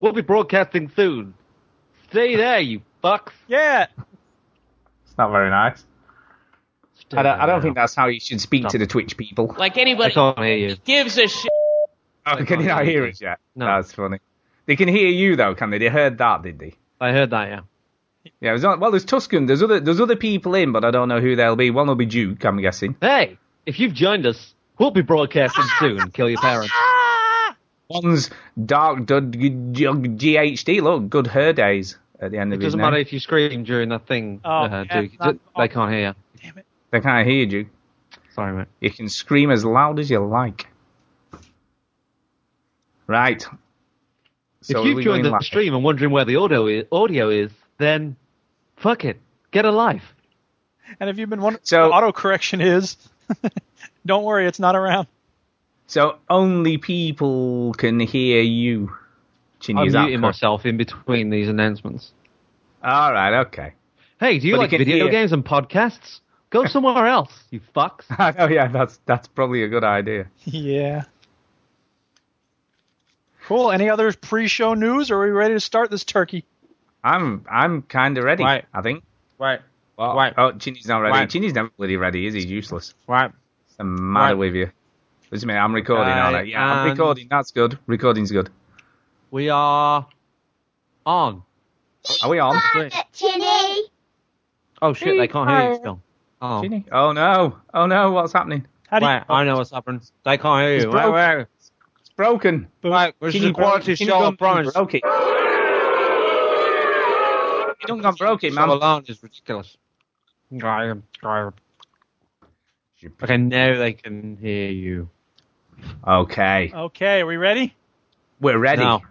We'll be broadcasting soon. Stay there, you fucks. Yeah. It's not very nice. I don't, I don't think that's how you should speak Stop. to the Twitch people. Like I anybody can't hear you. gives a shit. Oh, can you not hear us yet? No. That's funny. They can hear you though, can they? They heard that, did they? I heard that, yeah. Yeah, it was on, well, there's Tuscan. There's other there's other people in, but I don't know who they'll be. One will be Duke, I'm guessing. Hey, if you've joined us, we'll be broadcasting soon. Kill your parents. One's Dark Dud GHD. Look, good her days at the end It of his doesn't name. matter if you scream during that thing, Oh, uh, yeah, Duke. not- They can't hear you. Damn it. They can't hear you, Duke. Sorry, mate. You can scream as loud as you like. Right. So if are you've we joined the live? stream and wondering where the audio is, audio is, then fuck it. Get a life. And if you've been wondering So- what autocorrection is, don't worry, it's not around. So only people can hear you. Chinny, I'm muting myself in between these announcements. All right, okay. Hey, do you But like video hear- games and podcasts? Go somewhere else, you fucks. oh yeah, that's that's probably a good idea. Yeah. Cool. Any other pre-show news, or are we ready to start this turkey? I'm I'm kind of ready. Right. I think. Right. Well, Right. Oh, Chinny's not ready. Right. Chinny's never bloody ready, is he? He's useless. Right. What's the matter Right. with you? Listen to me, I'm recording, Right, aren't I? Yeah, I'm recording. That's good. Recording's good. We are on. Are we on? Chinny. Oh shit, they can't hear you still. Oh, Chinny? Oh no! Oh no! What's happening? How do you? wait, I know what's happening. They can't hear It's you. broke. Wait, wait. It's broken. Right, this is Chinny a quality broke- Chinny show, I gone promise. broke it. You don't gone broke it, Show man. alone is ridiculous. Graham, Graham. Okay, now they can hear you. Okay, Okay, are we ready? we're ready. No.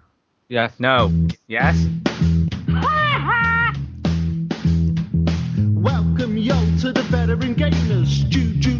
Yes. No. Yes. Welcome yo to the veteran gamers. Juju,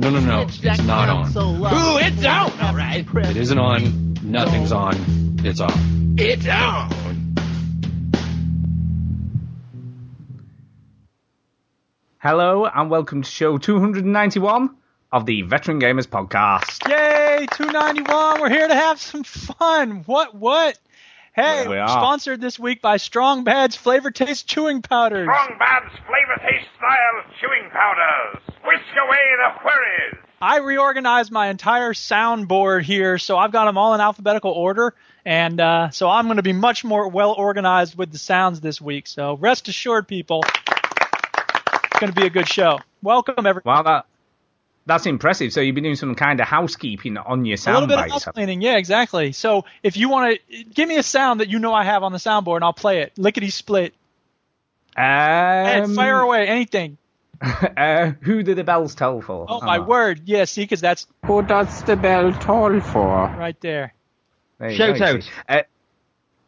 No, no, no. It's not on. So. Ooh, it's on. All right. It isn't on. Nothing's on. It's off. It's on. Hello and welcome to show 291 of the Veteran Gamers Podcast. Yay, 291. We're here to have some fun. What? What? Hey, we are. sponsored this week by Strong Bad's Flavor Taste Chewing Powders. Strong Bad's flavor taste style chewing powders. Whisk away the worries. I reorganized my entire soundboard here, so I've got them all in alphabetical order, and uh, so I'm going to be much more well organized with the sounds this week. So rest assured, people, it's going to be a good show. Welcome, everyone. Wow, that that's impressive. So you've been doing some kind of housekeeping on your sound. A sound little bit of bites. house cleaning, yeah, exactly. So if you want to give me a sound that you know I have on the soundboard, and I'll play it. Lickety split. Um, Ed, fire away, anything. uh, who do the bells toll for? Oh, my word, yeah. See, because that's Who does the bell toll for? right there. there Shout go, out. Uh,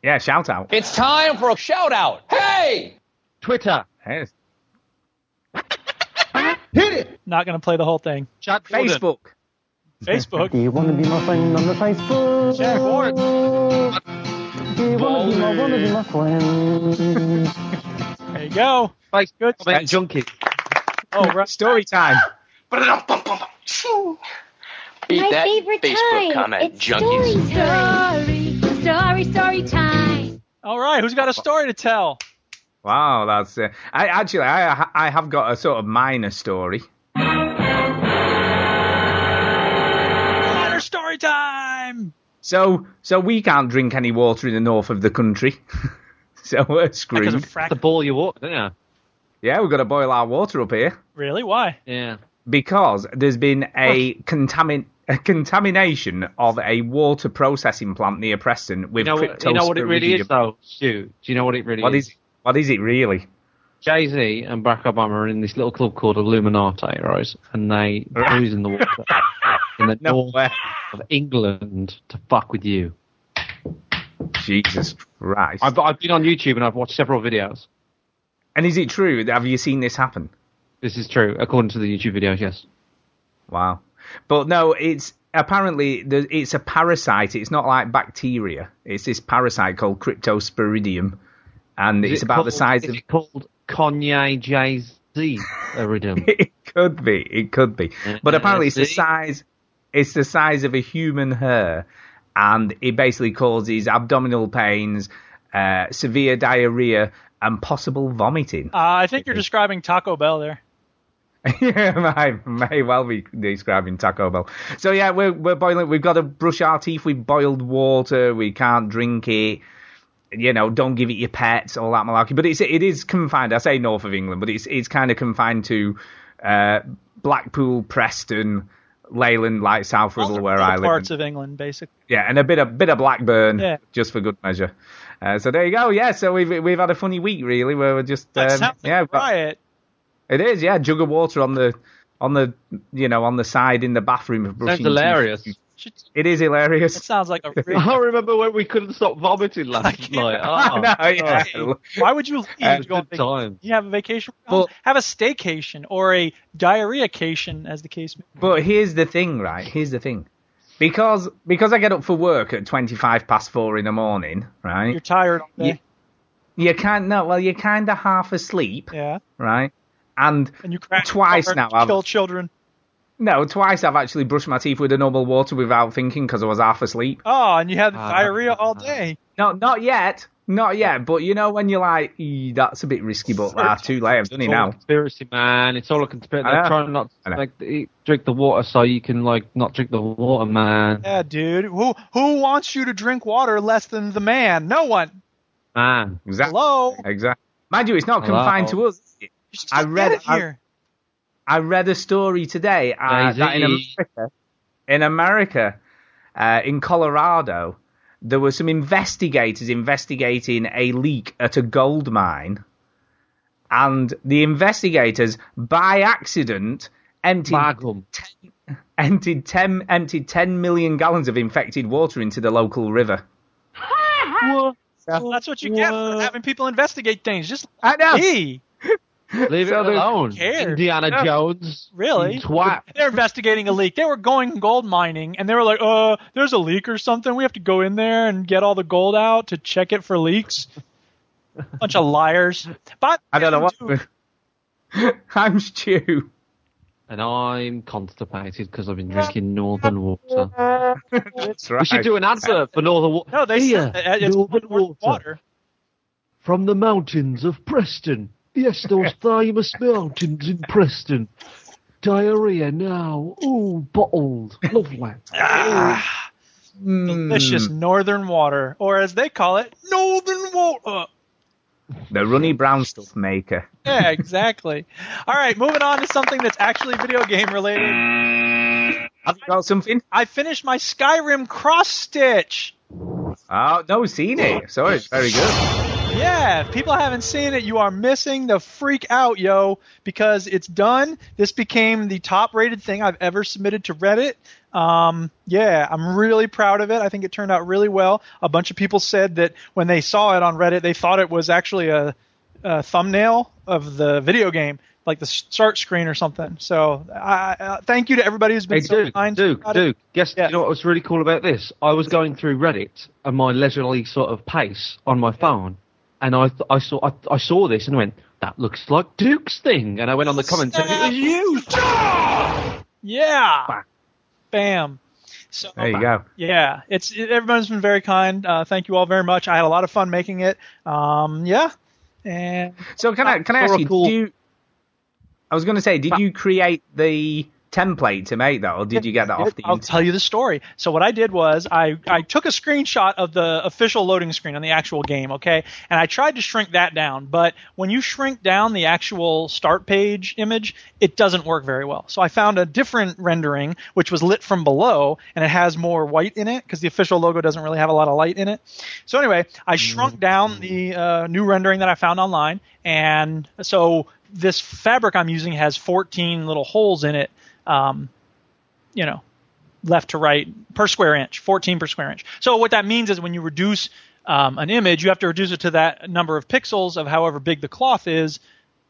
yeah, shout out. It's time for a shout out. Hey! Twitter. Yes. Not going to play the whole thing. Chat Gordon. Facebook. Facebook. Do you want to be my friend on the Facebook? Jack Ward. Do you want to be my, want to be my friend? There you go. Facebook. Good. Comment junkie. Oh, right. Story time. My favorite time. it's story. Story, story, story time. All right. Who's got a story to tell? Wow, that's. Uh, I actually, I I have got a sort of minor story. Minor story time. So, so we can't drink any water in the north of the country. so we're Because screwed. of frack. The ball you walk, yeah. Yeah, we've got to boil our water up here Really? Why? Yeah. because there's been a contamin a contamination of a water processing plant near Preston with You know, what, you know what it really is, though, Stu? Do you know what it really What is? is it? What is it really? Jay Z and Barack Obama are in this little club called Illuminati, right? And they cruise in the water in the No north way. of England to fuck with you. Jesus Christ. I've, I've been on YouTube and I've watched several videos. And is it true? Have you seen this happen? This is true, according to the YouTube videos. Yes. Wow. But no, it's apparently it's a parasite. It's not like bacteria. It's this parasite called Cryptosporidium, and Is it's it about the size is of. it called Kanye Jay Z iridium. it could be. It could be. But apparently, it's the size. It's the size of a human hair, and it basically causes abdominal pains, uh, severe diarrhea, and possible vomiting. Uh, I think you're describing Taco Bell there. yeah, may, may well be describing Taco Bell. So yeah, we're we're boiling. We've got to brush our teeth with boiled water. We can't drink it. You know, don't give it your pets, all that malarkey. But it's it is confined. I say north of England, but it's it's kind of confined to uh, Blackpool, Preston, Leyland, like South All Ribble, where I live. parts of England, basically. Yeah, and a bit of bit of Blackburn, Yeah. just for good measure. Uh, so there you go. Yeah, so we've we've had a funny week really, where we're just That um, like yeah, a we've got- riot. it is, yeah. Jug of water on the on the you know on the side in the bathroom. of brushing Sounds hilarious. teeth. It is hilarious. It sounds like a. Real... I remember when we couldn't stop vomiting last night. I Oh, know, yeah. Why would you leave? To go on time. You have a vacation. Well, have a staycation or a diarrheacation, as the case may be. But here's the thing, right? Here's the thing. Because because I get up for work at twenty five past four in the morning, right? You're tired all day. You, you can't no, well you're kind of half asleep, Yeah. right? And, And you crack twice cover, now I've kill children. No twice I've actually brushed my teeth with the normal water without thinking because I was half asleep. Oh, and you had Ah, diarrhea all day. No, not yet, not yet. But you know when you're like, "Ee, that's a bit risky, but ah, too late. I've done it It's all a now. conspiracy, man. It's all a conspiracy. I They're trying not to like drink the water so you can like not drink the water, man. Yeah, dude. Who who wants you to drink water less than the man? No one. Man, Exactly. Hello. Exactly. Mind you, it's not Hello. confined to us. I read it I- here. I read a story today uh, that in America, in America, uh, in Colorado, there were some investigators investigating a leak at a gold mine, and the investigators, by accident, emptied Magnum. emptied ten emptied ten million gallons of infected water into the local river. Well, that's what you get for having people investigate things. Just I know. me. Leave So it there's- alone. Cares. Indiana Yeah. Jones. Really? Twat. They're investigating a leak. They were going gold mining, and they were like, "Uh, there's a leak or something. We have to go in there and get all the gold out to check it for leaks." Bunch of liars. But I don't know what. Dude, I'm Stu. And I'm constipated because I've been drinking Northern Water. That's right. We should do an advert for Northern Water. No, they Here, said it's Northern water. Water. From the mountains of Preston. Yes, those famous mountains in Preston. Diarrhea now. Ooh, bottled. Lovely. Ah, delicious Mm, northern water, or as they call it, northern water. the runny brown stuff maker. Yeah, exactly. All right, moving on to something that's actually video game related. Have you got something? I finished my Skyrim cross stitch. Oh, no, seen it. Sorry, it's very good. Yeah, if people haven't seen it, you are missing the freak out, yo, because it's done. This became the top rated thing I've ever submitted to Reddit. Um, yeah, I'm really proud of it. I think it turned out really well. A bunch of people said that when they saw it on Reddit, they thought it was actually a, a thumbnail of the video game, like the start screen or something. So, I, uh, thank you to everybody who's been Hey, so Duke, kind. Duke. Duke, guess Yeah. you know what was really cool about this? I was going through Reddit at my leisurely sort of pace on my phone, and I I saw I, I saw this and went, that looks like Duke's thing, and I went on the comments and it was you. Yeah. Bam. So There you go. Yeah, it's it, everyone's been very kind. Uh, thank you all very much. I had a lot of fun making it. Um, yeah, and So can I can I ask you? Historical- Did you? I was going to say, did you create the template to make that, or did you get that off the I'll internet? tell you the story. So what I did was I, I took a screenshot of the official loading screen on the actual game, okay? And I tried to shrink that down, but when you shrink down the actual start page image, it doesn't work very well. So I found a different rendering which was lit from below and it has more white in it because the official logo doesn't really have a lot of light in it. So anyway, I shrunk down the uh, new rendering that I found online and so this fabric I'm using has 14 little holes in it. Um, you know, left to right per square inch, 14 per square inch. So what that means is when you reduce um, an image, you have to reduce it to that number of pixels of however big the cloth is,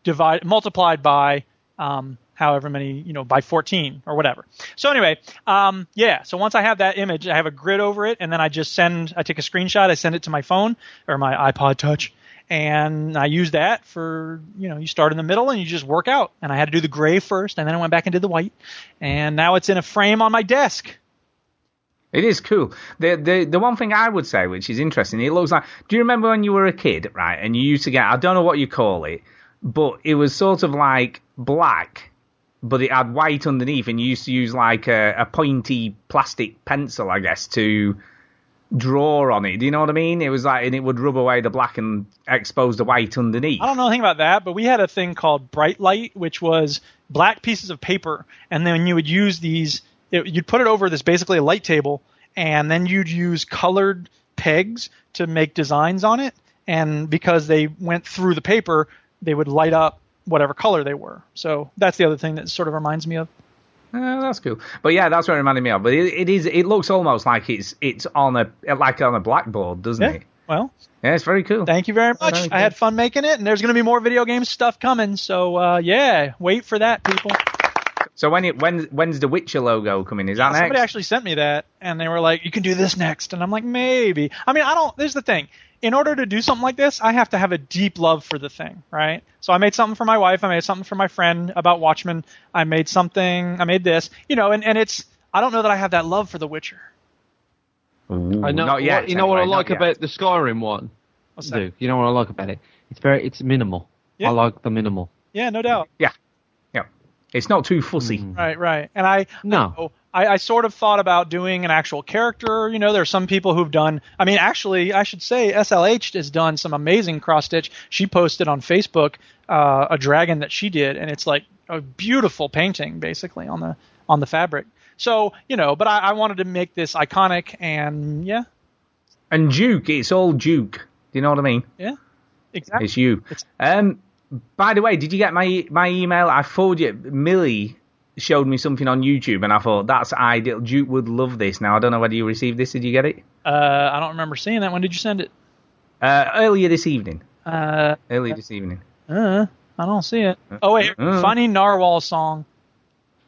divide multiplied by um, however many, you know, by 14 or whatever. So anyway, um, yeah. So once I have that image, I have a grid over it, and then I just send, I take a screenshot, I send it to my phone or my iPod Touch, and I use that for, you know, you start in the middle and you just work out. And I had to do the gray first, and then I went back and did the white, and now it's in a frame on my desk. It is cool. The the the one thing I would say, which is interesting, it looks like. Do you remember when you were a kid, right? And you used to get, I don't know what you call it, but it was sort of like black, but it had white underneath, and you used to use like a, a pointy plastic pencil, I guess, to draw on it. Do you know what I mean? It was like, and it would rub away the black and expose the white underneath. I don't know anything about that, but we had a thing called Bright Light, which was black pieces of paper, and then you would use these. It, you'd put it over this basically a light table, and then you'd use colored pegs to make designs on it. And because they went through the paper, they would light up whatever color they were. So that's the other thing that sort of reminds me of. Uh, that's cool. But yeah, that's what it reminded me of. But it, it is. It looks almost like it's it's on a like on a blackboard, doesn't Yeah. it? Well, Yeah, it's very cool. thank you very much. Very I had fun making it, and there's going to be more video game stuff coming. So uh, yeah, wait for that, people. So when it when when's the Witcher logo coming? Is that Somebody next? Somebody actually sent me that, and they were like, "You can do this next," and I'm like, "Maybe." I mean, I don't. There's the thing. In order to do something like this, I have to have a deep love for the thing, right? So I made something for my wife. I made something for my friend about Watchmen. I made something. I made this, you know, and and it's. I don't know that I have that love for The Witcher. I know. Not yet, what, you know what I like not yet. about the Skyrim one, What's that? Duke? You know what I like about it? It's very, it's minimal. Yeah. I like the minimal. Yeah, no doubt. Yeah, yeah. It's not too fussy. Mm. Right, right. And I No. I, I sort of thought about doing an actual character. You know, there are some people who've done. I mean, actually, I should say SLH has done some amazing cross stitch. She posted on Facebook uh, a dragon that she did, and it's like a beautiful painting, basically on the on the fabric. So you know, but I, I wanted to make this iconic, and yeah, And Duke, it's all Duke. Do you know what I mean? yeah, exactly. It's you. Um. By the way, did you get my my email? I forwarded you. Millie showed me something on YouTube, and I thought that's ideal. Duke would love this. Now I don't know whether you received this. Did you get it? Uh, I don't remember seeing that. When did you send it? Uh, earlier this evening. Uh, Earlier this evening. uh I don't see it. Oh wait, Uh. funny narwhal song.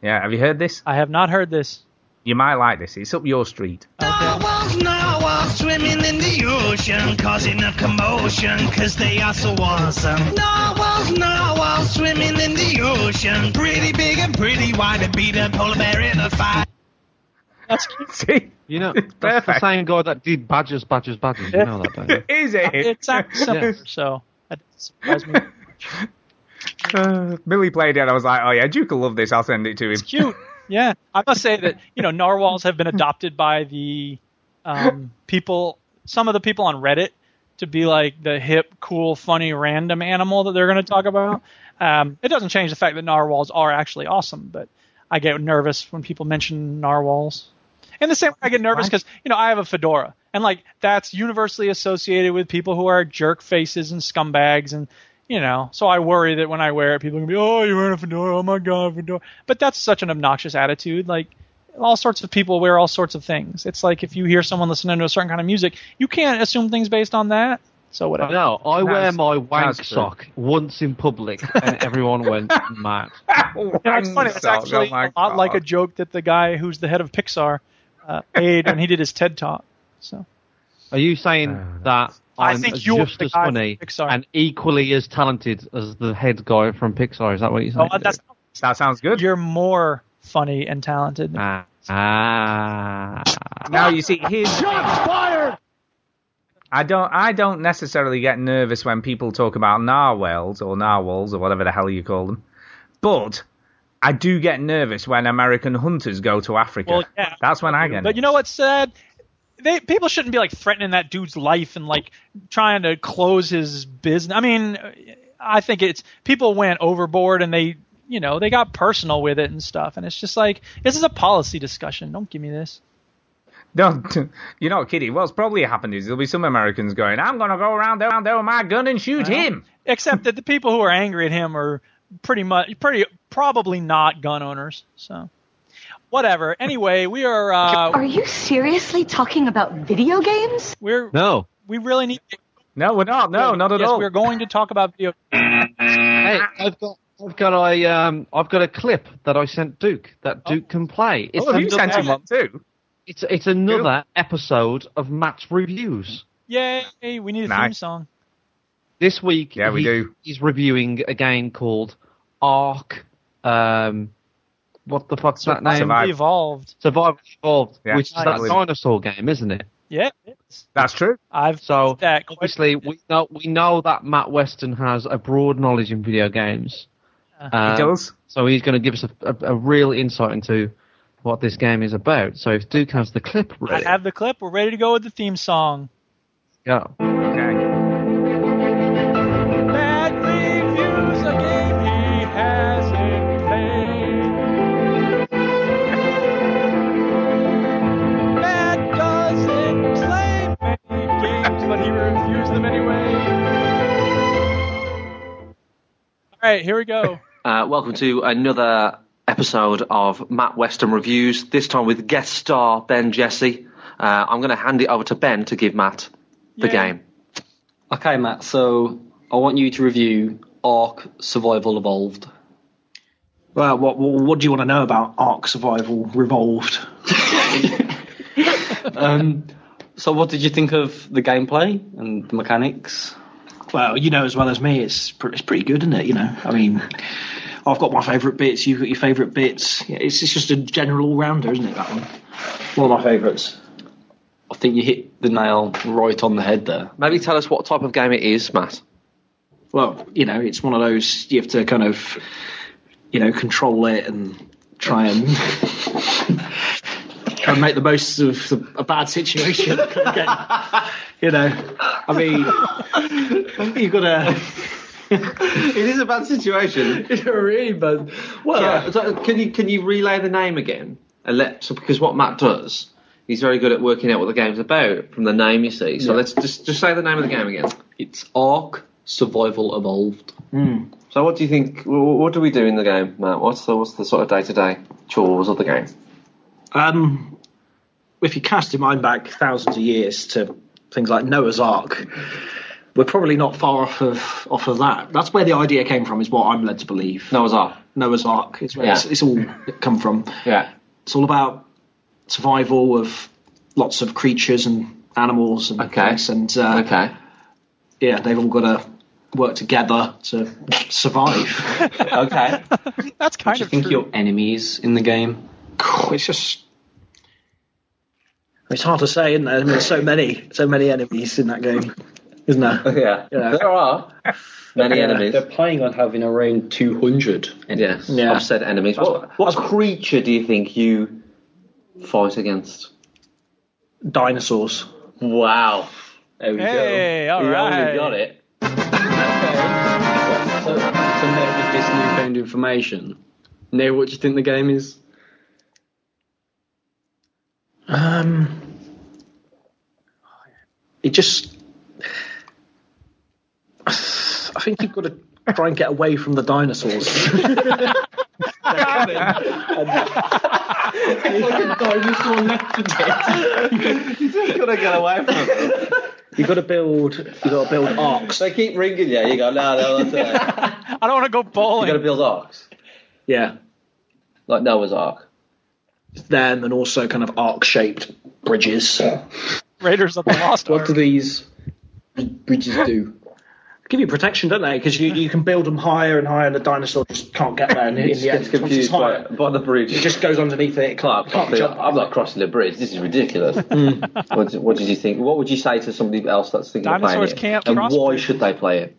Yeah. Have you heard this? I have not heard this. You might like this. It's up your street. Narwhals, narwhals swimming in the ocean, causing a commotion, cause they are so awesome. Narwhals, narwhals swimming in the ocean, pretty big and pretty wide and beat a polar bear in a fight. That's cute. See, You know, that's the perfect. same guy that did Badgers, Badgers, Badgers. You know that, don't you? Is it? It's actually similar, Yeah. so that doesn't surprise me. Uh, Millie played it. and I was like, oh yeah, Duke will love this. I'll send it to him. It's cute. Yeah, I must say that you know narwhals have been adopted by the um, people, some of the people on Reddit, to be like the hip, cool, funny, random animal that they're going to talk about. Um, it doesn't change the fact that narwhals are actually awesome, but I get nervous when people mention narwhals. And the same way I get nervous because you know I have a fedora, and like that's universally associated with people who are jerk faces and scumbags, and you know, so I worry that when I wear it, people are gonna be, oh, you're wearing a fedora, oh my god, fedora. But that's such an obnoxious attitude. Like all sorts of people wear all sorts of things. It's like if you hear someone listening to a certain kind of music, you can't assume things based on that. So whatever. No, I wear That's- my wank that's sock once in public, and everyone went mad. You know, it's funny. It's actually oh a lot like a joke that the guy who's the head of Pixar uh, made when he did his TED talk. So Are you saying that I I'm think you're just as funny and equally as talented as the head guy from Pixar? Is that what you're saying? oh, that's That sounds good. you're more funny and talented. than- Ah, ah. Now you see, here's Shots fired! I don't I don't necessarily get nervous when people talk about narwhals or narwhals or whatever the hell you call them, but I do get nervous when American hunters go to Africa. Well, yeah. That's when I get. But you know what's sad? They people shouldn't be like threatening that dude's life and like trying to close his business. I mean, I think it's people went overboard and they, you know, they got personal with it and stuff. And it's just like this is a policy discussion. Don't give me this. Don't you know, Kitty? What's probably happened is there'll be some Americans going, "I'm gonna go around there, around there with my gun and shoot Well, him." Except that the people who are angry at him are pretty much pretty probably not gun owners. So whatever. Anyway, we are. Uh, Are you seriously talking about video games? We're no. We really need. No, we're not. No, not at yes, all. we're going to talk about video. Hey, I've got I've got a um I've got a clip that I sent Duke that Duke can play. Oh, have you another- sent him one too? It's it's another episode of Matt's reviews. Yay! We need a theme Nice. song. This week, Yeah, we he- do. He's reviewing a game called Ark. Um, what the fuck's that name? Survive. Evolved. Survival Evolved, Yeah, which is that nice. dinosaur game, isn't it? Yeah. That's true. I've So that obviously we know we know that Matt Weston has a broad knowledge in video games. Uh, Um, does. So he's going to give us a, a, a real insight into what this game is about. So if Duke has the clip ready, I have the clip. We're ready to go with the theme song. go. Okay. Right, here we go. Uh, welcome to another episode of Matt Weston Reviews, this time with guest star Ben Jesse. Uh, I'm going to hand it over to Ben to give Matt the Yay. game. Okay, Matt. So I want you to review Ark Survival Evolved. Well, what, what what do you want to know about Ark Survival Revolved? um, so what did you think of the gameplay and the mechanics? Well, you know as well as me, it's pr- it's pretty good, isn't it? You know, I mean, I've got my favourite bits. You've got your favourite bits. Yeah, It's, it's just a general all rounder, isn't it? That one, one of my favourites. I think you hit the nail right on the head there. Maybe tell us what type of game it is, Matt. Well, you know, it's one of those you have to kind of, you know, control it and try and try and make the most of the, a bad situation. kind you know, I mean, you've got to. it is a bad situation. It's really bad. Well, Yeah. so can you can you relay the name again? And let so because what Matt does, he's very good at working out what the game's about from the name you see. So Yeah. let's just just say the name of the game again. It's Ark Survival Evolved. So what do you think? wh- wh- What do we do in the game, Matt? What's the what's the sort of day to day chores of the game? Um, if you cast your mind back thousands of years to things like Noah's Ark, we're probably not far off of off of that. That's where the idea came from, is what I'm led to believe. Noah's Ark. Noah's Ark is where Yeah. it's, it's all come from. Yeah. It's all about survival of lots of creatures and animals and things, and uh, okay. yeah, they've all got to work together to survive. okay. That's kind Do you of think true. your enemies in the game? It's just. It's hard to say, isn't there? I mean, there's so many, so many enemies in that game, isn't there? Oh, yeah. Yeah. There are many Yeah. enemies. They're planning on having around 200. Yes. Yeah. I've said enemies. What what creature do you think you fight against? Dinosaurs. Wow. There we Hey, go. all You right. only got it. So, so now with this newfound information, now what do you think the game is? Um, it just. I think you've got to try and get away from the dinosaurs. you just gotta get away from it. You've got to build. You've got to build arcs. They keep ringing you. You go, no, no, that's it. I don't want to go bowling. You bowling. gotta build arcs. Yeah, Like Noah's Ark. Them and also kind of arc-shaped bridges. Raiders of the Lost What do these bridges do? Give you protection, don't they? Because you, you can build them higher and higher, and the dinosaur just can't get there. And in the end, Gets it's confused by, higher, by the bridge. it just goes underneath it. It can't, can't I'm jump. not crossing the bridge. This is ridiculous. what, did- what did you think? What would you say to somebody else that's thinking Dinosaurs of playing it? can't and cross why bridge. should they play it?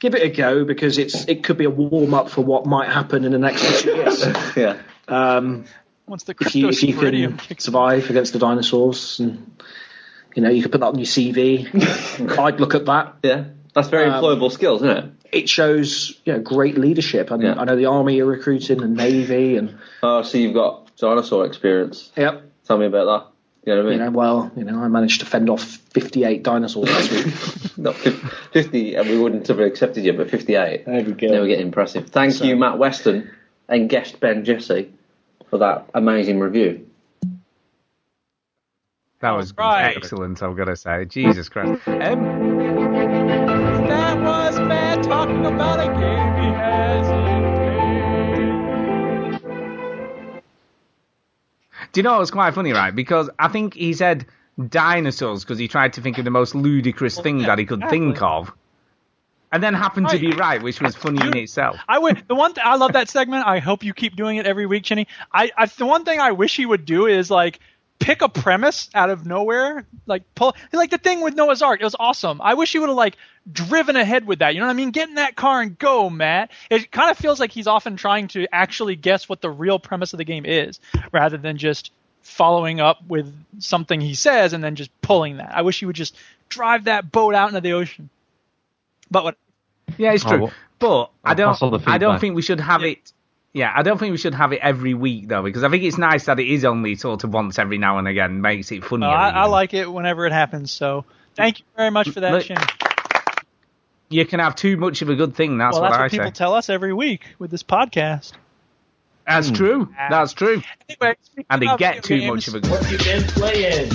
Give it a go because it's it could be a warm up for what might happen in the next few years. yeah. Um, Once the if you if you can kicks survive against the dinosaurs, and you know you could put that on your CV. I'd look at that. Yeah. That's very Um, employable skills, isn't it? It shows you know great leadership, and Yeah. I know the army are recruiting, and navy, and Oh, so you've got dinosaur experience. yep. Tell me about that. You know what I You know, well, you know, I managed to fend off 58 dinosaurs last week. Not 50, and we wouldn't have accepted you, but 58. There we go. Never get impressive. Thank So- you, Matt Weston, and guest Ben Jesse, for for that amazing review. That was right. excellent, I've got to say. Jesus Christ. Um, That was Matt talking about a game he has do you know what's quite funny, right? Because I think he said dinosaurs because he tried to think of the most ludicrous thing that he could think of. And then happened to be right, which was funny in itself. I would the one th- I love that segment. I hope you keep doing it every week, Chinny. I, I the one thing I wish he would do is like pick a premise out of nowhere, like pull like the thing with Noah's Ark. It was awesome. I wish he would have like driven ahead with that. You know what I mean? Get in that car and go, Matt. It kind of feels like he's often trying to actually guess what the real premise of the game is, rather than just following up with something he says and then just pulling that. I wish he would just drive that boat out into the ocean. But what? Yeah, it's Oh, true. well, but I don't. pass on the I don't think we should have it. Yeah, I don't think we should have it every week though, because I think it's nice that it is only sort of once every now and again. Makes it funnier. Uh, I, I like it whenever it happens. So thank you very much for that, Look, Chinny. You can have too much of a good thing. That's well, what that's I people say. tell us every week with this podcast. That's true. That's true. Anyway, And they get video too much of a good. Thing. What you been playing?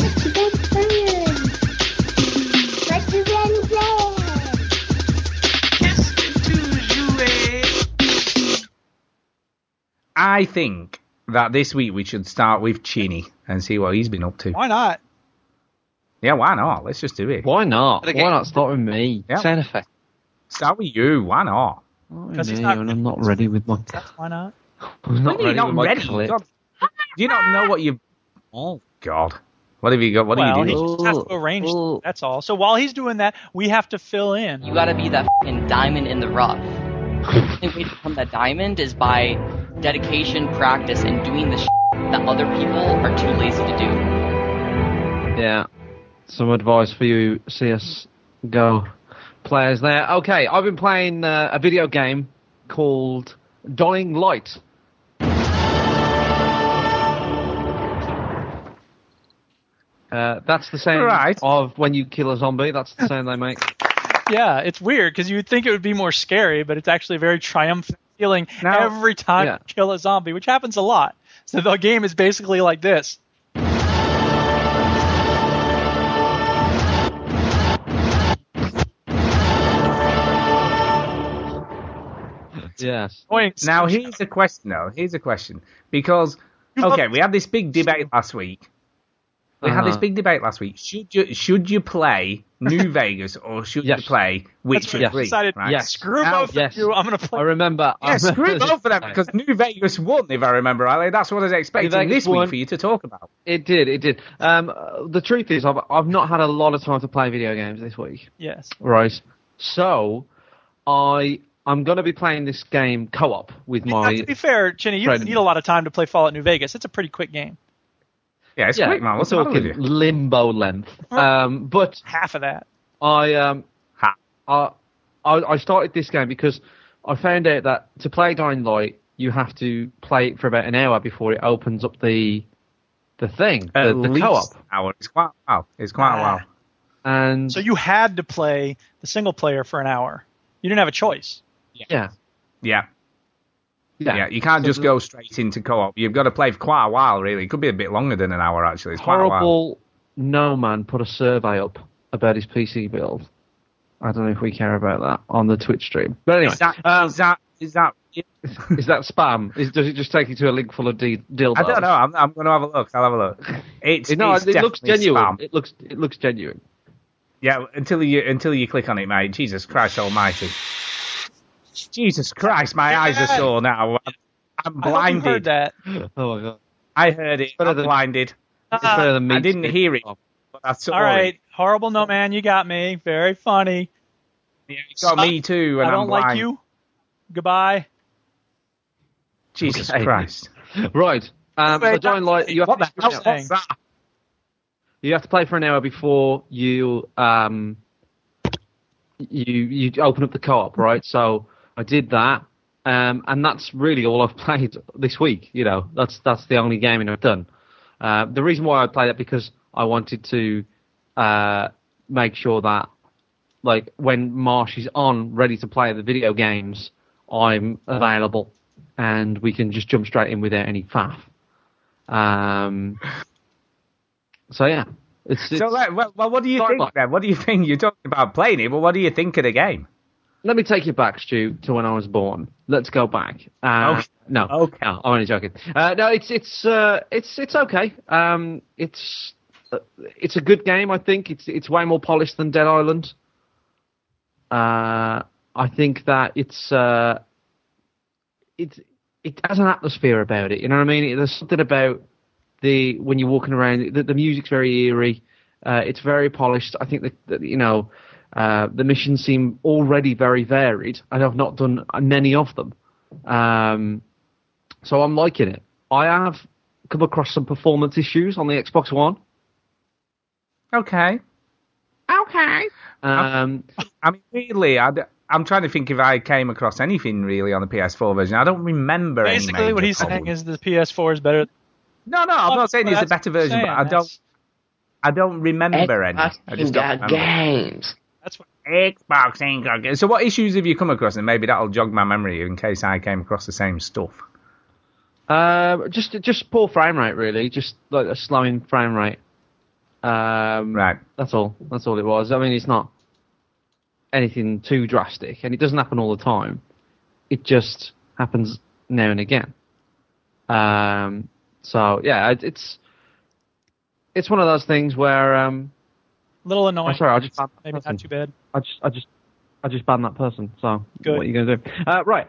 What I think that this week we should start with Chinny and see what he's been up to. Why not? Yeah, why not? Let's just do it. Why not? Again. Why not start with me? Yeah. Sound effect. Start with you. Why not? Because he's Me, not- and I'm not ready with my. Why not? I'm not What do ready not with my ready? clip. God. Do you not know what you? Oh God. What have you got? What well, are he you doing? just has to arrange. That's all. So while he's doing that, we have to fill in. You gotta be that fing diamond in the rough. The only way to become that diamond is by dedication, practice, and doing the shit that other people are too lazy to do. Yeah. Some advice for you CSGO players there. Okay, I've been playing uh, a video game called Dying Light. Uh, that's the sound Right. of when you kill a zombie. That's the sound they make. Yeah, it's weird because you would think it would be more scary, but it's actually very triumphant feeling every time Yeah. you kill a zombie, which happens a lot. So the game is basically like this. Yes. Now here's a question though. Here's a question because okay, we had this big debate last week. We had this Uh-huh. big debate last week. Should you should you play New Vegas or should you play Witcher That's what I Three? decided. right? Yes. Screw Now- both of you. I'm gonna play. I remember. Yeah, screw both of them because New Vegas won, if I remember rightly. That's what I was expecting Vegas this week for you to talk about. It did. It did. Um, uh, the truth is, I've I've not had a lot of time to play video games this week. Yes. Right. So, I I'm going to be playing this game co-op with my. to be fair, Chinny, you don't need a lot of time to play Fallout New Vegas. It's a pretty quick game. Yeah, it's quick, man. What's the matter with you? limbo length. Um, but half of that. I um, I, I I started this game because I found out that to play Dying Light, you have to play it for about an hour before it opens up the the thing, At the, the least co-op. hour. It's quite wow. It's quite a while. And So you had to play the single player for an hour. You didn't have a choice. yeah, Yeah. Yeah. Yeah, you can't just go straight into co-op. You've got to play for quite a while, really. It could be a bit longer than an hour, actually. It's quite a while. horrible. No man put a survey up about his PC build. I don't know if we care about that on the Twitch stream. But anyway, Is that, um, is that, is that, is that spam? Is, does it just take you to a link full of d- dildos? I don't know. I'm, I'm going to have a look. I'll have a look. It's, no, it's it looks genuine. spam. It looks it looks genuine. Yeah, until you until you click on it, mate. Jesus Christ Almighty. Jesus Christ, my eyes are sore now. I'm, I'm I heard blinded. that. Oh my god! I heard it. I'm blinded. It's better than me. I didn't hear it, but I saw All right, it. horrible no man, you got me. Very funny. Yeah, it got me too, and I don't am like you. Goodbye. Jesus Okay. Christ. Right. Um, Wait, so Dying Light, you have what to the hell saying? that? you have to play for an hour before you um you you open up the co-op, right? So I did that, um, and that's really all I've played this week. You know, that's that's the only gaming I've done. Uh, the reason why I played that because I wanted to uh, make sure that like when Marsh is on, ready to play the video games, I'm available and we can just jump straight in without any faff. Um, so yeah, it's, it's So, well, well, what do you think Mike. then? What do you think? You're talking about playing it, but what do you think of the game? Let me take you back, Stu, to when I was born. Let's go back. Uh, Okay. No, Okay. no, I'm only joking. Uh, no, it's it's uh, it's it's okay. Um, it's uh, it's a good game. I think it's it's way more polished than Dead Island. Uh, I think that it's uh, it it has an atmosphere about it. You know what I mean? There's something about the when you're walking around. The, the music's very eerie. Uh, it's very polished. I think that you know uh, the missions seem already very varied, and I've not done many of them. Um, so I'm liking it. I have come across some performance issues on the Xbox One. Okay. Okay. Um, I mean, really, I, am trying to think if I came across anything really on the PS4 version. I don't remember any Basically, what major he's saying is the PS4 is better. No, no, I'm not saying it's a better what I'm version, but I don't. I don't remember any. I just don't remember. games. That's what. Xbox ain't got. So, what issues have you come across? And maybe that'll jog my memory in case I came across the same stuff. uh, just just poor frame rate, really. Just like a slowing frame rate. Um, Right. That's all. That's all it was. I mean, it's not anything too drastic, and it doesn't happen all the time. It just happens now and again. Um, so yeah, it, it's it's one of those things where um, little annoying. Oh, sorry, I just banned that maybe person. not too bad. I just I just I just banned that person. So Good. what are you going to do? Uh, right,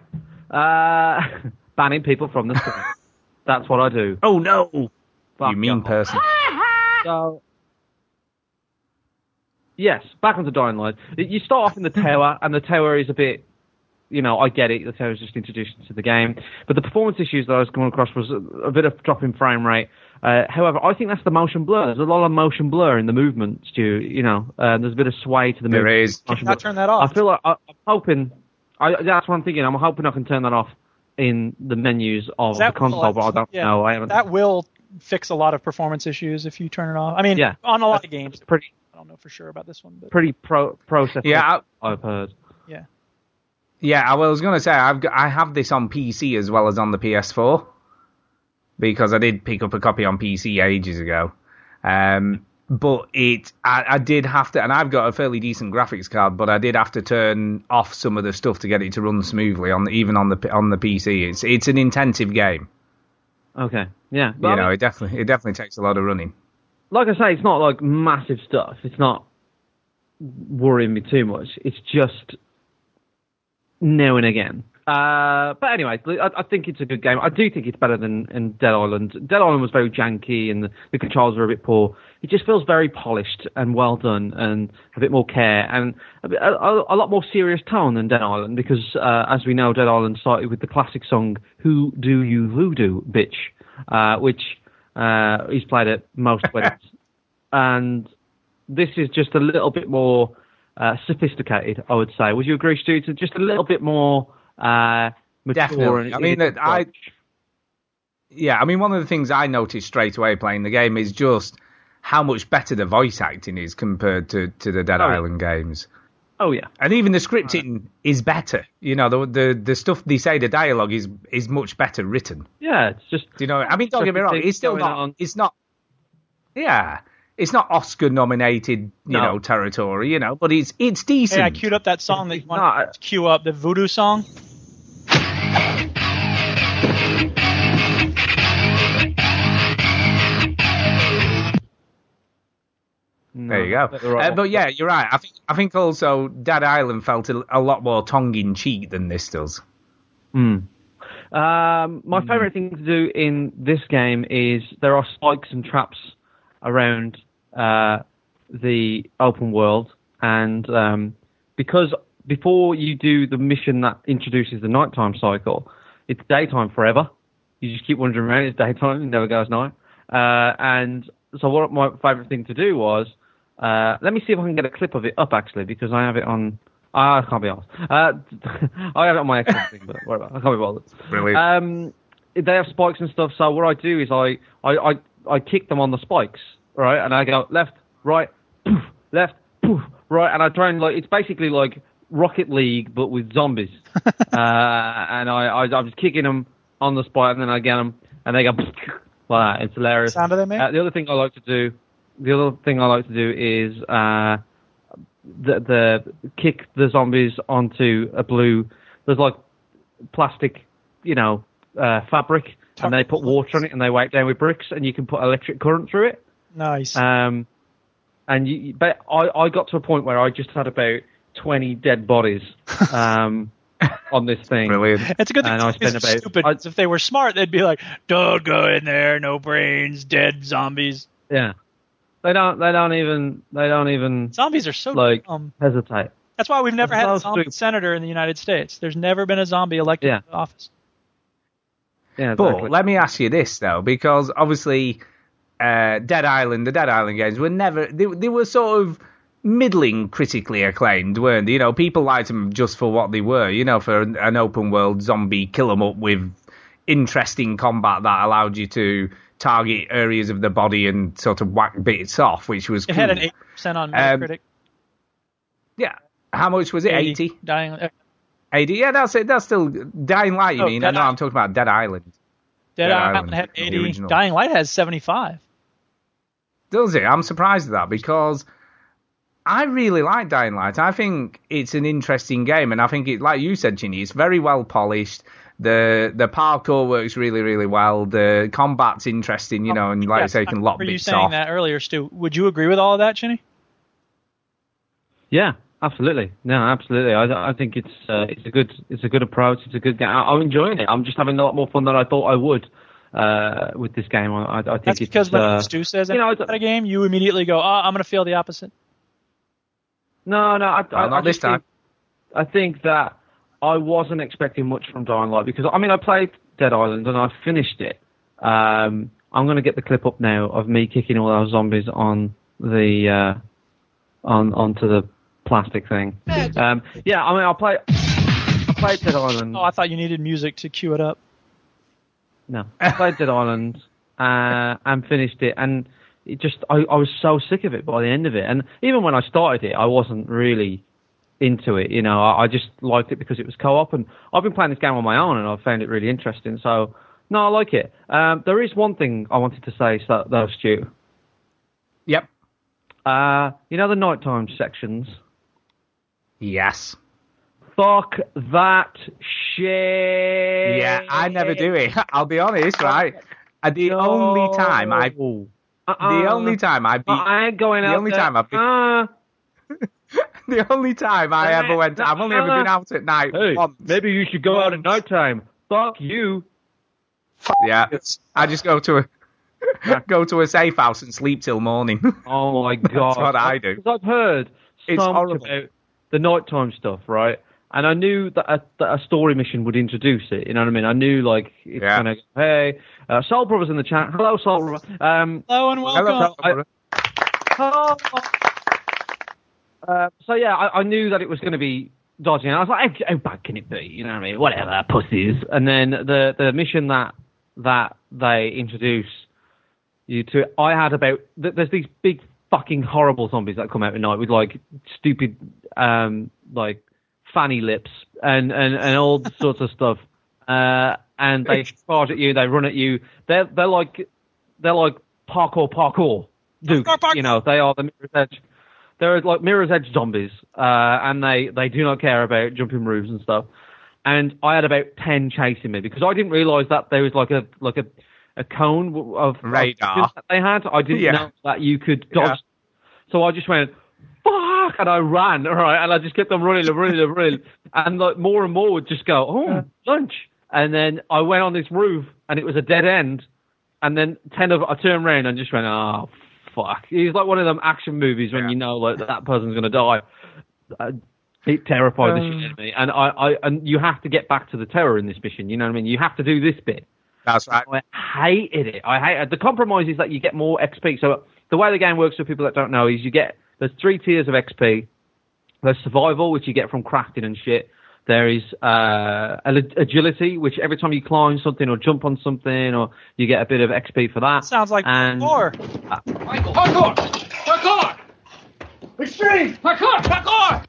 uh, banning people from the screen. That's what I do. Oh no! Fuck you mean off. person. So, yes, back onto Dying Light. You start off in the tower, and the tower is a bit, you know, I get it. The tower is just introduced into the game, but the performance issues that I was coming across was a, a bit of drop in frame rate. Uh, however, I think that's the motion blur. There's a lot of motion blur in the movement, Stu. You know, uh, there's a bit of sway to the There movement. is. Can you not turn that off? I feel like I, I'm hoping. I, that's what I'm thinking. I'm hoping I can turn that off in the menus of the That will- console, but I don't yeah, know. I haven't. That will fix a lot of performance issues if you turn it off. I mean, Yeah. on a lot of games. pretty I don't know for sure about this one, but pretty pro process. Yeah, I've heard. yeah. Yeah, I was going to say I've got, I have this on PC as well as on the PS4 because I did pick up a copy on PC ages ago. Um, but it, I, I did have to, and I've got a fairly decent graphics card, but I did have to turn off some of the stuff to get it to run smoothly on the, even on the on the PC. It's it's an intensive game. Okay. Yeah. But you I know, mean, it definitely it definitely takes a lot of running. like I say, it's not like massive stuff. It's not worrying me too much. It's just now and again. Uh, but anyway, I, I think it's a good game. I do think it's better than in Dead Island. Dead Island was very janky and the, the controls were a bit poor. It just feels very polished and well done and a bit more care and a, bit, a, a lot more serious tone than Dead Island because, uh, as we know, Dead Island started with the classic song "Who Do You Voodoo, Bitch," uh, which uh, he's played at most weddings and this is just a little bit more uh, sophisticated, I would say. Would you agree, Stu? It's just a little bit more uh, mature. Definitely. and I mean, it's- I. Yeah, I mean, one of the things I noticed straight away playing the game is just how much better the voice acting is compared to, to the Dead Oh, yeah. Island games. Oh yeah, And even the scripting is better. You know, the, the the stuff they say, the dialogue is is much better written. yeah. It's just Do you know? I mean, don't get me wrong. It's still not. on. It's not. Yeah, it's not Oscar nominated, you No. know, territory. You know, but it's it's decent. Hey, I queued up that song that you want to queue up, the voodoo song. There you go. But all- Uh, but yeah, you're right. I think I think also Dead Island felt a, a lot more tongue in cheek than this does. Hmm. Um, my favourite thing to do in this game is there are spikes and traps around uh, the open world, and um, because before you do the mission that introduces the nighttime cycle, it's daytime forever. You just keep wandering around. It's daytime. It never goes night. Uh, and so what my favourite thing to do was, uh, let me see if I can get a clip of it up actually, because I have it on. ah, I can't be honest. Uh, I have it on my Xbox thing, but whatever. I can't be bothered. Brilliant. Um, they have spikes and stuff. So what I do is I I I, I kick them on the spikes, right? And I go left, right, poof, left, poof, right, and I try and like it's basically like Rocket League, but with zombies. uh, and I, I, I was kicking them on the spot, and then I get them, and they go like that. It's hilarious. Sound do they make? Uh, the other thing I like to do, the other thing I like to do is uh, the, the kick the zombies onto a blue. There's like plastic, you know, uh, fabric, and they put water on it, and they wipe down with bricks, and you can put electric current through it. Nice. Um, and you, but I, I got to a point where I just had about 20 dead bodies um, on this thing. Brilliant. It's a good thing And I zombies spent are about stupid. 'cause if they were smart, they'd be like, "Don't go in there, no brains, dead zombies." yeah. They don't. They don't even. They don't even Zombies are so like dumb. hesitate. That's why we've never had a zombie stupid. senator in the United States. There's never been a zombie elected Yeah. to office. Yeah, But let me ask you this though, because obviously, uh, Dead Island, the Dead Island games were never they, they were sort of middling critically acclaimed, weren't they? You know, people liked them just for what they were. You know, for an, an open world zombie kill 'em up with interesting combat that allowed you to target areas of the body and sort of whack bits off, which was It cool. had an eight percent on Um, Metacritic. Yeah. How much was it? 80. 80? Dying. uh, 80? Yeah, that's it. That's still Dying Light, you Oh, mean? Dead no, I'm talking about Dead Island. Dead, Dead Island, Island, had 80. Dying Light has 75. Does it? I'm surprised at that because I really like Dying Light. I think it's an interesting game, and I think it, like you said, Chinny, it's very well polished. The the parkour works really, really well. The combat's interesting, you know, and like I Yes, say, you can lock Were you saying off. that earlier, Stu? Would you agree with all of that, Chinny? Yeah, absolutely. No, absolutely. I, I think it's uh, it's a good it's a good approach. It's a good game. I, I'm enjoying it. I'm just having a lot more fun than I thought I would uh, with this game. I, I I think That's it's because when uh, Stu says you know, about a game, you immediately go, "Oh, I'm going to feel the opposite." No, no, I, I, not I this just think, I think that I wasn't expecting much from Dying Light because I mean I played Dead Island and I finished it. Um, I'm going to get the clip up now of me kicking all those zombies on the uh, on onto the plastic thing. Um, yeah, I mean I play I played Dead Island. Oh, I thought you needed music to cue it up. No, I played Dead Island uh, and finished it, and it just I, I was so sick of it by the end of it. And even when I started it, I wasn't really into it. You know, I, I just liked it because it was co-op, and I've been playing this game on my own, and I've found it really interesting. So no, I like it. Um, there is one thing I wanted to say, so, though, Stu. Yep. Uh, you know the nighttime sections. Yes. Fuck that shit. Yeah, I never do it. I'll be honest, right? And the only time I, the only time I beat, I ain't going out. the only there. time I beat, Uh, the only time I ever went, I've only ever been out at night Hey, once. maybe you should go out at night time. Fuck you. Yeah, I just go to a go to a safe house and sleep till morning. Oh my god. That's what I do. Because I've heard It's so much horrible. about the nighttime stuff, right? And I knew that a, that a story mission would introduce it. You know what I mean? I knew like it's Yeah. gonna. Hey, uh, Soul Brothers in the chat. Hello, Soul Brother. Um, Hello and welcome. Hello, I- Hello. Uh, so yeah, I, I knew that it was going to be dodging. I was like, how, how bad can it be? You know what I mean? Whatever, pussies. And then the the mission that that they introduce you to, I had about there's these big fucking horrible zombies that come out at night with like stupid um like fanny lips and and and all sorts of stuff. Uh, and they charge at you, they run at you. They're they're like they're like parkour parkour. Duke, you know, they are the mirror's edge. They're like mirror's edge zombies, uh, and they they do not care about jumping roofs and stuff. And I had about ten chasing me because I didn't realise that there was like a like a a cone of of Radar. visions that they had. I didn't Yeah. know that you could dodge. Yeah. So I just went fuck, and I ran, all right, and I just kept on running and running and running, and like more and more would just go, oh, lunch, and then I went on this roof, and it was a dead end, and then ten of I turned around and just went, oh fuck, it's like one of them action movies when you know like that person's gonna die. Uh, it terrified the Um. shit out of me, and I, I, and you have to get back to the terror in this mission. You know what I mean? You have to do this bit. That's right. I hated it. I hate it. The compromise is that you get more XP. So the way the game works for people that don't know is you get there's three tiers of XP. There's survival, which you get from crafting and shit. There is uh, agility, which every time you climb something or jump on something, or you get a bit of XP for that. Sounds like and more. Michael, parkour! Parkour! Extreme! Parkour! Parkour!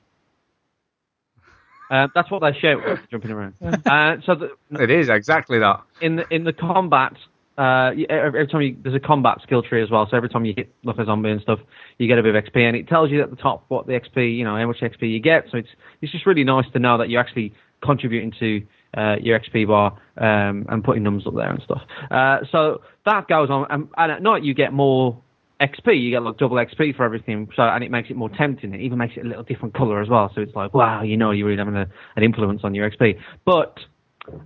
Uh, that's what they shout jumping around. Uh, so the, It is exactly that. in the in the combat, uh, every, time you there's a combat skill tree as well. So every time you hit like a zombie and stuff, you get a bit of XP, and it tells you at the top what the XP, you know, how much XP you get. So it's it's just really nice to know that you're actually contributing to uh, your XP bar um, and putting numbers up there and stuff. Uh, so that goes on, and, and at night you get more XP. You get like double XP for everything. So and it makes it more tempting. It even makes it a little different color as well. So it's like wow, you know, you're really having a, an influence on your XP. But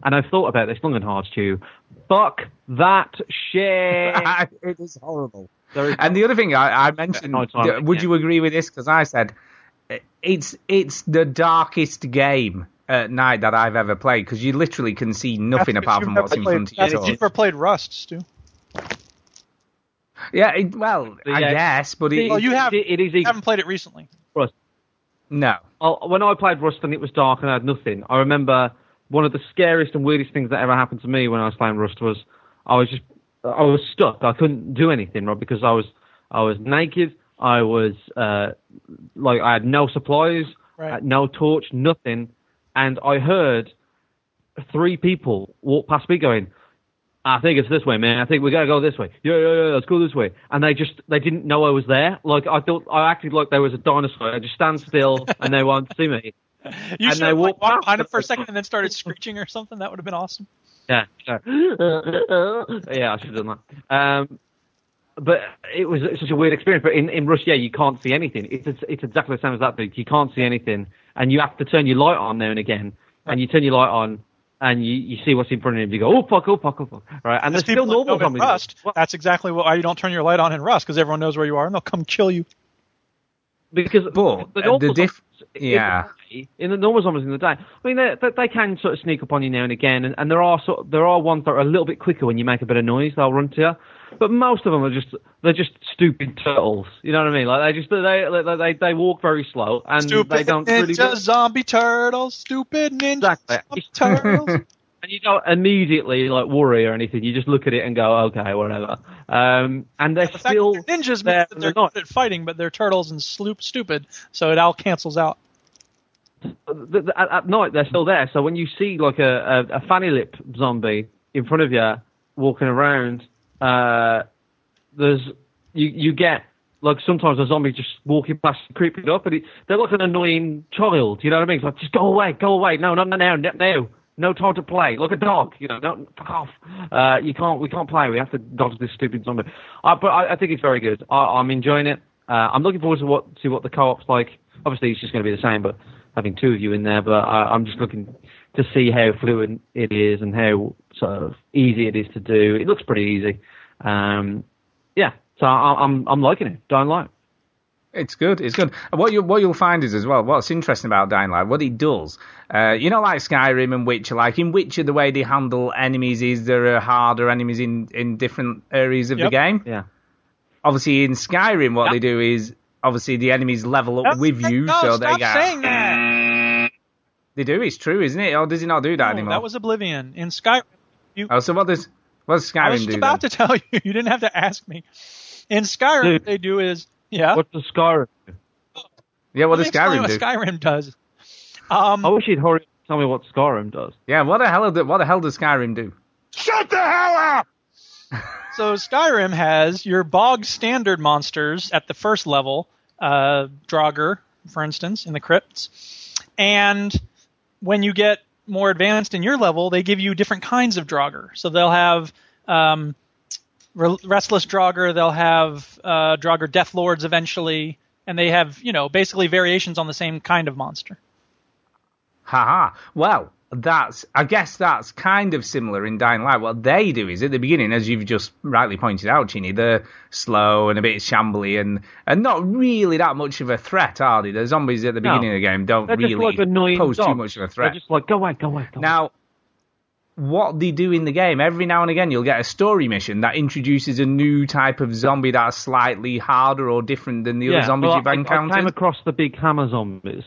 and I've thought about this long and hard, too. Fuck that shit. it is horrible. There is- And the other thing I, I mentioned, no time, would yeah. you agree with this? Because I said uh, it's it's the darkest game at night that I've ever played because you literally can see nothing apart from you've what's in never front of you. You've never played Rust, Stu. Yeah, it, well, I guess, but it, Well, you have. It, it is. You haven't played it recently. Rust. no. Oh, when I played Rust and it was dark and I had nothing, I remember one of the scariest and weirdest things that ever happened to me when I was playing Rust was I was just I was stuck. I couldn't do anything, right? Because I was I was naked. I was uh, like I had no supplies, Right. No torch, nothing, and I heard three people walk past me going. I think it's this way, man. I think we gotta go this way. Yeah, yeah, yeah. Let's go this way. And they just they didn't know I was there. Like I thought I acted like there was a dinosaur. I just stand still and they won't see me. You And should have like, walk walked behind him for a second and then started screeching or something. That would have been awesome. Yeah, yeah, yeah. I should have done that. Um, but it was such a weird experience. But in in Rust, yeah, you can't see anything. It's it's, exactly the same as that. Dude. You can't see anything, and you have to turn your light on now and again. And you turn your light on, and you, you see what's in front of you. You go, oh fuck, oh fuck, oh fuck. Right, and There's still normal zombies. Rust. That's exactly why you don't turn your light on in Rust because everyone knows where you are and they'll come kill you. Because But the normal the diff- zombies in yeah. the day- in the normal zombies in the day, I mean, they, they, they can sort of sneak up on you now and again, and, and there are sort of, there are ones that are a little bit quicker when you make a bit of noise. They'll run to you, but most of them are just they're just stupid turtles. You know what I mean? Like they just they they they, they walk very slow and Stupid they don't ninja really. do- zombie turtles. Stupid ninja Exactly. turtles. and you don't immediately like worry or anything. You just look at it and go, okay, whatever. Um, and they're the fact still they're ninjas there that they're not. good at fighting, but they're turtles and sloop stupid, so it all cancels out. at, at night they're still there. So when you see like a, a, a fanny lip zombie in front of you walking around, uh, there's you you get like sometimes a zombie just walking past, creeping up, and it, they're like an annoying child. You know what I mean? It's like just go away, go away. No, no, no, no, no, no. Time to play. Like a dog, you know. No, fuck off. Uh, you can't. We can't play. We have to dodge this stupid zombie. Uh, but I, I think it's very good. I, I'm enjoying it. Uh, I'm looking forward to what to what the co-op's like. Obviously, it's just going to be the same, but having two of you in there. But I, I'm just looking to see how fluent it is and how sort of easy it is to do. It looks pretty easy. Um, yeah, so I, I'm I'm liking it. Don't like. It's good. It's good. And what you what you'll find is as well. What's interesting about Dying Light, what it does, uh, you know, like Skyrim and Witcher. Like in Witcher, the way they handle enemies is there are harder enemies in in different areas of Yep. the game. Yeah. Obviously, in Skyrim, what Yep. they do is obviously the enemies level up That's- with you, no, so stop they get. saying that. They do. It's true, isn't it? Or does he not do that No, anymore? that was Oblivion. In Skyrim, Oh, so what does what does I was just do? about then? to tell you. You didn't have to ask me. In Skyrim, Dude. what they do is yeah. What's the Skyrim? Yeah, what Let does me explain Skyrim what do? Skyrim does. Um, I wish you'd hurry up and tell me what Skyrim does. Yeah, what the hell? do- What the hell does Skyrim do? Shut the hell up! So Skyrim has your bog standard monsters at the first level, uh, Draugr, for instance, in the crypts, and when you get more advanced in your level, they give you different kinds of Draugr. So they'll have um, Re- Restless Draugr, they'll have uh, Draugr Death Lords eventually, and they have you know basically variations on the same kind of monster. Haha. Well, that's I guess that's kind of similar in Dying Light. What they do is at the beginning, as you've just rightly pointed out, Chinny, they're slow and a bit shambly and and not really that much of a threat, are they? The zombies at the No. beginning of the game don't They're really like annoying pose too much of a threat. They're threat. just like go away, go away, go away. Now, what they do in the game, every now and again, you'll get a story mission that introduces a new type of zombie that's slightly harder or different than the yeah, other zombies well, you've I, I came across the big hammer zombies.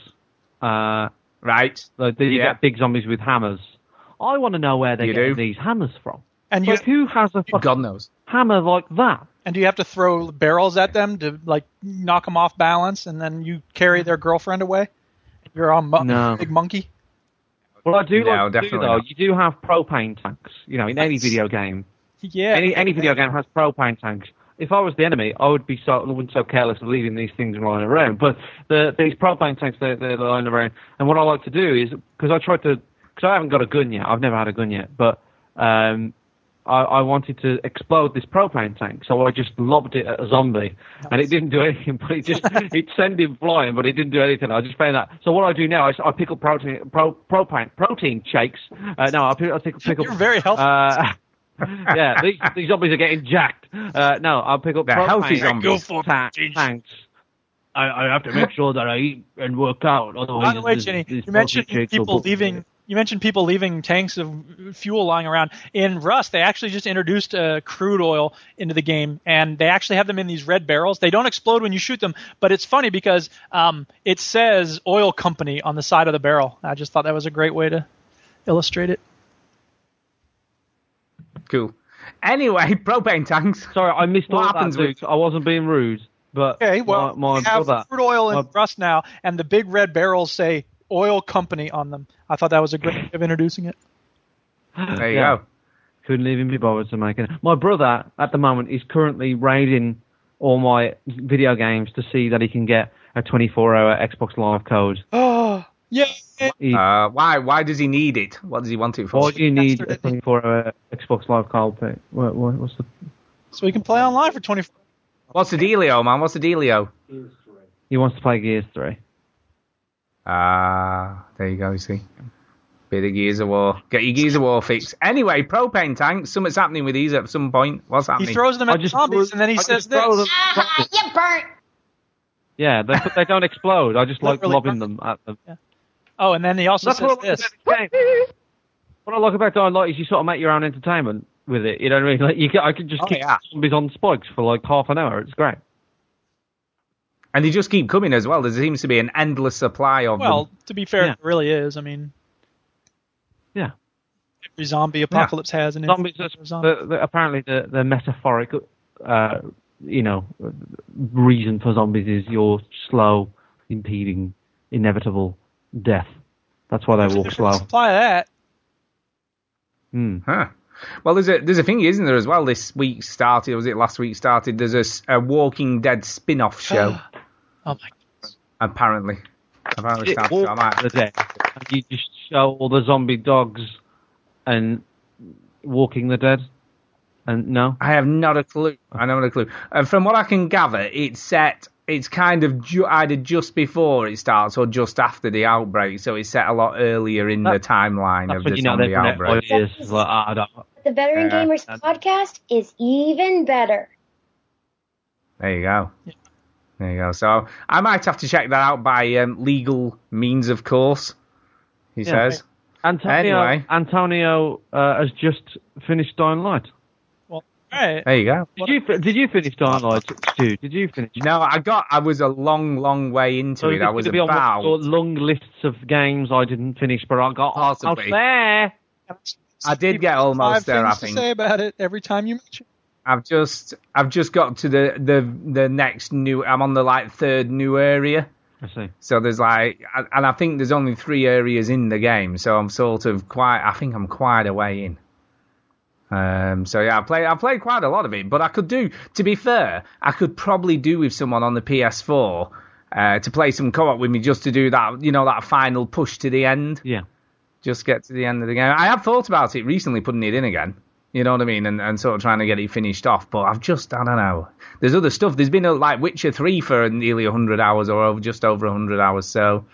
Uh, right. like, you Yeah. get big zombies with hammers. I want to know where they're You getting do? these hammers from. And you Like, who has a fucking God knows. hammer like that? and do you have to throw barrels at them to like knock them off balance, and then you carry their girlfriend away? You're a mo- No. big monkey. Well, I do No, like to do, though. not. You do have propane tanks, you know, in any video game. Yeah. Any any video game has propane tanks. If I was the enemy, I would be so wouldn't so careless of leaving these things lying around. But the these propane tanks they're, they're lying around, and what I like to do is because I tried to because I haven't got a gun yet. I've never had a gun yet, but um, I, I wanted to explode this propane tank, so I just lobbed it at a zombie, and it didn't do anything. But it just it sent him flying, but it didn't do anything. I just found that. So what I do now is I pick up protein pro, propane protein shakes. Uh, no, I pick, I pick, pick up. You're very healthy. Uh, yeah, these, these zombies are getting jacked. Uh, no, I'll pick up They're propane healthy zombies. ta- tanks. I, I have to make sure that I eat and work out. Otherwise, By the way, Chinny, you mentioned protein shakes will people leaving. You mentioned people leaving tanks of fuel lying around. In Rust, they actually just introduced uh, crude oil into the game, and they actually have them in these red barrels. They don't explode when you shoot them, but it's funny because um, it says oil company on the side of the barrel. I just thought that was a great way to illustrate it. Cool. Anyway, propane tanks. Sorry, I missed What all happens that, with- I wasn't being rude, but Okay, well, my, my we have brother. crude oil in my- Rust now, and the big red barrels say oil company on them. I thought that was a great way of introducing it. There you Yeah. go. Couldn't even be bothered to make it. My brother, at the moment, is currently raiding all my video games to see that he can get a 24-hour Xbox Live code. Oh, yeah. He, Uh, why? Why does he need it? What does he want it for? Why do you need a 24-hour Xbox Live code? What, what, what's the? So we can play online for 24 What's the dealio, man? What's the dealio? He wants to play Gears 3. Ah, there you go. You see, bit of Gears of War. Get your Gears of War fix. Anyway, propane tanks. Something's happening with these at some point. What's happening? He throws them at just zombies, and then he I says this. them- you burnt. Yeah, they, they don't explode. I just like Literally lobbing them at them. Oh, and then he also That's says what I this. like about the. What I like about Dying Light is you sort of make your own entertainment with it. You know what I mean? Like you, can, I can just Oh, keep yeah. zombies on spikes for like half an hour. It's great. And they just keep coming as well. There seems to be an endless supply of Well, them. to be fair, Yeah. it really is. I mean, Yeah. every zombie apocalypse has an Zombies, instance that's, zombie. the, the, apparently the, the metaphoric, uh, you know, reason for zombies is your slow, impeding, inevitable death. That's why they walk slow. Supply that. Hmm. Huh. Well, there's a there's a thing, isn't there, as well? This week started, or was it last week started? There's a, a Walking Dead spin-off show. Oh my! apparently, apparently It started. So I might- the dead. And you just show all the zombie dogs and walking the dead. And no, I have not a clue. I don't have a clue. And from what I can gather, it's set. It's kind of ju- either just before it starts or just after the outbreak. So it's set a lot earlier in That- the timeline of the zombie they've been out outbreak. like, I don't. The Veteran Yeah. Gamers podcast is even better. There you go. There you go. So I might have to check that out by um, legal means, of course. He Yeah. says. Antonio, Anyway. Antonio uh, has just finished Dying Light. Well, all right. There you go. Did you did you finish Dying Light, Stu? Did you finish? No, I got. I was a long, long way into So it. is I was be about. of your long lists of games I didn't finish, but I got Possibly. I was there. I did get almost Five there. I things to say about it every time you mention. I've just I've just got to the the the next new. I'm on the like third new area. I see. So there's like, and I think there's only three areas in the game. So I'm sort of quite. I think I'm quite a way in. Um. So yeah, I played. I played quite a lot of it, but I could do. To be fair, I could probably do with someone on the PS4 uh, to play some co-op with me, just to do that. You know, that final push to the end. Yeah. Just get to the end of the game. I have thought about it recently, putting it in again. You know what I mean, and and sort of trying to get it finished off. But I've just, I don't know. There's other stuff. There's been a, like Witcher three for nearly 100 hours or over, just over 100 hours. So,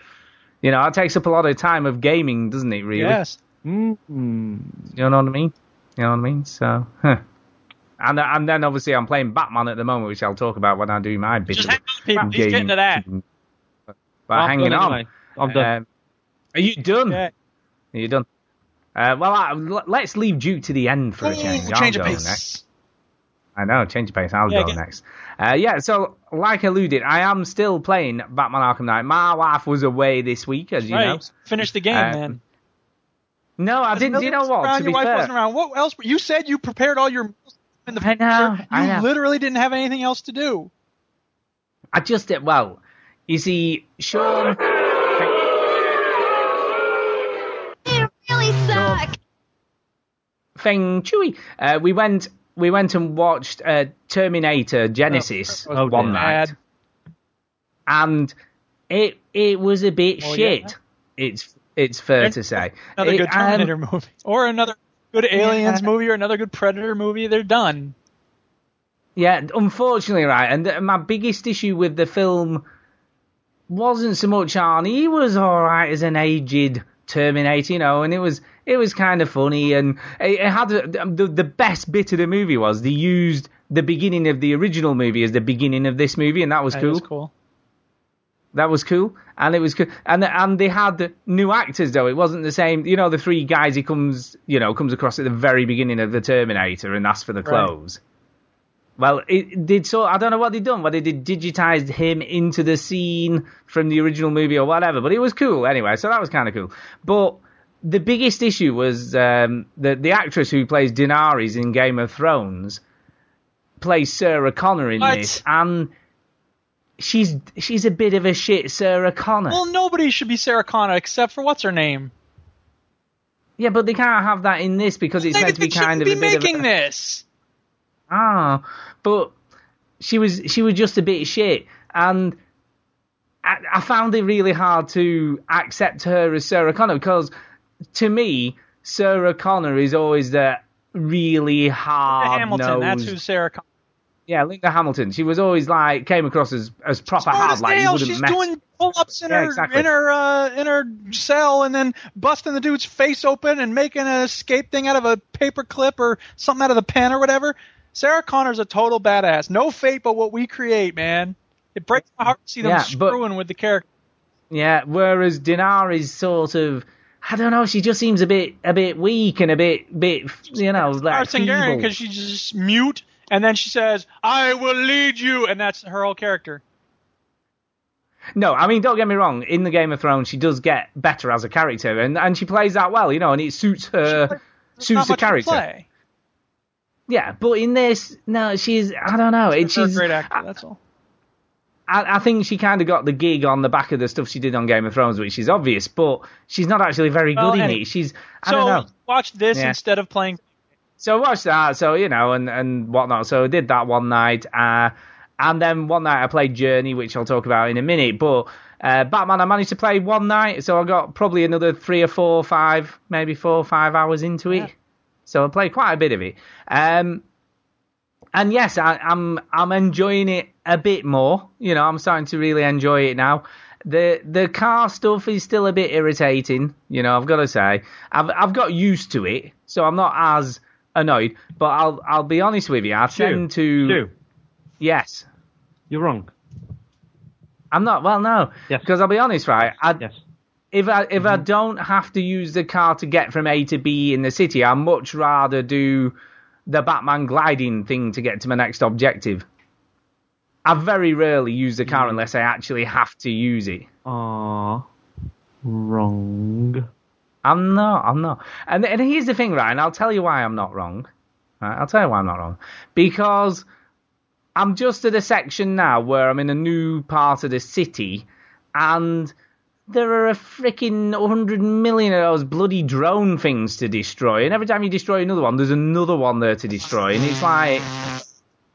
you know, it takes up a lot of time of gaming, doesn't it? Really. Yes. Mm-hmm. You know what I mean? You know what I mean? So, huh. And and then obviously I'm playing Batman at the moment, which I'll talk about when I do my bit. Just hang on, people. He's getting to that. But hanging on. anyway. I'm done. Um, are you done? Okay. Are you done? Uh, well, I, let's leave Duke to the end for a change. Ooh, I'll change of go pace. next. I know, change of pace. I'll Yeah, go get- next. Uh, yeah, so like alluded, I am still playing Batman Arkham Knight. My wife was away this week, as you right. know. Finish the game, Um, man. No, I didn't. You know what? around, To your wife fair, wasn't around. What else? You said you prepared all your in the I know, You know. literally didn't have anything else to do. I just did well. You see, Sean. Feng Chui. Uh, we went we went and watched uh, Terminator Genisys Oh, one dear. night, and it it was a bit Oh, shit. yeah? It's it's fair to say. Another It- good um, Terminator movie, or another good Aliens Yeah. movie, or another good Predator movie. They're done. Yeah, unfortunately, right. And th- my biggest issue with the film wasn't so much Arnie. He was all right as an aged Terminator, you know, and it was it was kind of funny. And it, it had the the best bit of the movie was they used the beginning of the original movie as the beginning of this movie, and that was That cool. was cool. That was cool, and it was cool, and and they had new actors though. It wasn't the same, you know. The three guys he comes, you know, comes across at the very beginning of the Terminator and asks for the Right. Well, it did so. I don't know what they'd done, whether they digitized him into the scene from the original movie or whatever. But it was cool anyway. So that was kind of cool. But the biggest issue was um, the the actress who plays Daenerys in Game of Thrones plays Sarah Connor in What? this, and she's she's a bit of a shit Sarah Connor. Well, nobody should be Sarah Connor except for what's her name. yeah, but they can't have that in this because it's They, meant to be kind of be a bit making of a, this. Ah, but she was she was just a bit of shit, and I, I found it really hard to accept her as Sarah Connor because to me, Sarah Connor is always the really hard Hamilton, that's who Sarah Connor. Yeah, Linda Hamilton. She was always like came across as as proper Smart hard, as like you wouldn't she's mess. doing pull-ups in Yeah, her exactly. in her uh, in her cell, and then busting the dude's face open and making an escape thing out of a paper clip or something out of the pen or whatever. Sarah Connor's a total badass. No fate but what we create, man. It breaks my heart to see them Yeah, but- screwing with the character. Yeah, whereas Daenerys sort of. I don't know. She just seems a bit, a bit weak and a bit, bit, you know, like Targaryen because she's just mute, and then she says, "I will lead you," and that's her whole character. No, I mean, don't get me wrong. In the Game of Thrones, she does get better as a character, and, and she plays that well, you know, and it suits her, suits the character. Yeah, but in this, no, she's, I don't know. It, She's great actor. That's all. I, I think she kind of got the gig on the back of the stuff she did on Game of Thrones, which is obvious, but she's not actually very Well, good in it. She's, I so don't know. watch this Yeah. instead of playing. So watch that, so you know, and and whatnot. So I did that one night, uh, and then one night I played Journey, which I'll talk about in a minute. But uh, Batman, I managed to play one night, so I got probably another three or four, five, maybe four or five hours into it. So I played quite a bit of it. Um, and yes, I, I'm I'm enjoying it a bit more. You know, I'm starting to really enjoy it now. The the car stuff is still a bit irritating. You know, I've got to say, I've I've got used to it, so I'm not as annoyed. But I'll I'll be honest with you, I tend to. Stu, Yes, you're wrong. I'm not. Well, no, Yes. because I'll be honest, right? I, Yes. If I if Mm-hmm. I don't have to use the car to get from A to B in the city, I much rather do the Batman gliding thing to get to my next objective. I very rarely use the Mm. car unless I actually have to use it. Ah, wrong. I'm not. I'm not. And and here's the thing, right? And I'll tell you why I'm not wrong. Right? I'll tell you why I'm not wrong. Because I'm just at a section now where I'm in a new part of the city, and there are a freaking hundred million of those bloody drone things to destroy. And every time you destroy another one, there's another one there to destroy. And it's like,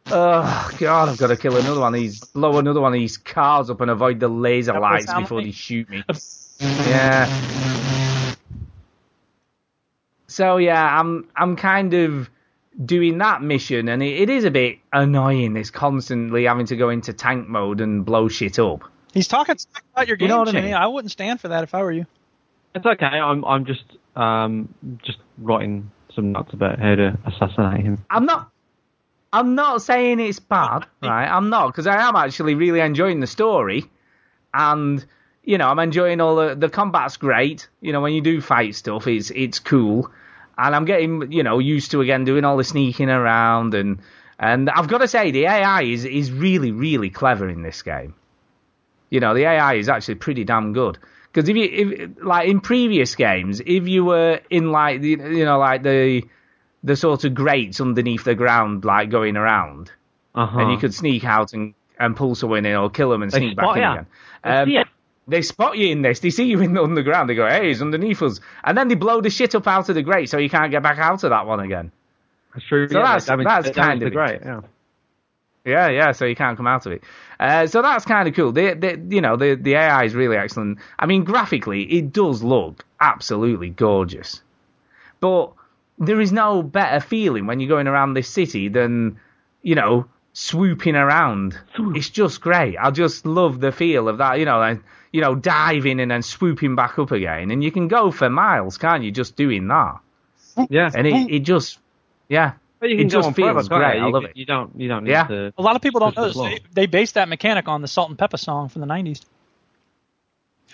oh god, I've got to kill another one. these blow another one of these cars up and avoid the laser That lights before they shoot me. yeah. So yeah, I'm I'm kind of doing that mission, and it, it is a bit annoying. This constantly having to go into tank mode and blow shit up. He's talking about your game, You game, know what I mean? I wouldn't stand for that if I were you. It's okay. I'm I'm just um just writing some nuts about how to assassinate him. I'm not. I'm not saying it's bad, right? I'm not because I am actually really enjoying the story, and you know I'm enjoying all the the combat's great. You know when you do fight stuff, it's it's cool, and I'm getting you know used to again doing all the sneaking around and and I've got to say the AI is is really really clever in this game. You know the AI is actually pretty damn good. Because if you if like in previous games, if you were in like the you know like the the sort of grates underneath the ground, like going around, Uh-huh. and you could sneak out and, and pull someone in or kill them and They sneak back in again. They Um, ya. They spot you in this. They see you in the underground. They go, "Hey, he's underneath us," and then they blow the shit up out of the grate, so you can't get back out of that one again. That's true. So yeah, that's- that's kind of great. Yeah. Yeah, yeah. So you can't come out of it. Uh, so that's kind of cool. The, the, you know, the the AI is really excellent. I mean, graphically, it does look absolutely gorgeous. But there is no better feeling when you're going around this city than, you know, swooping around. It's just great. I just love the feel of that. You know, you know, diving and then swooping back up again, and you can go for miles, can't you? Just doing that. Yeah. And it, it just, yeah. But you can it go just on forever, feels great. you? I love can- it. You don't. You don't need Yeah. to. A lot of people don't know this. They, floor. they based that mechanic on the Salt-N-Pepa song from the 90s.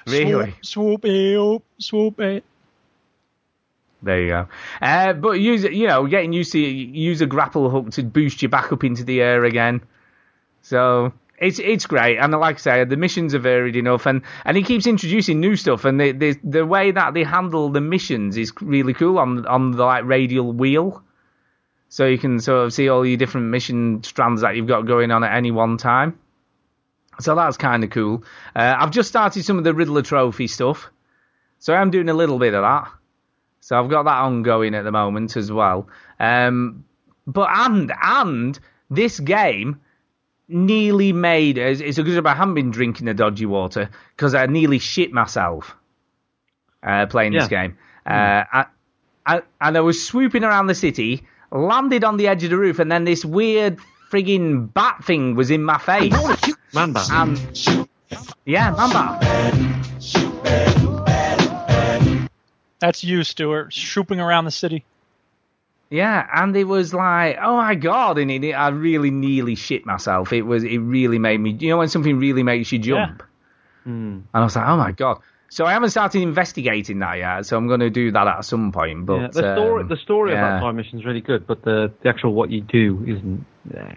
Really? Swoop, swoop, swoop, swoop it. There you go. Uh, but use you know, getting used to use a grapple hook to boost you back up into the air again. So it's it's great, and like I say, the missions are varied enough, and, and he keeps introducing new stuff, and the, the the way that they handle the missions is really cool on on the like radial wheel. So you can sort of see all your different mission strands that you've got going on at any one time. So that's kind of cool. Uh, I've just started some of the Riddler Trophy stuff, so I'm doing a little bit of that. So I've got that ongoing at the moment as well. Um, but and and this game nearly made it's it's a good job I haven't been drinking the dodgy water because I nearly shit myself uh, playing this game. Uh, I, I, and I was swooping around the city, landed on the edge of the roof, and then this weird frigging bat thing was in my face. Man bat. And, yeah, man bat. That's you, Stuart, swooping around the city. Yeah, and it was like, oh my god, and it, I really nearly shit myself. It was, it really made me, you know, when something really makes you jump, Hmm. and I was like, oh my god. So I haven't started investigating that yet, so I'm going to do that at some point. But yeah, the story, um, the story of yeah. that time mission is really good, but the, the actual what you do isn't. Uh,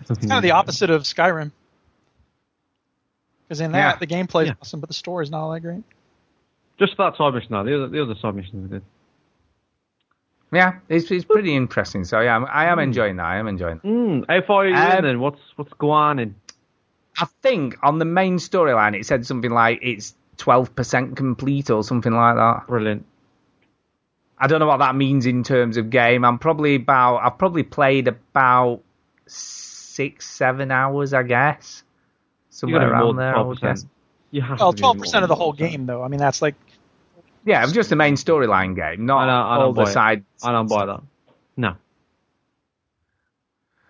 It's kind of the opposite of Skyrim. Because in that, Yeah. the gameplay is Yeah. awesome, but the story is not all that great. Just that side mission, though. The other, the other side missions are good. Yeah, it's it's pretty interesting. So yeah, I'm, I am enjoying that. I am enjoying. It. Mm, how far are you Um, in then? What's what's going on? I think on the main storyline it said something like it's 12% complete or something like that. Brilliant. I don't know what that means in terms of game. I'm probably about I've probably played about six, seven hours, I guess. Somewhere be more around than there, I would guess. You have Well, twelve percent of the whole game, though. I mean, that's like Yeah, just the main storyline game, not I don't, I don't all the buy side. I don't buy that. No.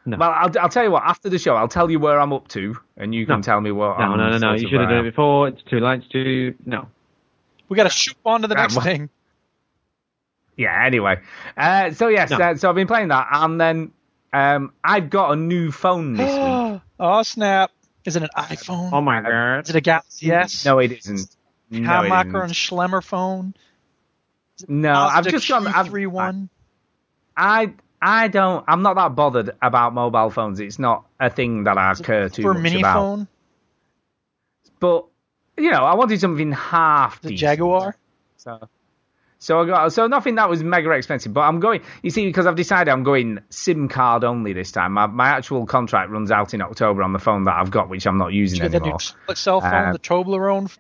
No. Well, I'll, I'll tell you what. After the show, I'll tell you where I'm up to, and you can No. tell me what. No, I'm no, no, no. sort You should have done it before. It's too late to no. we got to shoot on to the next well- thing. Yeah. Anyway, uh, so yes, No. uh, so I've been playing that, and then um, I've got a new phone this week. oh snap! Is it an iPhone? Oh my god. Is it a Galaxy S? No, it isn't. No, it Hammacher and isn't. Schlemmer phone? No, I've just got I've, Q31? I I don't. I'm not that bothered about mobile phones. It's not a thing that I care too for a much mini about. phone? But you know, I wanted something half The. Jaguar? So, so I got so nothing that was mega expensive. But I'm going. You see, because I've decided I'm going SIM card only this time. My my actual contract runs out in October on the phone that I've got, which I'm not using new anymore. split cell phone, Uh, the Toblerone.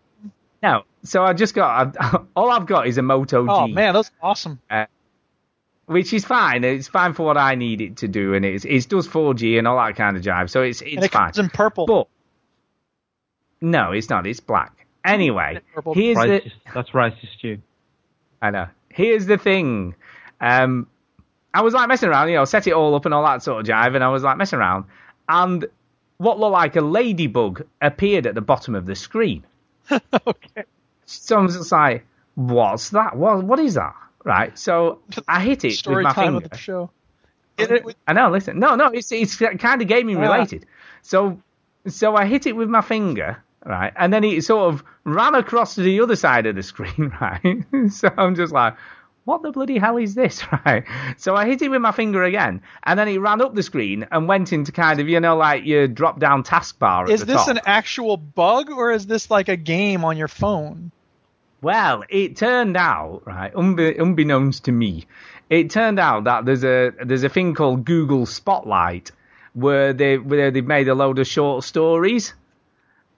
No, so I just got I, all I've got is a Moto G. Oh man, that's awesome. Uh, which is fine. It's fine for what I need it to do, and it's it does 4G and all that kind of jive. So it's it's and it fine. comes in purple. But no, it's not. It's black. Anyway, Purple. here's the. That's racist, you. I know. Here's the thing. Um, I was like messing around, you know, set it all up and all that sort of jive, and I was like messing around, and what looked like a ladybug appeared at the bottom of the screen. okay. So I was just like, "What's that? What? What is that?" Right. So I hit it Story with my time finger. of the show. Hit it with I know. Listen, no, no, it's it's kind of gaming Ah. related. So so I hit it with my finger, right, and then it sort of ran across to the other side of the screen, right. so I'm just like, what the bloody hell is this, right? So I hit it with my finger again, and then it ran up the screen and went into kind of you know like your drop down taskbar. At Is the this top. an actual bug or is this like a game on your phone? Well, it turned out, right, unbe- unbeknownst to me, it turned out that there's a there's a thing called Google Spotlight where they where they've made a load of short stories,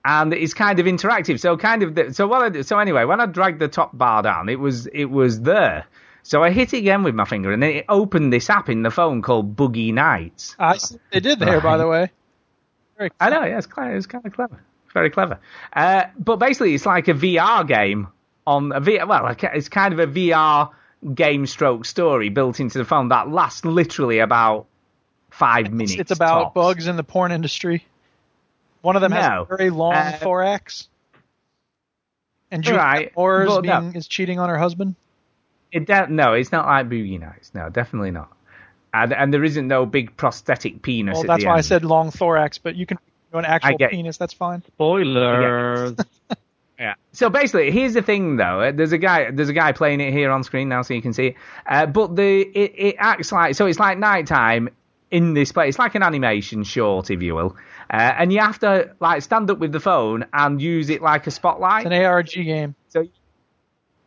and it's kind of interactive. So kind of the, so what I so anyway, when I dragged the top bar down, it was it was there. So I hit it again with my finger, and then it opened this app in the phone called Buggy Nights. I see they did there, by the way. Very I know, yeah, it's, clever, it's kind of clever. It's very clever. Uh, but basically, it's like a VR game on a VR. Well, it's kind of a VR game stroke story built into the phone that lasts literally about five minutes. It's about tops. bugs in the porn industry. One of them has a very long Uh, thorax. And Juliette Right, Moore is, but no. being, is cheating on her husband. It de- no, it's not like Boogie Nights. No, definitely not. And, and there isn't no big prosthetic penis. Well, at that's the why I said long thorax, but you can do an actual get- penis. That's fine. Spoilers. Yeah. So basically, here's the thing, though. Uh, There's a guy. There's a guy playing it here on screen now, so you can see it. Uh, but the it, it acts like so. It's like nighttime in this place. It's like an animation short, if you will. Uh, and you have to like stand up with the phone and use it like a spotlight. It's an ARG game. So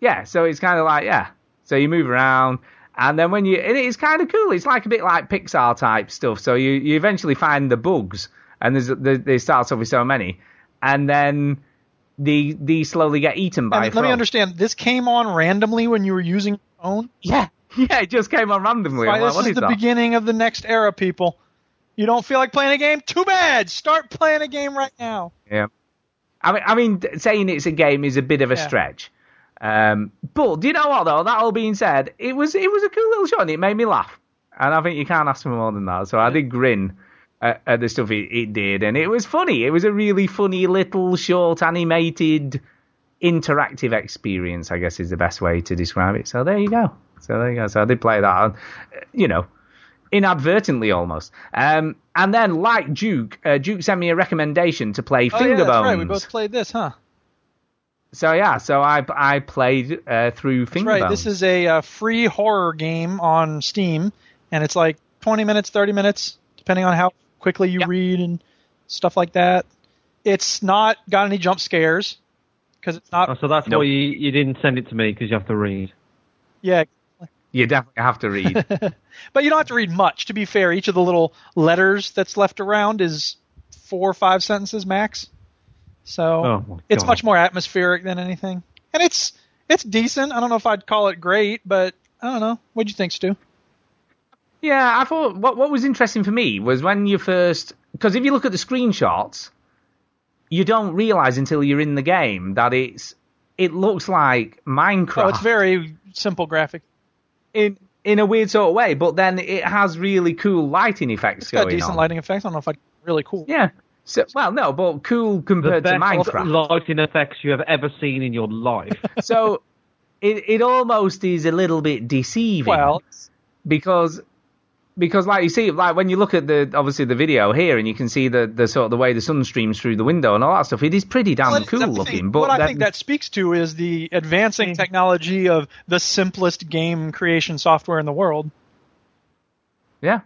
yeah, so it's kind of like yeah. So you move around, and then when you, and it's kind of cool. It's like a bit like Pixar type stuff. So you, you eventually find the bugs, and there's there, there starts off with so many, and then the these slowly get eaten by. Let me understand. This came on randomly when you were using your phone. Yeah, yeah, it just came on randomly. Like, this what is is the that? beginning of the next era, people. You don't feel like playing a game? Too bad. Start playing a game right now. Yeah. I mean, I mean, saying it's a game is a bit of a Yeah. stretch. Um, but do you know what though? That all being said, it was it was a cool little show and it made me laugh. And I think you can't ask for more than that. So I did grin at, at the stuff it, it did, and it was funny. It was a really funny little short animated interactive experience. I guess is the best way to describe it. So there you go. So there you go. So I did play that. uh, You know, inadvertently almost. Um, and then, like Duke, uh, Duke sent me a recommendation to play Oh, yeah, that's right. We both played this, huh? So yeah, so I I played uh, through That's Fingerbones. right. This is a uh, free horror game on Steam, and it's like 20 minutes, 30 minutes, depending on how quickly you read and stuff like that. It's not got any jump scares because it's not. Oh, so that's why you, you didn't send it to me because you have to read. Yeah, you definitely have to read. but you don't have to read much. To be fair, each of the little letters that's left around is four or five sentences max. So Oh, it's much more atmospheric than anything, and it's it's decent. I don't know if I'd call it great, but I don't know. What'd you think, Stu? Yeah, I thought what what was interesting for me was when you first because if you look at the screenshots, you don't realize until you're in the game that it's it looks like Minecraft. Oh, it's very simple graphic. in in a weird sort of way, but then it has really cool lighting effects It's got decent on. lighting effects. I don't know if I'd really cool. Yeah. So well, no, but cool The compared to Minecraft. lighting effects you have ever seen in your life. so it it almost is a little bit deceiving. Well, because because like you see like when you look at the obviously the video here and you can see the the sort of the way the sun streams through the window and all that stuff it is pretty damn Well, cool I looking but what I then- think that speaks to is the advancing mm-hmm. technology of the simplest game creation software in the world. yeah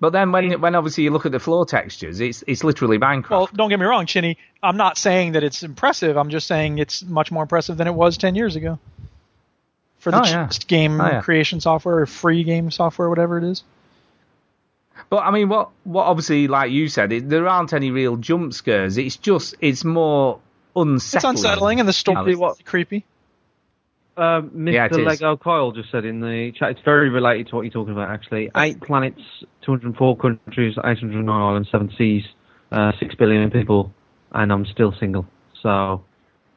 but then when mm. when obviously you look at the floor textures it's it's literally Minecraft Well, don't get me wrong, Chinny. I'm not saying that it's impressive. I'm just saying it's much more impressive than it was 10 years ago. For the Oh, yeah. game Oh, yeah. creation software or free game software, whatever it is. But I mean, what what obviously, like you said, it, there aren't any real jump scares. It's just it's more unsettling. It's unsettling and the story Alex. is creepy. Um, Mr. Yeah. Lego Kyle just said in the chat, it's very related to what you're talking about, actually. Eight planets, 204 countries, 809 islands, seven seas, uh, six billion people, and I'm still single. So,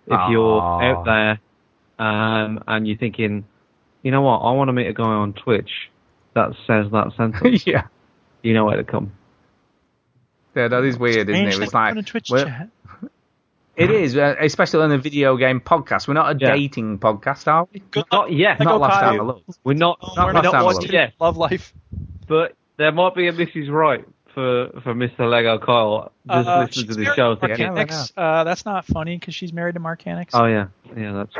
if you're out there, um, and you're thinking, you know what, I want to meet a guy on Twitch that says that sentence, yeah, you know where to come. yeah, that is weird, isn't it? It's like on a Twitch chat. it is, uh, especially on a video game podcast. We're not a Yeah. dating podcast, are we? Not yet. Lego Not last time I looked. We're not, Not we're last not time I one looked. yet. Love life. But there might be a Mrs. Right for, for Mr. Lego Kyle. Just Uh, listen to she's the show. to thinking, Mark Hannix. Uh, that's not funny because she's married to Mark Hannix. Oh yeah, yeah, that's.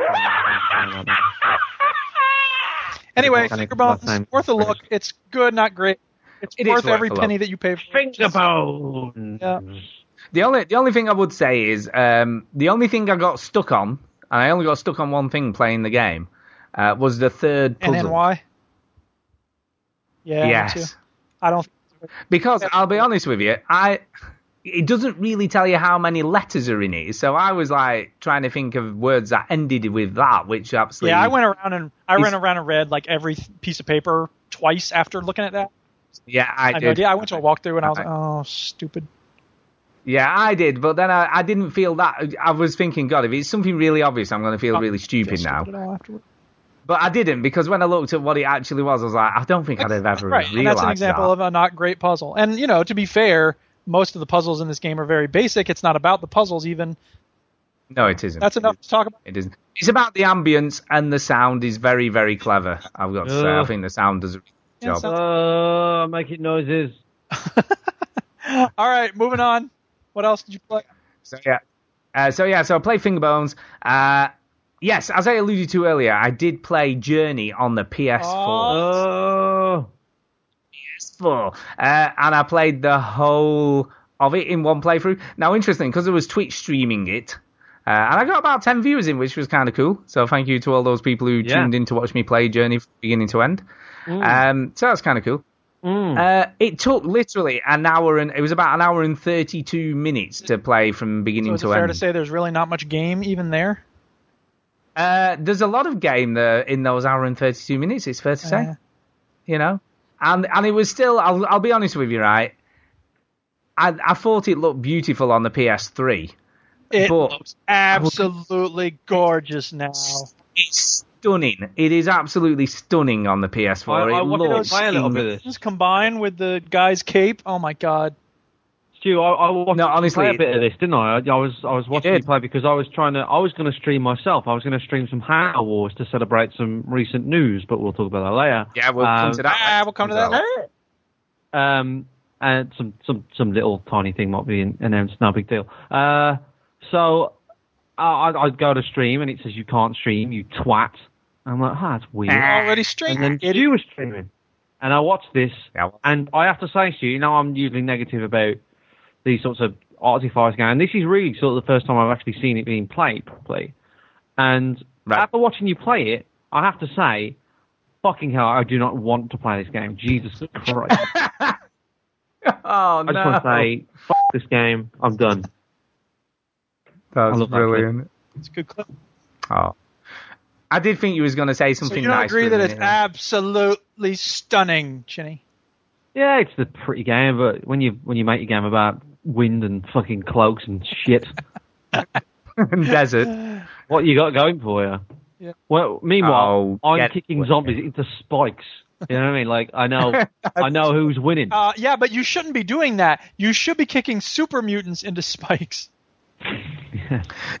anyway, Mark Hannix Fingerbones, worth a look. It's good, not great. It's It is worth worth every penny that you pay for. it. Fingerbone. Yeah. The only the only thing I would say is um, the only thing I got stuck on, and I only got stuck on one thing playing the game, uh, was the third puzzle. NNY. Yeah. yes. too. I don't. Because I'll be honest with you, I it doesn't really tell you how many letters are in it. So I was like trying to think of words that ended with that, which absolutely. Yeah, I went around and I Is- ran around and read like every piece of paper twice after looking at that. Yeah, I I, did. idea. I went to a walkthrough and I was like, oh, stupid. Yeah, I did, but then I, I didn't feel that. I was thinking, God, if it's something really obvious, I'm going to feel oh, really stupid now. Stupid oh, at. But I didn't because when I looked at what it actually was, I was like, I don't think I'd have ever Right, realized and that's an example that. of a not great puzzle. And you know, to be fair, most of the puzzles in this game are very basic. It's not about the puzzles even. No, it isn't. That's enough to talk about. It isn't. It's about the ambience and the sound is very, very clever. I've got to say, I think the sound does a Yeah, good job. Uh, making noises. All right, moving on. What else did you play? So yeah, uh, so yeah, so I played Fingerbones. Uh, yes, as I alluded to earlier, I did play Journey on the PS4. Oh. PS4, uh, and I played the whole of it in one playthrough. Now, interesting because it was Twitch streaming it. Uh, and I got about 10 viewers in, which was kind of cool. So thank you to all those people who Yeah. tuned in to watch me play Journey from beginning to end. Mm. Um, so that's kind of cool. Uh, it took literally an hour and it was about an hour and 32 minutes to play from beginning So to fair end. to say there's really not much game even there? Uh, there's a lot of game there in those hour and 32 minutes. It's fair to say, Uh. you know, and and it was still. I'll I'll be honest with you, right? I I thought it looked beautiful on the PS3. It but looks absolutely gorgeous now. It's stunning. It is absolutely stunning on the PS4. I- I it wanted to looks play a little bit of this. This combined with the guy's cape. Oh my god. Stu, I, I watched No, you honestly, play a bit of this, didn't I? I, I was I was watching you did. play because I was trying to I was going to stream myself. I was going to stream some Halo Wars to celebrate some recent news, but we'll talk about that later. Yeah, we'll come Um, to that. Ah, we'll come to that later. Um, and some some some little tiny thing might be in- announced. No big deal. Uh, so I, I'd- I'd go to stream and it says you can't stream, you twat. I'm like, ah, that's weird. Already streamed. And then you were streaming, and I watched this, and I have to say to you, you know, I'm usually negative about these sorts of artifice games. And this is really sort of the first time I've actually seen it being played properly. And after watching you play it, I have to say, fucking hell, I do not want to play this game. Jesus Christ. Oh I just want to say, fuck this game. I'm done. That's love that clip. brilliant. It's a good clip. Oh, I did think you was going to say So something you don't nice. agree that it's minute absolutely stunning, Chinny? Yeah, it's a pretty game, but when you when you make a game about wind and fucking cloaks and shit, and desert. what you got going for you? Yeah. Well, meanwhile, Oh, I'm get- kicking zombies into spikes. You know what I mean? Like I know, I know who's winning. Uh, yeah, but you shouldn't be doing that. You should be kicking super mutants into spikes.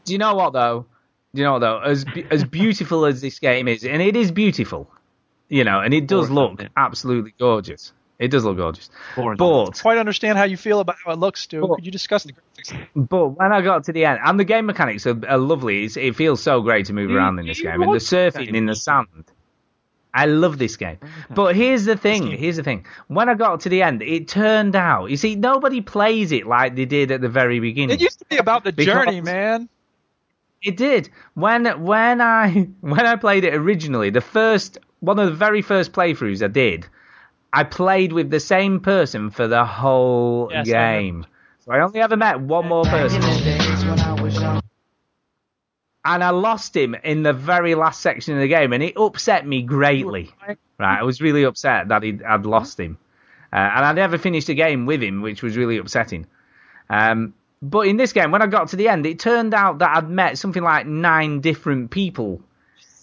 Do you know what though? You know what though? As as beautiful as this game is, and it is beautiful, you know, and it does look absolutely gorgeous. It does look gorgeous. But Quite understand how you feel about how it looks, Stu. Could you discuss the graphics? but when I got to the end, and the game mechanics are, are lovely. It's, it feels so great to move You- around in this game, and the surfing in the sand. I love this game. But here's the thing. Here's the thing. When I got to the end, it turned out. You see, nobody plays it like they did at the very beginning. It used to be about the Because- journey, man. It did. When when I when I played it originally, the first one of the very first playthroughs I did, I played with the same person for the whole Yes, I game. So I only ever met one more person. And I lost him in the very last section of the game, and it upset me greatly. Right, I was really upset that he'd, I'd lost him, uh, and I never finished a game with him, which was really upsetting. Um, but in this game, when I got to the end, it turned out that I'd met something like nine different people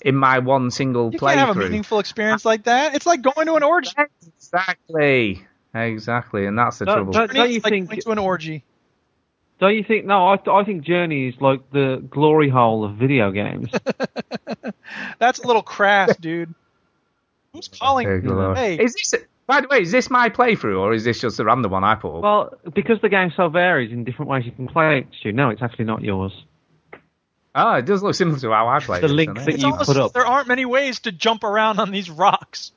in my one single You can't have a meaningful experience like that. It's like going to an orgy. Exactly, exactly, and that's the Don't- trouble. don't- don't you like think- going to an orgy. Don't you think? No, I, I think Journey is like the glory hole of video games. That's a little crass, dude. Who's calling? Hey, Is this? By the way, is this my playthrough, or is this just a random one I put up? well, because the game so varies in different ways you can play it, Stu. No, it's actually not yours. Oh, it does look similar to how I played The it. link that it? you put up. there aren't many ways to jump around on these rocks.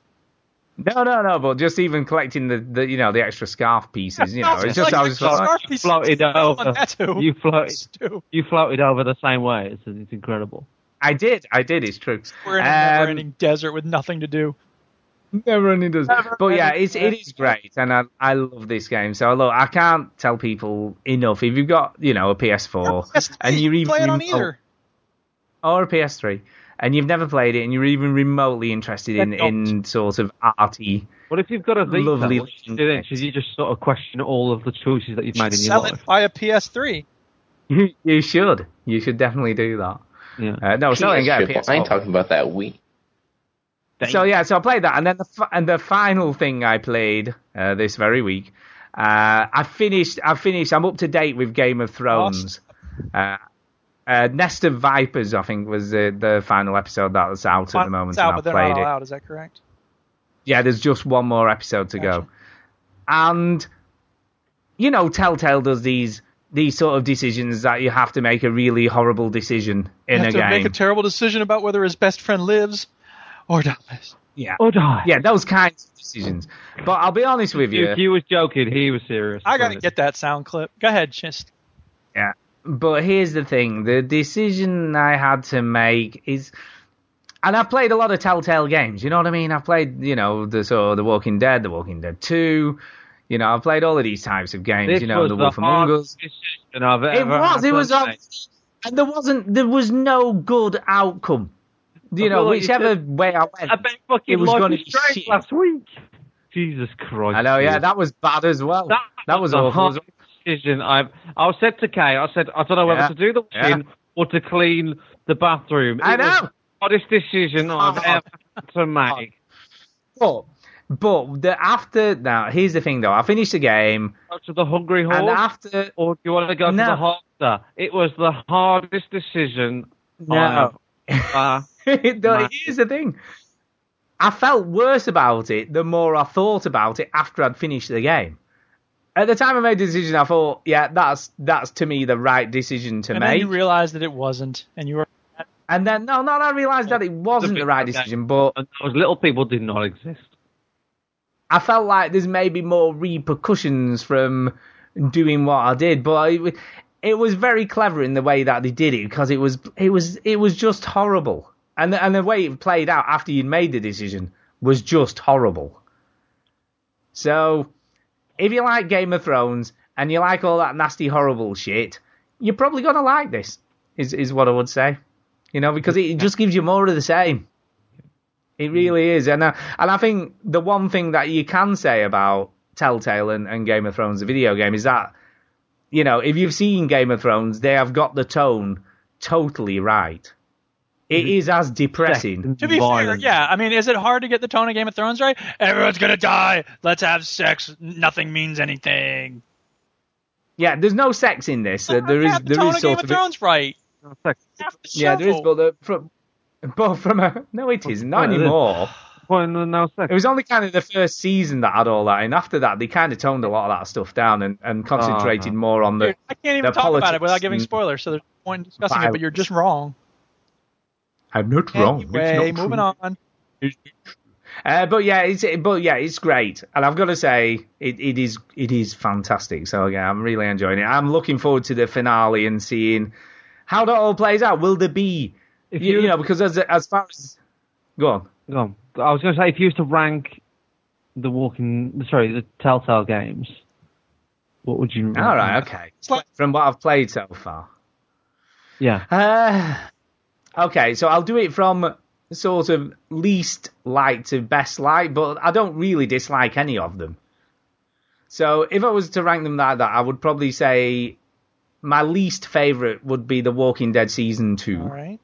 No, no, no, but just even collecting the, the you know, the extra scarf pieces, you know, it's just like I was the just like, piece floated over. You floated. Stu. You floated over the same way. It's, it's incredible. I did, I did, it's true. We're in a Um, never-ending desert with nothing to do. never only does. Never but yeah, it's it is great, and I I love this game. So look, I can't tell people enough. If you've got you know a PS4 and you're even play it on remote- either. or a PS3, and you've never played it, and you're even remotely interested in, in sort of arty, What if you've got a Vita? Lovely What should you do then? Should you just sort of question all of the choices that you've made in your Sell life? it. Buy a PS3. you, you should, you should definitely do that. Yeah. Uh, no, so I get a PS4. I ain't talking about that Wii. So yeah, so I played that, and then the and the final thing I played uh, this very week, uh, I finished. I finished. I'm up to date with Game of Thrones. Uh, uh, Nest of Vipers, I think, was the the final episode that was out at the moment. It's out, and but they're not it. allowed. Is that correct? Yeah, there's just one more episode to go, and you know, Telltale does these these sort of decisions that you have to make a really horrible decision in you have a to game. make a terrible decision about whether his best friend lives or dies. yeah, Or die. yeah, those kinds of decisions. But I'll be honest with you. If you was joking, he was serious. I gotta get that sound clip. Go ahead, just Yeah. But here's the thing the decision I had to make is. And I've played a lot of Telltale games, you know what I mean? I've played, you know, the sort of The Walking Dead, The Walking Dead 2. You know, I've played all of these types of games, This you know, The Wolf Among Us. hardest decision I've It was, it was, and there wasn't, there was no good outcome. You know, feel like you whichever said- way I went, I bet fucking it was going to be shit. last week. Jesus Christ. I know, yeah, that was bad as well. That, was the awful. as decision I've. I said to Kay, I said, I don't know whether Yeah. to do the Yeah. washing or to clean the bathroom. I It was know. the hardest decision I've ever had to make. But, but the after, now, here's the thing though, I finished the game, Go to the Hungry Horse, and after, or do you want to go to the Harder? It was the hardest decision No. I've no, Man. here's the thing. I felt worse about it the more I thought about it after I'd finished the game. At the time I made the decision, I thought, yeah, that's that's to me the right decision to make. and then you realized that it wasn't, and you were and then no, no, I realised that it wasn't the right decision, but those little people did not exist. I felt like there's maybe more repercussions from doing what I did, but it, it was very clever in the way that they did it because it was it was it was just horrible, and the, and the way it played out after you'd made the decision was just horrible. So, if you like Game of Thrones and you like all that nasty, horrible shit, you're probably gonna like this. Is is what I would say, you know, because it just gives you more of the same. It hmm. really is, and I, and I think the one thing that you can say about Telltale and, and Game of Thrones, the video game, is that you know if you've seen Game of Thrones, they have got the tone totally right. It is as depressing. To be fair, yeah. I mean, is it hard to get the tone of Game of Thrones right? Everyone's gonna die. Let's have sex. Nothing means anything. Yeah, there's no sex in this. Uh, there is Have the there tone is of Game sort of of Thrones right. yeah, there is, but the, from but from a no, it isn't anymore. Well, no, no sex. It was only kind of the first season that had all that, and after that, they kind of toned a lot of that stuff down and, and concentrated no. more on the. Dude, I can't even talk about it without giving spoilers, so there's no point in discussing it. But you're just wrong. I'm not wrong. It's Anyway, not moving true. on. Uh, but yeah, it's but yeah, it's great, and I've got to say, it, it is it is fantastic. So yeah, I'm really enjoying it. I'm looking forward to the finale and seeing how that all plays out. Will there be, If you, you- you know, because as as far as go on, Go on. I was going to say, if you used to rank the Walking, sorry, the Telltale games, what would you? rank all right, them? okay, from what I've played so far. Yeah. Uh, okay, so I'll do it from sort of least like to best like, but I don't really dislike any of them. So if I was to rank them like that, I would probably say my least favorite would be The Walking Dead season two. All right.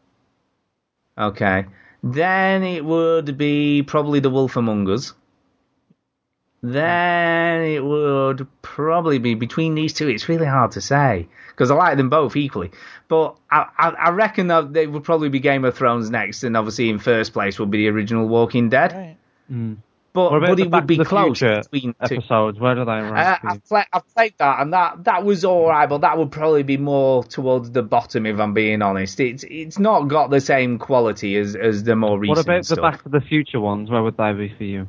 Okay. Then it would be probably The Wolf Among Us. Then it would probably be between these two. It's really hard to say because I like them both equally. But I, I, I reckon that they would probably be Game of Thrones next, and obviously in first place would be the original Walking Dead. Right. Mm. But but it Back would be to the close Future between two. episodes. Where do they Uh, rank? I've, play, I've played that, and that, that was alright, but that would probably be more towards the bottom, if I'm being honest. It's it's not got the same quality as, as the more recent what about the. Back to the Future ones? Where would they be for you?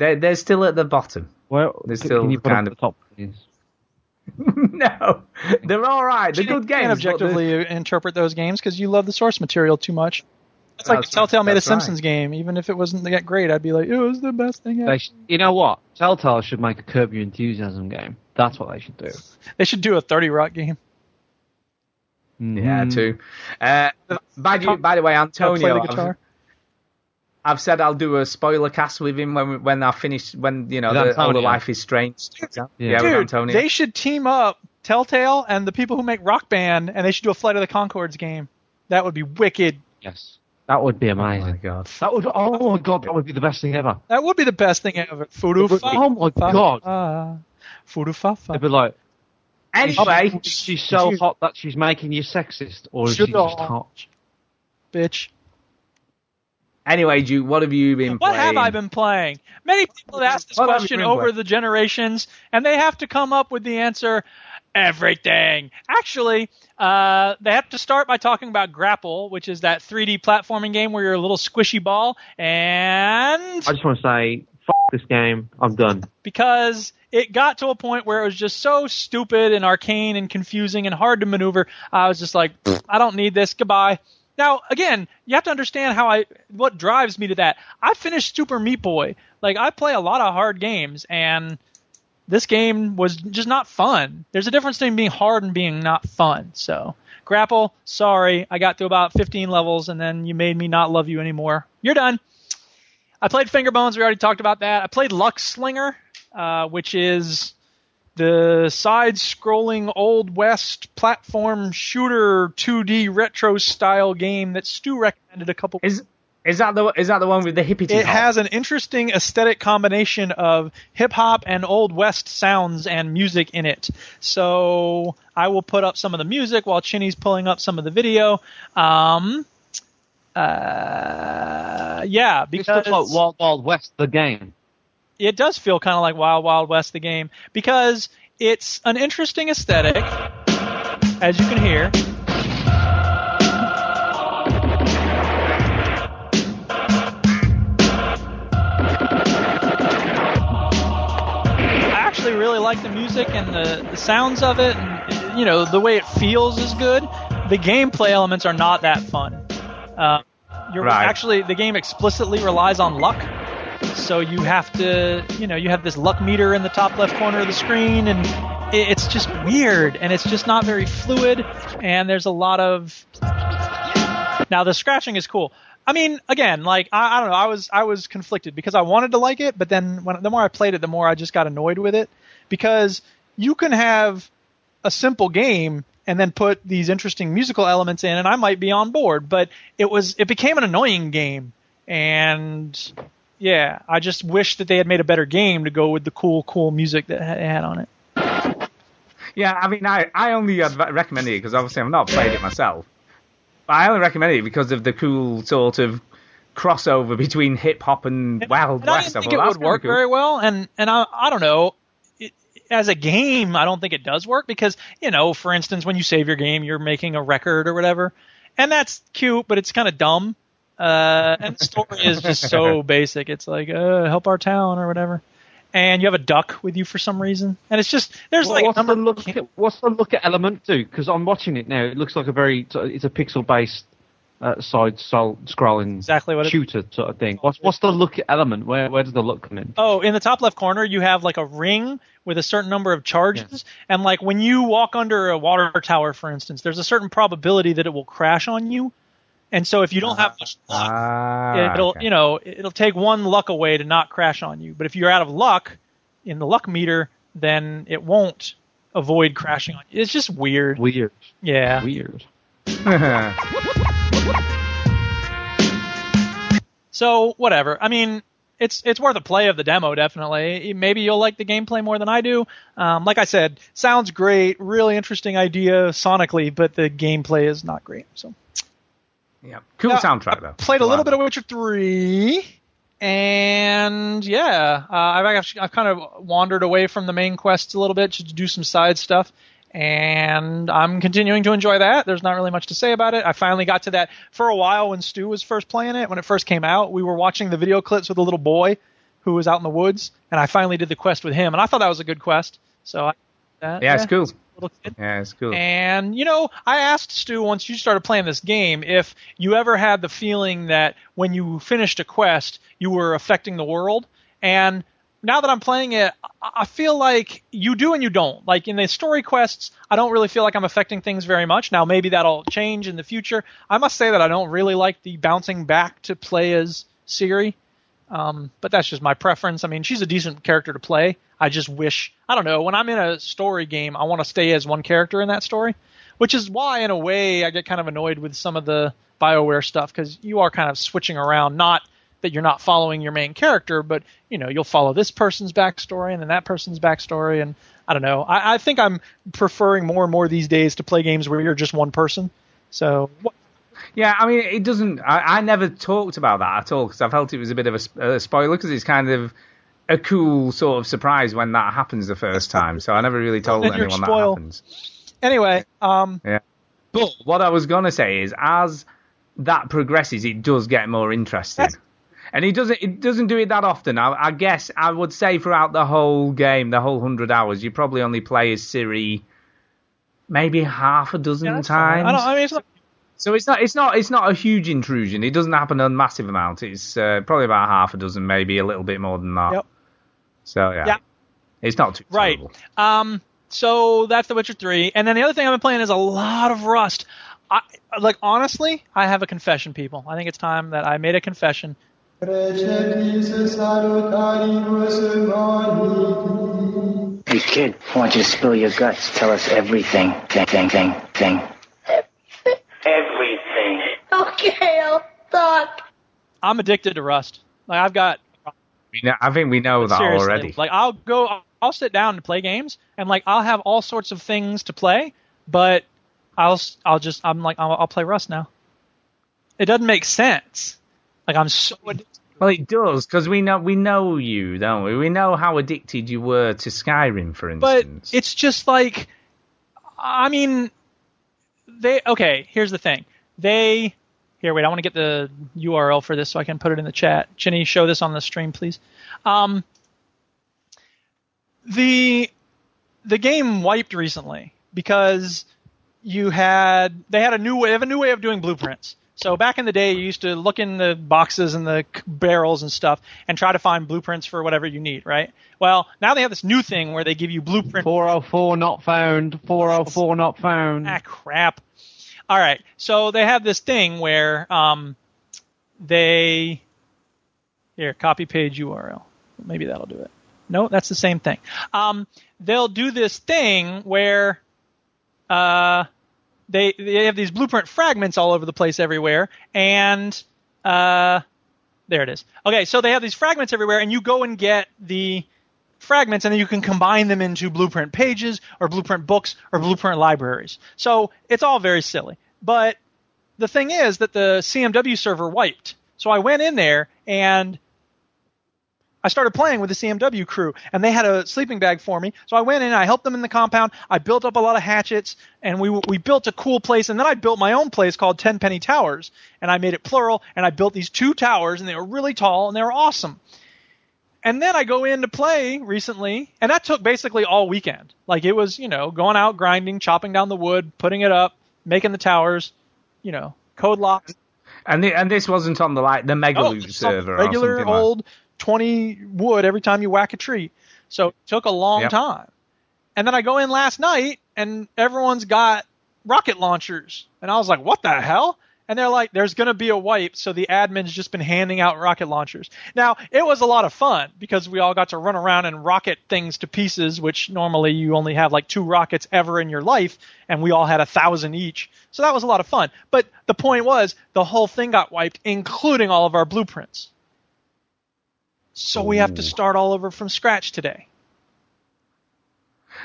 They're, they're still at the bottom. Well, They're can still you put kind up of the top, please? no, they're all right. They're good You can't games. objectively interpret those games because you love the source material too much. It's like That's- Telltale made a that's right. Simpsons game. Even if it wasn't that great, I'd be like, it was the best thing ever. They sh- you know what? Telltale should make a Curb Your Enthusiasm game. That's what they should do. They should do a 30 Rock game. Yeah, Mm. too. Uh, by, the, by the way, Gotta play Antonio, the I've, said I'll do a spoiler cast with him when we, when I finish when you know the, all the Life is Strange. Yeah, with Dude, Antonio. they should team up Telltale and the people who make Rock Band, and they should do a Flight of the Conchords game. That would be wicked. Yes. That would be amazing. Oh my god. That would. Oh my god, that would be the best thing ever. That would be the best thing ever. Fudu It would- fa- oh my fa- God. fa- Fudu fa fa. They'd be like, Anyway, is she so hot that she's making you sexist, or is she just hot? Bitch. Anyway, Duke, what have you been What playing? have I been playing? Many people have asked this What question over playing? the generations, and they have to come up with the answer everything. Actually, uh, they have to start by talking about Grapple, which is that 3D platforming game where you're a little squishy ball, and I just want to say, fuck this game. I'm done. because it got to a point where it was just so stupid and arcane and confusing and hard to maneuver. I was just like, I don't need this. Goodbye. Now, again, you have to understand how I what drives me to that. I finished Super Meat Boy. Like I play a lot of hard games and this game was just not fun. There's a difference between being hard and being not fun. So, Grapple, sorry, I got to about 15 levels and then you made me not love you anymore. You're done. I played Finger Bones. We already talked about that. I played Luckslinger, uh, which is the side-scrolling old west platform shooter 2D retro style game that Stu recommended a couple. Is is that the is that the one with the hippie? It hop? has an interesting aesthetic combination of hip hop and old west sounds and music in it. So I will put up some of the music while Chinny's pulling up some of the video. Um, uh, yeah, It's because just like Wild Wild West, the game. It does feel kind of like Wild Wild West the game because it's an interesting aesthetic, as you can hear. I actually really like the music and the, the sounds of it, and you know the way it feels is good. The gameplay elements are not that fun. Uh, you're Right. actually the game explicitly relies on luck. So you have to, you know, you have this luck meter in the top left corner of the screen, and it's just weird, and it's just not very fluid, and there's a lot of. Now the scratching is cool. I mean, again, like I, I don't know, I was I was conflicted because I wanted to like it, but then when the more I played it, the more I just got annoyed with it because you can have a simple game and then put these interesting musical elements in, and I might be on board. But it was it became an annoying game, and yeah, I just wish that they had made a better game to go with the cool, cool music that it had on it. Yeah, I mean, I, I only adv- recommended it because obviously I've not played it myself. But I only recommend it because of the cool sort of crossover between hip hop and Wild And I West. didn't think thought, it would work cool." very well, and and I I don't know. It, as a game, I don't think it does work because you know, for instance, when you save your game, you're making a record or whatever, and that's cute, but it's kind of dumb. Uh, and the story is just so basic. It's like uh, help our town or whatever, and you have a duck with you for some reason, and it's just there's Well, like what's the look? At, what's the look at element do? Because I'm watching it now. It looks like a very. It's a pixel based uh, side scrolling Exactly what it- shooter sort of thing. What's what's the look at element? Where where does the look come in? Oh, in the top left corner, you have like a ring with a certain number of charges, and like when you walk under a water tower, for instance, there's a certain probability that it will crash on you. And so if you don't have much luck, Ah, it'll okay. you know it'll take one luck away to not crash on you. But if you're out of luck in the luck meter, then it won't avoid crashing on you. It's just weird. Weird. Yeah. Weird. So whatever. I mean, it's it's worth a play of the demo definitely. Maybe you'll like the gameplay more than I do. Um, like I said, sounds great, really interesting idea sonically, but the gameplay is not great. So yeah, cool Now, soundtrack though. played a little bit of Witcher three, and yeah, uh, I've actually I've kind of wandered away from the main quests a little bit to do some side stuff, and I'm continuing to enjoy that. There's not really much to say about it. I finally got to that for a while when Stu was first playing it. When it first came out, we were watching the video clips with a little boy who was out in the woods, and I finally did the quest with him, and I thought that was a good quest. So I, that, Yeah, it's cool. Little kid. Yeah, it's cool. And you know, I asked Stu once you started playing this game if you ever had the feeling that when you finished a quest, you were affecting the world. And now that I'm playing it, I I feel like you do and you don't. Like in the story quests, I don't really feel like I'm affecting things very much. Now maybe that'll change in the future. I must say that I don't really like the bouncing back to play as Ciri. Um, but that's just my preference. I mean, she's a decent character to play. I just wish, I don't know, when I'm in a story game, I want to stay as one character in that story, which is why, in a way, I get kind of annoyed with some of the BioWare stuff because you are kind of switching around. Not that you're not following your main character, but you know, you'll follow this person's backstory and then that person's backstory, and I don't know. I, I think I'm preferring more and more these days to play games where you're just one person. So Yeah, I mean, it doesn't. I, I never talked about that at all because I felt it was a bit of a, a spoiler because it's kind of a cool sort of surprise when that happens the first time. So I never really told anyone that happens. anyway, um, Yeah. But what I was gonna say is, as that progresses, it does get more interesting. And it doesn't. It doesn't do it that often. I, I guess I would say throughout the whole game, the whole hundred hours, you probably only play as Ciri, maybe half a dozen yeah, times. I don't. I mean, it's not, So it's not it's not it's not a huge intrusion. It doesn't happen a massive amount. It's uh, probably about half a dozen, maybe a little bit more than that. Yep. So yeah, Yeah. it's not too Right. terrible. Um, so that's The Witcher 3. And then the other thing I've been playing is a lot of Rust. I, like, honestly, I have a confession, people. I think it's time that I made a confession. Hey kid, I want you to spill your guts. Tell us everything. Thing, thing, thing, thing. Everything. Okay, I'll talk. I'm addicted to Rust. Like, I've got We know, I think we know that seriously. already. Like, I'll go, I'll sit down and play games, and like, I'll have all sorts of things to play, but I'll, s- I'll just, I'm like, I'll, I'll play Rust now. It doesn't make sense. Like, I'm so addicted. Well, it does because we know we know you, don't we? We know how addicted you were to Skyrim, for instance. but it's just like i mean they okay here's the thing they here wait i want to get the url for this so i can put it in the chat Chinny, show this on the stream please um the the game wiped recently because you had they had a new way they have a new way of doing blueprints so back in the day you used to look in the boxes and the barrels and stuff and try to find blueprints for whatever you need right well now they have this new thing where they give you blueprint 404 not found. 404 not found. Ah, crap. All right. So they have this thing where um, they here copy page URL. Maybe that'll do it. No, that's the same thing. Um, they'll do this thing where uh, they they have these blueprint fragments all over the place everywhere, and uh, there it is. Okay, so they have these fragments everywhere, and you go and get the fragments and then you can combine them into blueprint pages or blueprint books or blueprint libraries. So it's all very silly. But the thing is that the CMW server wiped. So I went in there and I started playing with the CMW crew and they had a sleeping bag for me. So I went in, I helped them in the compound. I built up a lot of hatchets and we we built a cool place and then I built my own place called 10 Penny Towers and I made it plural and I built these two towers and they were really tall and they were awesome. And then I go in to play recently, and that took basically all weekend. Like it was, you know, going out grinding, chopping down the wood, putting it up, making the towers, you know, code locks. and the, and this wasn't on the like the Megaloot Oh, server, or regular something like- old 20 wood every time you whack a tree. So it took a long Yep. time. And then I go in last night, and everyone's got rocket launchers, and I was like, what the hell? And they're like, there's going to be a wipe, so the admin's just been handing out rocket launchers. Now, it was a lot of fun because we all got to run around and rocket things to pieces, which normally you only have like two rockets ever in your life, and we all had a thousand each. So that was a lot of fun. But the point was, the whole thing got wiped, including all of our blueprints. So we have to start all over from scratch today.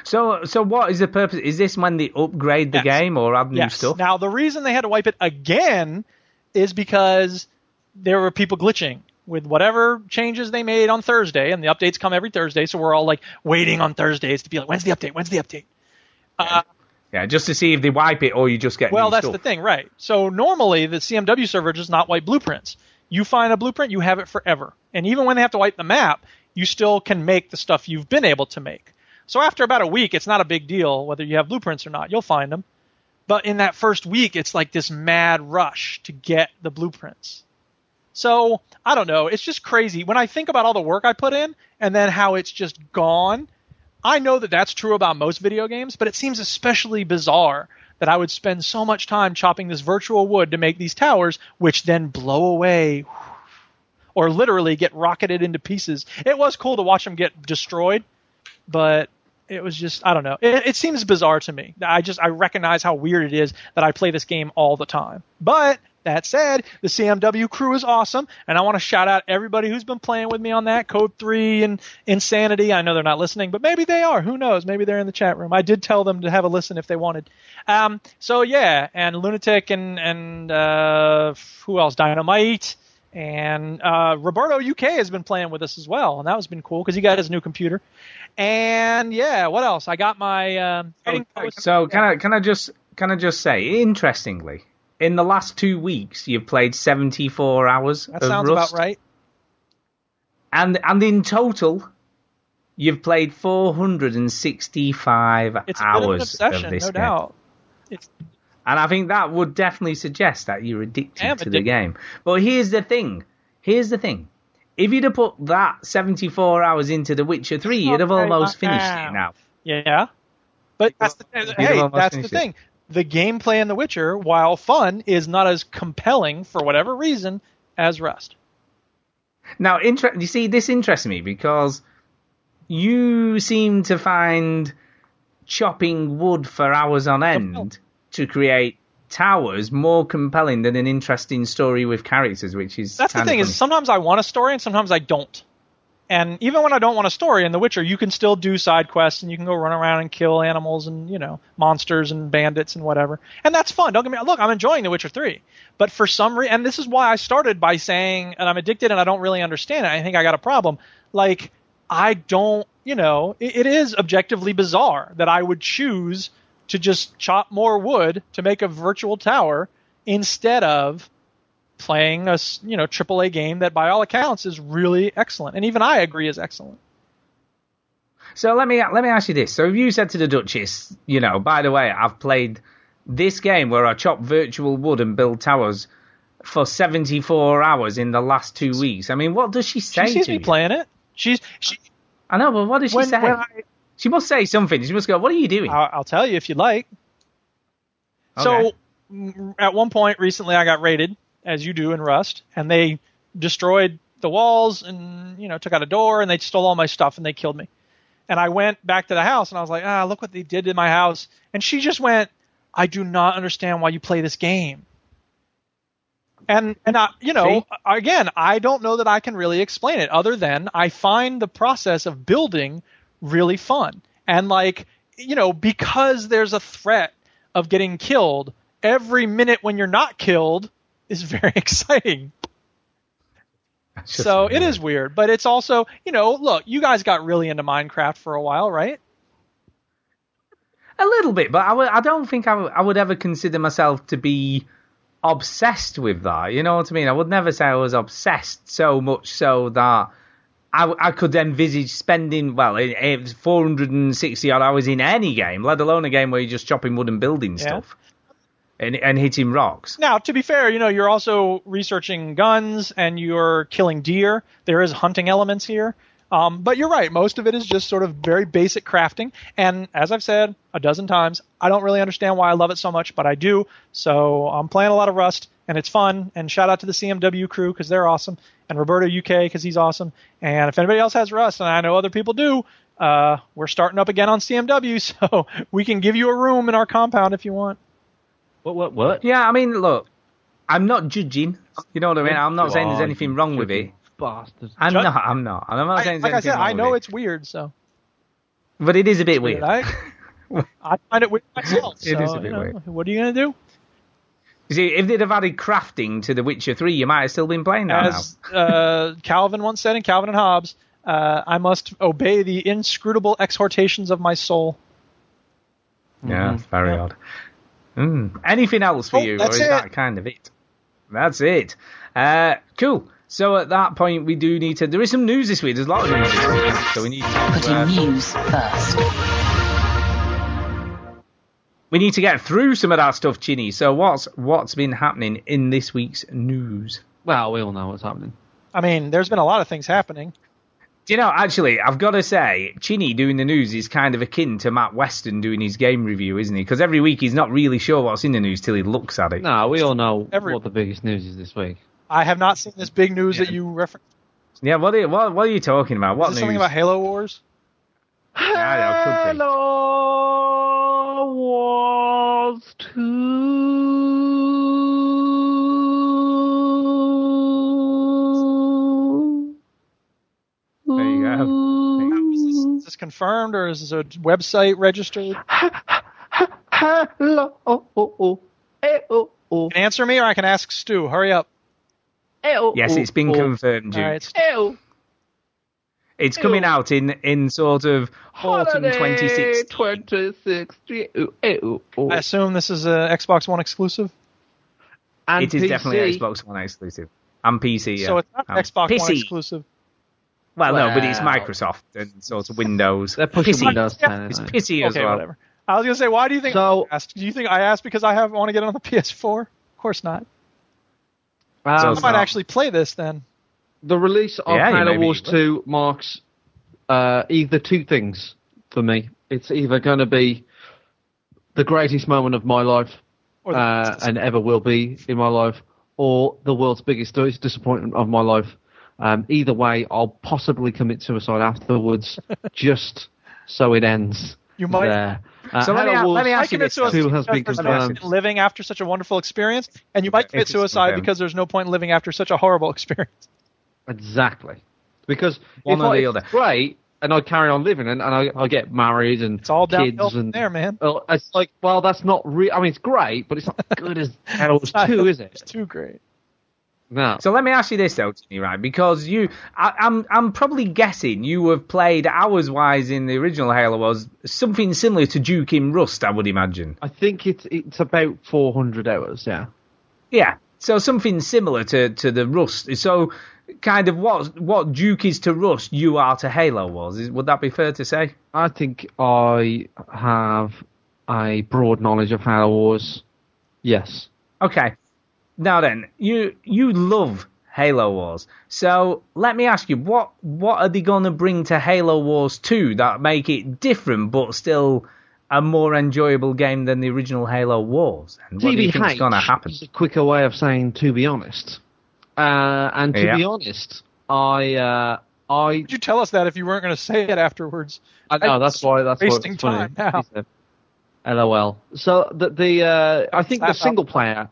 So so what is the purpose? Is this when they upgrade the game or add new Yes. stuff? Now the reason they had to wipe it again is because there were people glitching with whatever changes they made on Thursday, and the updates come every Thursday, so we're all like waiting on Thursdays to be like, when's the update? When's the update? Uh, Yeah, just to see if they wipe it or you just get well, that's stuff. the thing, right? So normally the CMW server does not wipe blueprints. You find a blueprint, you have it forever, and even when they have to wipe the map, you still can make the stuff you've been able to make. So after about a week, it's not a big deal whether you have blueprints or not. You'll find them. But in that first week, it's like this mad rush to get the blueprints. So I don't know. It's just crazy. When I think about all the work I put in and then how it's just gone, I know that that's true about most video games, but it seems especially bizarre that I would spend so much time chopping this virtual wood to make these towers, which then blow away or literally get rocketed into pieces. It was cool to watch them get destroyed, but it was just I don't know. It, it, seems bizarre to me. I just I recognize how weird it is that I play this game all the time. But that said, the CMW crew is awesome, and I want to shout out everybody who's been playing with me on that Code Three and Insanity. I know they're not listening, but maybe they are. Who knows? Maybe they're in the chat room. I did tell them to have a listen if they wanted. Um, so yeah, and Lunatic and and uh, who else? Dynamite. And uh, Roberto UK has been playing with us as well, and that has been cool because he got his new computer. And yeah, what else? I got my. Um, so can I can I just can I just say, interestingly, in the last two weeks, you've played seventy four hours. That sounds Rust, about right. And and in total, you've played four hundred and sixty five hours of, of this no game. doubt. It's and I think that would definitely suggest that you're addicted to addicted. the game. But here's the thing. Here's the thing. If you'd have put that 74 hours into The Witcher 3, you'd have almost finished it now. Yeah. But that's the, hey, that's the thing. The gameplay in The Witcher, while fun, is not as compelling for whatever reason as Rust. Now, inter- you see, this interests me because you seem to find chopping wood for hours on oh, end to create towers more compelling than an interesting story with characters, which is that's the thing is sometimes I want a story and sometimes I don't. And even when I don't want a story in The Witcher, you can still do side quests and you can go run around and kill animals and you know monsters and bandits and whatever, and that's fun. Don't get me look, I'm enjoying The Witcher three, but for some reason, and this is why I started by saying, and I'm addicted and I don't really understand it. I think I got a problem. Like I don't, you know, it, it is objectively bizarre that I would choose to just chop more wood to make a virtual tower instead of playing a you know AAA game that by all accounts is really excellent, and even I agree is excellent. So let me let me ask you this: So if you said to the Duchess, you know, by the way, I've played this game where I chop virtual wood and build towers for 74 hours in the last two weeks. I mean, what does she say? She sees me you? playing it. She's she. I know, but what does she when, say? when I, she must say something. She must go, "What are you doing?" I'll, I'll tell you if you'd like. Okay. So at one point recently, I got raided, as you do in Rust, and they destroyed the walls and you know took out a door and they stole all my stuff and they killed me. And I went back to the house and I was like, ah, look what they did to my house. And she just went, I do not understand why you play this game. And and I, you know, See? again, I don't know that I can really explain it other than I find the process of building really fun. And like, you know, because there's a threat of getting killed, every minute when you're not killed is very exciting. So it weird. is weird, but it's also, you know, look, you guys got really into Minecraft for a while, right? A little bit, but I I don't think I I would ever consider myself to be obsessed with that. You know what I mean? I would never say I was obsessed so much so that I, I could envisage spending, well, eh, eh, it, it's 460 odd hours in any game, let alone a game where you're just chopping wood and building Yeah. stuff and, and hitting rocks. Now, to be fair, you know, you're also researching guns and you're killing deer. There is hunting elements here. Um, but you're right. Most of it is just sort of very basic crafting. And as I've said a dozen times, I don't really understand why I love it so much, but I do. So I'm playing a lot of Rust, and it's fun. And shout out to the CMW crew because they're awesome, and Roberto UK because he's awesome. And if anybody else has Rust, and I know other people do, uh, we're starting up again on CMW, so we can give you a room in our compound if you want. What? What? What? Yeah, I mean, look, I'm not judging. You know what I mean? I'm not You saying there's anything wrong with it. Bastard. I'm not. I'm not. I'm not saying there's like I said, I know with it's weird, so. but it is a bit weird. I, I find it weird myself. It is so, a bit you know, weird. What are you gonna do? You see, if they'd have added crafting to The Witcher 3, you might have still been playing that As uh, Calvin once said in Calvin and Hobbes, uh, I must obey the inscrutable exhortations of my soul. now. Yeah, it's very odd. Mm. Anything else for Oh, you, or is it. that kind of it? That's it. Uh, cool. So at that point, we do need to. There is some news this week. There's a lot of news this week, so we need to. Putting uh, news first. we need to get through some of that stuff, Chinny. So what's what's been happening in this week's news? Well, we all know what's happening. I mean, there's been a lot of things happening. Do you know, actually, I've got to say, Chinny doing the news is kind of akin to Matt Weston doing his game review, isn't he? Because every week he's not really sure what's in the news till he looks at it. No, we all know Every- what the biggest news is this week. I have not seen this big news that you referenced. Yeah, what are you, what, what are you talking about? What Is this news? something about Halo Wars? Halo Wars could be. Hello was. There you go. Is this, is this confirmed or is this a website registered? Hello. Oh, oh, oh. Eh, oh, oh. Can answer me or I can ask Stu. Hurry up. Oh, Yes, it's been confirmed, Duke. All right. Oh. It's coming Ew. out in, in sort of autumn Holiday 2016. 2016. Ooh, eh, ooh, ooh. I assume this is a Xbox One exclusive. And It is PC. definitely Xbox One exclusive. And PC, yeah. So it's not Um, Xbox PC. One exclusive. Well, no, but it's Microsoft and sort of Windows. They're pushing Pissy. Windows 10. It's anyway. pissy as well. whatever. I was gonna say, why do you think So- I asked? Do you think I asked because I have want to get it on the PS4? Of course not. Um, So I might not. actually play this then. the release of Yeah, Halo Wars will. 2 marks uh, either two things for me. It's either going to be the greatest moment of my life, uh, and ever will be in my life, or the world's biggest disappointment of my life. Um, either way, I'll possibly commit suicide afterwards, just so it ends. You might- there. Uh, So let me Halo a- let me ask you this, suicide Two has been there's no confirmed. living after such a wonderful experience, and you might commit suicide because there's no point in living after such a horrible experience. Exactly. Because One if or I, the other. it's great, and I carry on living, and, and I, I get married, and It's all kids, downhill from and there, man. Well, it's like, well, that's not real. I mean, it's great, but it's not good as Halo Wars not- Two, is it? It's too great. No. So let me ask you this though, Chinny, right? Because you, I, I'm, I'm probably guessing you have played hours-wise in the original Halo Wars something similar to Duke in Rust, I would imagine. I think it's it's about 400 hours. Yeah. Yeah. So something similar to, to the Rust. So kind of what what Duke is to Rust, you are to Halo Wars. Is, would that be fair to say? I think I have a broad knowledge of Halo Wars. Yes. Okay. Now then, you you love Halo Wars. So let me ask you, what what are they gonna bring to Halo Wars 2 that make it different but still a more enjoyable game than the original Halo Wars? And what do you think is gonna happen? is a quicker way of saying to be honest. Uh, and to Yeah. be honest, I uh, I Would you tell us that if you weren't going to say it afterwards? I know that's why that's why wasting it's funny. time now. LOL. So the the uh, I think the single player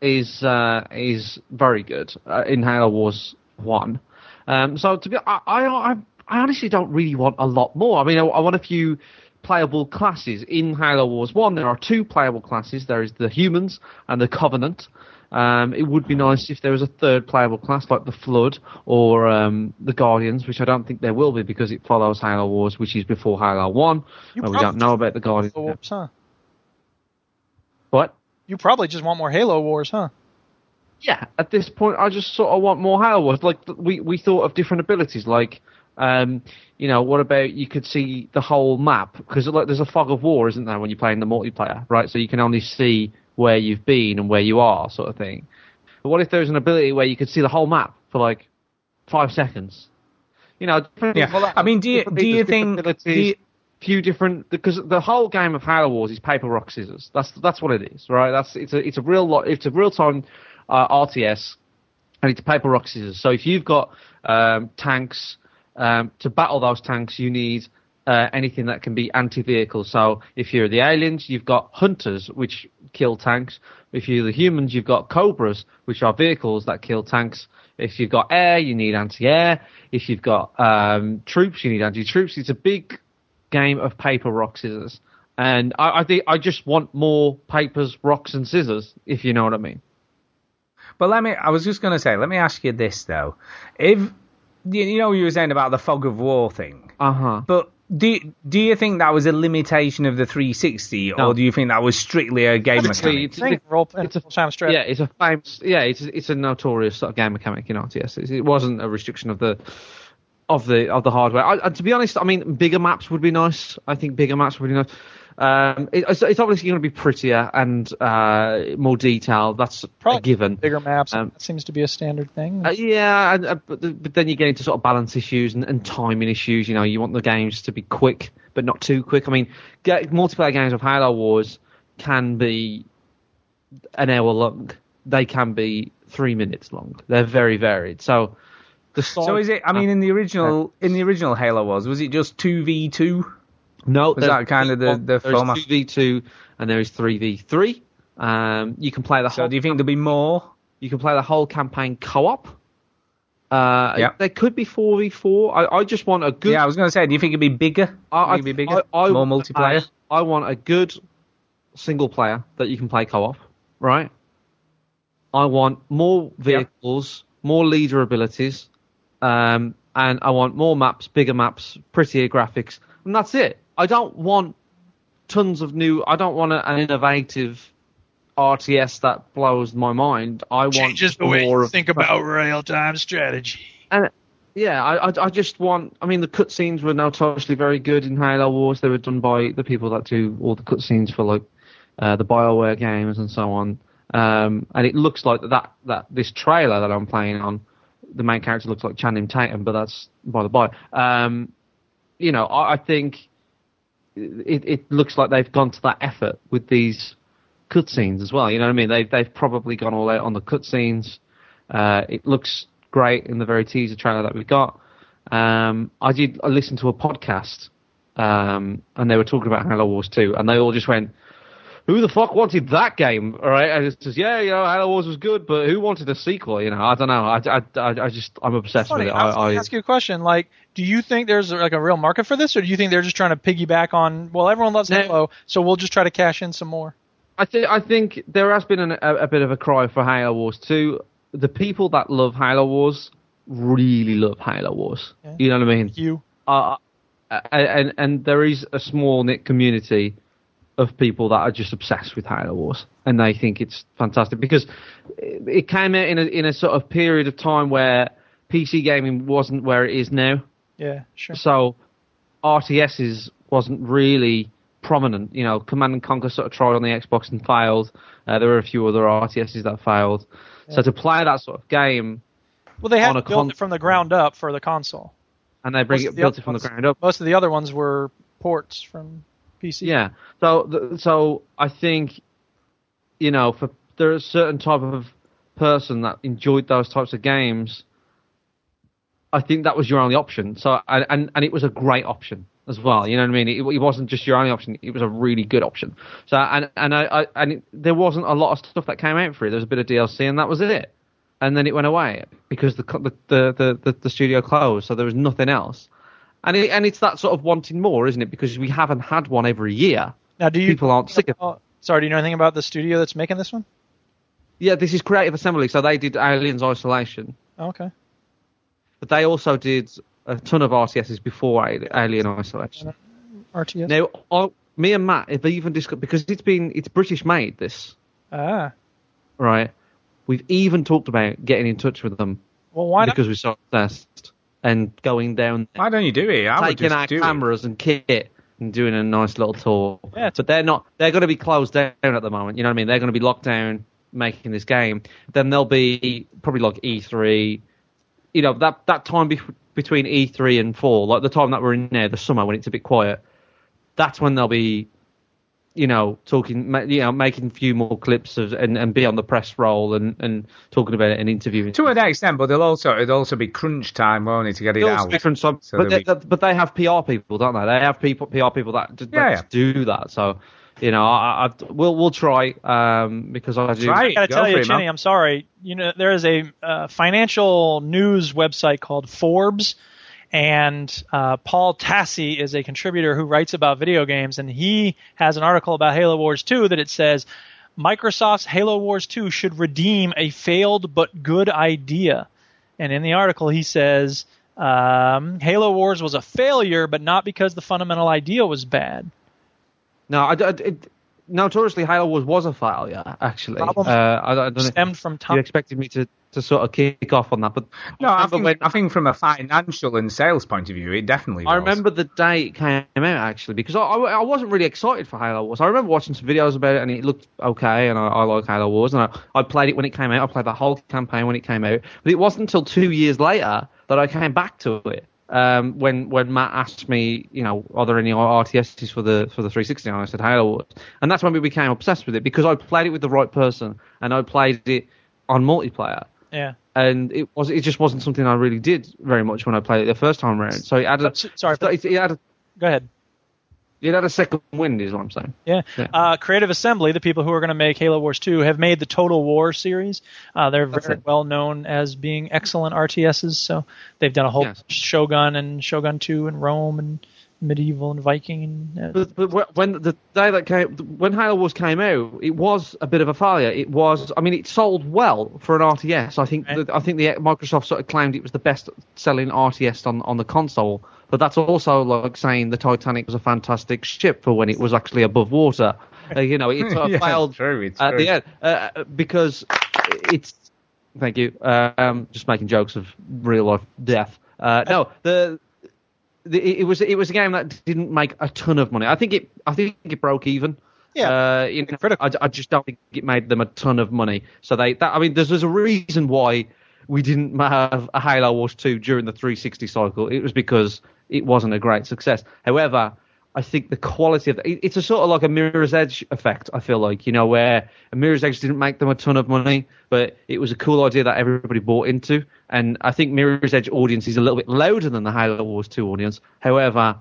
is uh, is very good uh, in Halo Wars One. Um, so to be, I, I I honestly don't really want a lot more. I mean, I, I want a few playable classes in Halo Wars One. There are two playable classes. There is the humans and the Covenant. Um, it would be nice if there was a third playable class like the Flood or um, the Guardians, which I don't think there will be because it follows Halo Wars, which is before Halo One. You and we don't know about the Guardians. Huh? What? You probably just want more Halo Wars, huh? Yeah, at this point, I just sort of want more Halo Wars. Like we we thought of different abilities, like um, you know, what about you could see the whole map because like there's a fog of war, isn't there, when you're playing the multiplayer, right? So you can only see where you've been and where you are, sort of thing. But what if there's an ability where you could see the whole map for like five seconds? You know, different Yeah. people- I mean, do you- do you think- abilities, do you- few different because the whole game of Halo Wars is paper rock scissors. That's that's what it is, right? That's it's a it's a real lot. It's a real time uh, RTS, and it's paper rock scissors. So if you've got um, tanks um, to battle those tanks, you need uh, anything that can be anti-vehicle. So if you're the aliens, you've got hunters which kill tanks. If you're the humans, you've got cobras which are vehicles that kill tanks. If you've got air, you need anti-air. If you've got um, troops, you need anti-troops. It's a big game of paper, rock, scissors. And I, I think I just want more papers, rocks, and scissors, if you know what I mean. But let me. I was just going to say. Let me ask you this though. If you you know you were saying about the fog of war thing, Uh huh. but do do you think that was a limitation of the 360, or do you think that was strictly a game Actually, mechanic? it's, it's, Roll it's a time stretch. Yeah, it's a famous. Yeah, it's it's a notorious sort of game mechanic in RTS. It, it wasn't a restriction of the of the of the hardware. I, I- to be honest, I mean, bigger maps would be nice. I think bigger maps would be nice. Um, it, it's, it's obviously going to be prettier and uh, more detailed. That's a given. Bigger maps. Um, that seems to be a standard thing. Uh, yeah, and, uh, but, but then you get into sort of balance issues and, and timing issues. You know, you want the games to be quick, but not too quick. I mean, get, multiplayer games of Halo Wars can be an hour long. They can be three minutes long. They're very varied. So, the So is it? I mean, in the original in the original Halo Wars was it just two v two? No, was that kind of the the there's format? two v two and there is three v three. Um, you can play the So whole. do you think there'll be more? You can play the whole campaign co-op. Uh, Yeah. There could be four v four. I I just want a good. Yeah, I was going to say, do you think it'd be bigger? I, Think it'd be bigger, I, I, more multiplayer. I, I want a good single player that you can play co-op, right? I want more vehicles, more leader abilities, um, and I want more maps, bigger maps, prettier graphics, and that's it. I don't want tons of new. I don't want a, an innovative RTS that blows my mind. I want Changes the way more you of- think about real time strategy. and yeah, I, I I just want. I mean, the cutscenes were notoriously very good in Halo Wars. They were done by the people that do all the cutscenes for like uh, the Bioware games and so on. Um, and it looks like that that this trailer that I'm playing on, the main character looks like Channing Tatum, but that's by the by. Um, you know, I, I think it, it looks like they've gone to that effort with these cutscenes as well. You know what I mean? They've they've probably gone all out on the cutscenes. Uh, it looks great in the very teaser trailer that we got. Um, I did I listened to a podcast, um, and they were talking about Halo Wars 2, and they all just went, "Who the fuck wanted that game?" All right, and it says, "Yeah, you know, Halo Wars was good, but who wanted a sequel?" You know, I don't know. I, I, I, I just I'm obsessed with it. I I, I, ask you a question. Like, do you think there's like a real market for this, or do you think they're just trying to piggyback on? Well, everyone loves Halo, so we'll just try to cash in some more. I think I think there has been an, a, a bit of a cry for Halo Wars 2. The people that love Halo Wars really love Halo Wars. You know what I mean? You. Uh, and and there is a small knit community of people that are just obsessed with Halo Wars, and they think it's fantastic because it came out in a in a sort of period of time where PC gaming wasn't where it is now. Yeah, sure. So RTSs wasn't really prominent. You know, Command and Conquer sort of tried on the Xbox and failed. Uh, there were a few other RTSs that failed. So to play that sort of game, Well, they had built con- it from the ground up for the console. and they bring Most it built it from the ground up. Most of the other ones were ports from PC. Yeah. So so I think you know for there's a certain type of person that enjoyed those types of games. I think that was your only option. So and and, and it was a great option as well. You know what I mean? It, it wasn't just your only option. It was a really good option. So and and I, I and it, there wasn't a lot of stuff that came out for it. There was a bit of DLC and that was it. And then it went away because the the the, the, the studio closed. So there was nothing else. And it, and it's that sort of wanting more, isn't it? Because we haven't had one every year. Now, do you People aren't sick of. Oh, sorry, do you know anything about the studio that's making this one? Yeah, this is Creative Assembly. So they did Aliens Isolation, Oh, okay. but they also did a ton of RTSs before Alien Isolation. RTS. Now, I, me and Matt have even discussed because it's been it's British made. This Ah. right. We've even talked about getting in touch with them Well, why not? because we're so obsessed and going down. Why don't you do it? I would taking just our do it. cameras and kit and doing a nice little tour. Yeah. But they're not. They're going to be closed down at the moment. You know what I mean? They're going to be locked down making this game. Then there'll be probably like E3. You know that that time be- between E3 and fall, like the time that we're in there, the summer when it's a bit quiet. That's when they'll be, you know, talking, you know, making a few more clips of, and, and be on the press roll and, and talking about it and interviewing. To an extent, but they'll also it'll also be crunch time, won't it, to get it They'll out? speak from some, So but, there'll they, but they have PR people, don't they? They have people, PR people that, that Yeah, just do that. So, you know, I, I, we'll we'll try um, because I do. I gotta tell you, Chinny, I'm sorry. You know, there is a uh, financial news website called Forbes, and uh, Paul Tassi is a contributor who writes about video games, and he has an article about Halo Wars 2 that it says Microsoft's Halo Wars 2 should redeem a failed but good idea. And in the article, he says Um, Halo Wars was a failure, but not because the fundamental idea was bad. No, I, I, it, notoriously Halo Wars was a failure. Actually, uh, I, I don't know. stemmed from You expected me to, to sort of kick off on that, but No, I remember think, when- I think from a financial and sales point of view, it definitely I was. remember the day it came out actually because I, I, I wasn't really excited for Halo Wars. I remember watching some videos about it and it looked okay, and I, I like Halo Wars, and I, I played it when it came out. I played the whole campaign when it came out, but it wasn't until two years later that I came back to it. Um, when when Matt asked me, you know, are there any RTSs for the for the 360? And I said Halo Wars, and that's when we became obsessed with it because I played it with the right person and I played it on multiplayer Yeah. and it was it just wasn't something I really did very much when I played it the first time around. So it had a, sorry, it, it had Go ahead. it had a second wind, is what I'm saying. Yeah. Uh, Creative Assembly, the people who are going to make Halo Wars 2, have made the Total War series. Uh, they're That's very it. well known as being excellent RTSs. So they've done a whole Yes. Shogun and Shogun 2 and Rome and Medieval and Viking. And, uh, But, but when the day that came, when Halo Wars came out, it was a bit of a failure. It was, I mean, it sold well for an RTS. I think, that, I think the Microsoft sort of claimed it was the best selling RTS on on the console. But that's also like saying the Titanic was a fantastic ship for when it was actually above water. Uh, you know, it sort of Yeah, failed true, it's at true. the end uh, because it's. Thank you. Um, just making jokes of real life death. Uh, no, the it was it was a game that didn't make a ton of money. I think it I think it broke even. Yeah, uh, you know, I, I just don't think it made them a ton of money. So they that I mean, there's, there's a reason why we didn't have a Halo Wars 2 during the 360 cycle. It was because it wasn't a great success. However, I think the quality of the, it's a sort of like a Mirror's Edge effect. I feel like you know where a Mirror's Edge didn't make them a ton of money, but it was a cool idea that everybody bought into. And I think Mirror's Edge audience is a little bit louder than the Halo Wars 2 audience. However,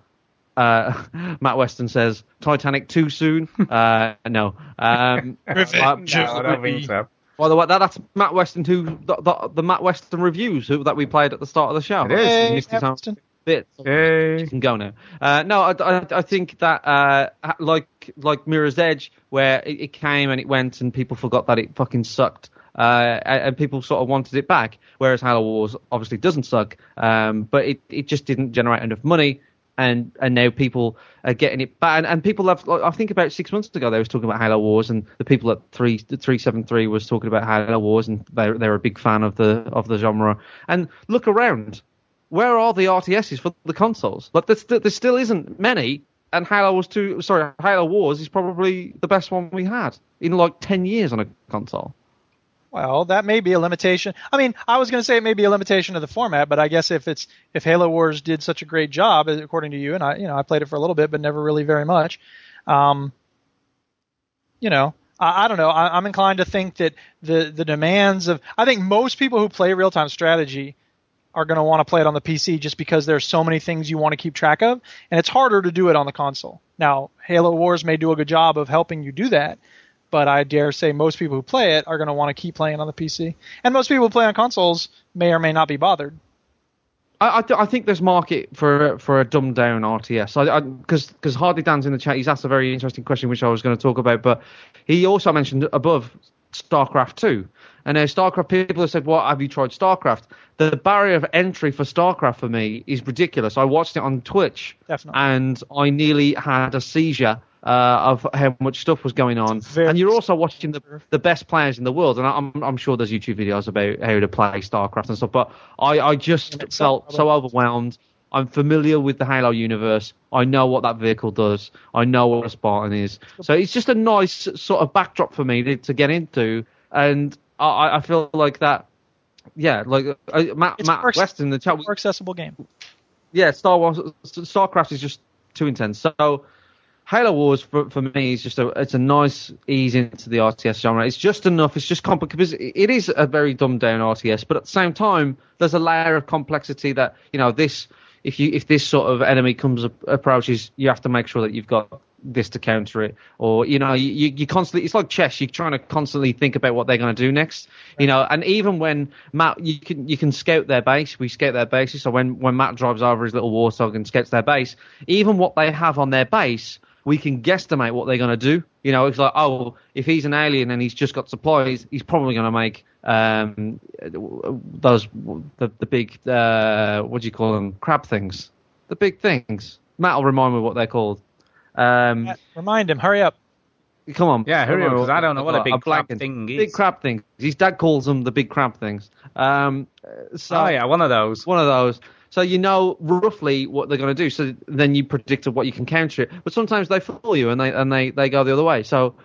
uh, Matt Weston says Titanic too soon. Uh, no. Um, Revenge No, I don't think so. By the way, that, that's Matt Weston, who the, the, the Matt Weston reviews who, that we played at the start of the show. It is. Hey, You missed his Matt own Weston. bit. You can go now. Uh, no, I, I, I think that uh, like like Mirror's Edge, where it, it came and it went, and people forgot that it fucking sucked. Uh, and and people sort of wanted it back, whereas Halo Wars obviously doesn't suck, um, but it, it just didn't generate enough money, and and now people are getting it back. And, and people have, like, I think about six months ago, they was talking about Halo Wars, and the people at three three seven three was talking about Halo Wars, and they they're a big fan of the of the genre. And look around, where are the RTSs for the consoles? Like there, st- there still isn't many, and Halo Wars two, sorry, Halo Wars is probably the best one we had in like ten years on a console. Well, that may be a limitation. I mean, I was going to say it may be a limitation of the format, but I guess if it's if Halo Wars did such a great job, according to you, and I, you know, I played it for a little bit, but never really very much. Um, you know, I, I don't know. I, I'm inclined to think that the the demands of I think most people who play real time strategy are going to want to play it on the PC just because there's so many things you want to keep track of, and it's harder to do it on the console. Now, Halo Wars may do a good job of helping you do that, but I dare say most people who play it are going to want to keep playing on the PC, and most people who play on consoles may or may not be bothered. I, I, th- I think there's market for for a dumbed down RTS. Because because Hardy Dan's in the chat, he's asked a very interesting question which I was going to talk about, but he also mentioned above StarCraft 2. And now StarCraft people have said, "What have you tried StarCraft?" The barrier of entry for StarCraft for me is ridiculous. I watched it on Twitch, Definitely. and I nearly had a seizure uh, of how much stuff was going on. And you're also watching the the best players in the world, and I'm I'm sure there's YouTube videos about how to play StarCraft and stuff. But I I just felt so overwhelmed. I'm familiar with the Halo universe. I know what that vehicle does. I know what a Spartan is. So it's just a nice sort of backdrop for me to, to get into, and I, I feel like that. Yeah, like uh, Matt, It's Matt more, West in the chat. more accessible game. Yeah, Star Wars, StarCraft is just too intense. So Halo Wars for, for me is just a it's a nice ease into the RTS genre. It's just enough. It's just complicated because it is a very dumbed down RTS, but at the same time, there's a layer of complexity that you know this. If you if this sort of enemy comes up, approaches, you have to make sure that you've got this to counter it, or you know you you constantly it's like chess. You're trying to constantly think about what they're going to do next. You know, and even when Matt, you can you can scout their base. We scout their bases. So when when Matt drives over his little warthog and scouts their base, even what they have on their base we can guesstimate what they're going to do. You know, it's like, oh, if he's an alien and he's just got supplies, he's probably going to make um, those the the big uh, what do you call them? Crab things. The big things. Matt will remind me what they're called. Um, Remind him. Hurry up. Come on. Yeah, hurry up, 'cause I don't know what a I'm big crab blanking. thing is. Big crab thing. His dad calls them the big crab things. Um, so Oh yeah, one of those. one of those. So you know roughly what they're going to do. So then you predict what you can counter it. But sometimes they fool you and they and they, they go the other way. So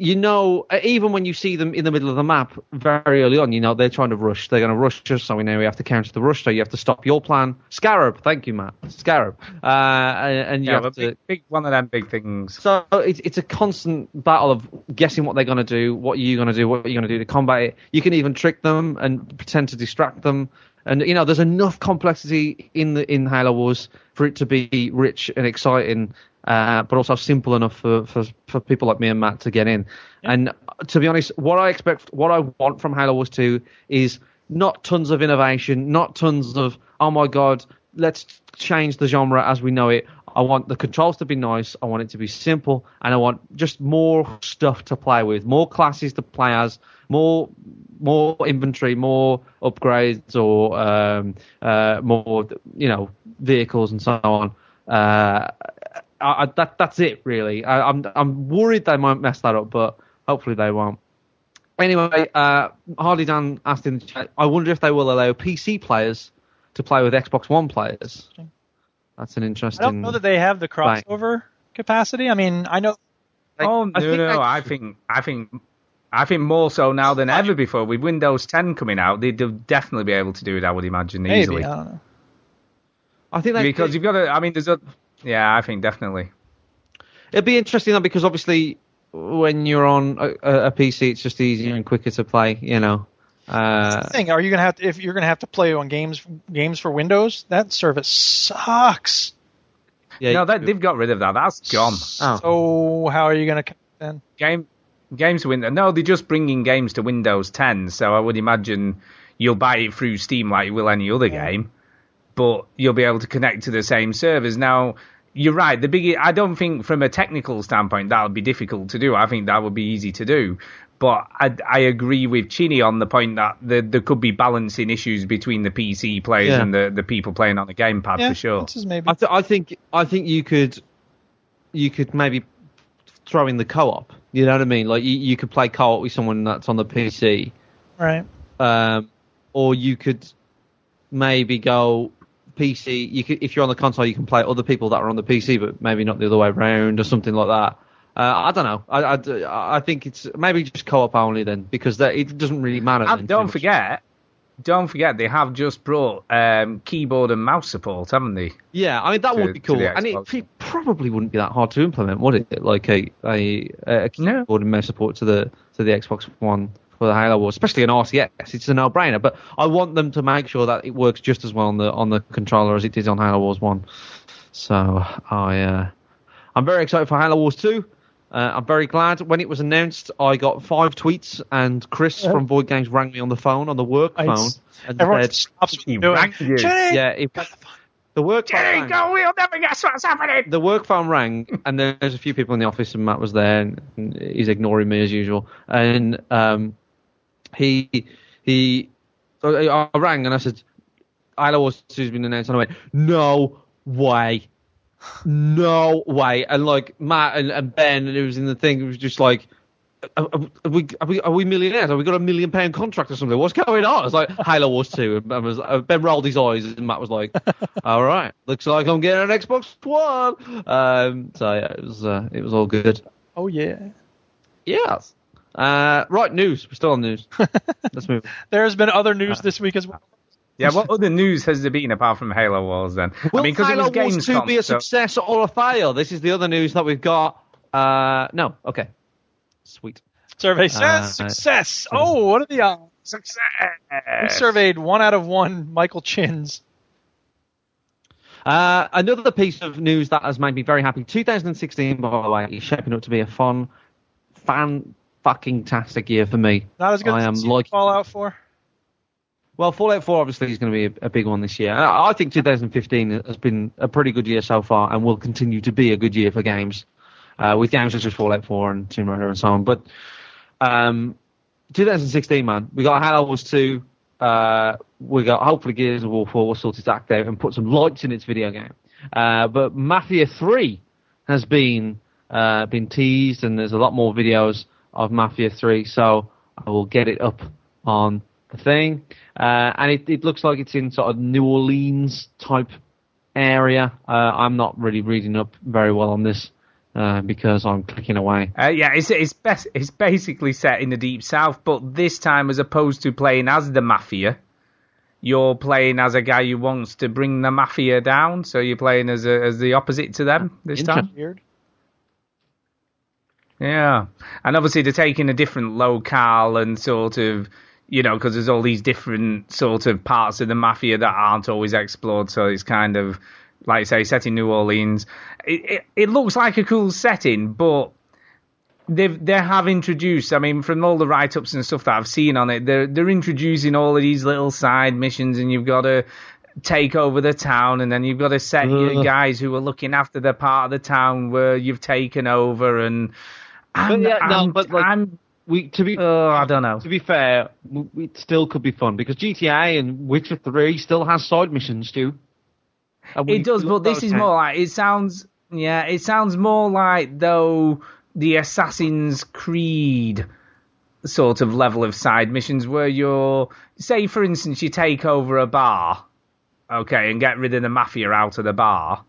you know, uh, even when you see them in the middle of the map very early on, you know they're trying to rush. They're going to rush us, so we know we have to counter the rush. So you have to stop your plan. Scarab, thank you, Matt. Scarab, uh, and, you Yeah, have to. big, big one of them big things. So it's it's a constant battle of guessing what they're going to do, what you're going to do, what you're going to do to combat it. You can even trick them and pretend to distract them. And you know, there's enough complexity in the in Halo Wars for it to be rich and exciting, uh, but also simple enough for, for for people like me and Matt to get in. And to be honest, what I expect, what I want from Halo Wars 2 is not tons of innovation, not tons of oh my god, let's change the genre as we know it. I want the controls to be nice. I want it to be simple, and I want just more stuff to play with, more classes to play as, more more inventory, more upgrades, or um, uh, more you know vehicles and so on. Uh, I, I, that that's it really. I, I'm I'm worried they might mess that up, but hopefully they won't. Anyway, uh, Harley Dan asked in the chat. I wonder if they will allow PC players to play with Xbox One players. That's an interesting. I don't know that they have the Right. crossover capacity. I mean, I know. oh no, I think no, they- I think, I think, I think more so now than ever before. With Windows 10 coming out, they'd they'll definitely be able to do it. I would imagine Maybe easily. I don't know. I think they, because you've got to. I mean, there's a. Yeah, I think definitely. It'd be interesting though because obviously when you're on a, a a PC, it's just easier and quicker to play. You know. Uh, thing. Are you gonna have to if you're gonna have to play on games games for Windows? That service sucks. yeah, no, that, they've got rid of that. That's gone. Oh. So how are you gonna then? Game games to Windows. No, they're just bringing games to Windows 10. So I would imagine you'll buy it through Steam like you will any other game, but you'll be able to connect to the same servers. Now, you're right. The big. I don't think from a technical standpoint that would be difficult to do. I think that would be easy to do. But I, I agree with Chinny on the point that there, there could be balancing issues between the PC players Yeah. and the, the people playing on the gamepad Yeah, for sure. maybe. I, th- I think I think you could you could maybe throw in the co-op. You know what I mean? Like you, you could play co-op with someone that's on the PC, Right. um, or you could maybe go PC. You could if you're on the console, you can play other people that are on the PC, but maybe not the other way around or something like that. Uh, I don't know. I, I, I think it's maybe just co-op only then because that, it doesn't really matter. And don't forget, don't forget they have just brought um, keyboard and mouse support, haven't they? Yeah, I mean that to- would be cool, and it p- probably wouldn't be that hard to implement, would it? Like a a, a keyboard and mouse support to the to the Xbox One for the Halo Wars, especially an RTS. It's a no-brainer. But I want them to make sure that it works just as well on the on the controller as it did on Halo Wars One. So I uh, I'm very excited for Halo Wars Two. Uh, I'm very glad when it was announced. I got five tweets, and Chris Yeah. from Void Games rang me on the phone on the work I phone and said, He rang you. Jenny! "Yeah, it, the work phone go, we'll never guess what's happening. the work phone rang, and there's a few people in the office, and Matt was there, and and he's ignoring me as usual. And um, he he, so I rang and I said, "Halo Wars 2's been announced," and I went, "No way, no way!" And like Matt and, and Ben, and it was in the thing, it was just like. Are, are, we, are, we, are we millionaires? Have we got a million pound contract or something? What's going on? It's like Halo Wars 2. And Ben, was, uh, ben rolled his eyes and Matt was like, all right, looks like I'm getting an Xbox One. Um, so yeah, it was uh, it was all good. Oh yeah. Yes. Uh, right, news. We're still on news. Let's move. There has been other news this week as well. Yeah, what other news has there been apart from Halo Wars then? Will I mean, because it Halo was Wars 2 be a so- success or a fail? This is the other news that we've got. Uh, no. Okay. Sweet. Survey says Uh, success. Oh, what are the odds? Success. We surveyed one out of one Michael Chins. Uh, another piece of news that has made me very happy. 2016, by the way, is shaping up to be a fun, fan fucking tastic year for me. Not as good I as am like Fallout 4. Well, Fallout 4 obviously is going to be a, a big one this year. I, I think 2015 has been a pretty good year so far and will continue to be a good year for games, uh, with games such as Fallout 4 and Tomb Raider and so on. But um, 2016, man. We got Halo Wars 2. Uh, we got hopefully Gears of War 4 will sort its act out and put some lights in its video game. Uh, but Mafia 3 has been uh, been teased, and there's a lot more videos of Mafia 3. So I will get it up on the thing. Uh, and it, it looks like it's in sort of New Orleans type area. Uh, I'm not really reading up very well on this uh, because I'm clicking away. Uh, yeah, it's it's best it's basically set in the deep south, but this time as opposed to playing as the mafia, you're playing as a guy who wants to bring the mafia down. So you're playing as a, as the opposite to them this time. Weird. Yeah, and obviously they're taking a different locale and sort of, you know, because there's all these different sort of parts of the mafia that aren't always explored. So it's kind of, like I say, set in New Orleans. It, it, it looks like a cool setting, but they've they have introduced. I mean, from all the write ups and stuff that I've seen on it, they're they're introducing all of these little side missions, and you've got to take over the town, and then you've got to set your mm-hmm. guys who are looking after the part of the town where you've taken over, and I'm, But yeah, no, but like, I'm we to be oh, I don't know. to be fair, it still could be fun because GTA and Witcher 3 still has side missions too. It does, but this is more like it sounds. Yeah, it sounds more like though the Assassin's Creed sort of level of side missions where you're, say, for instance, you take over a bar, okay, and get rid of the mafia out of the bar.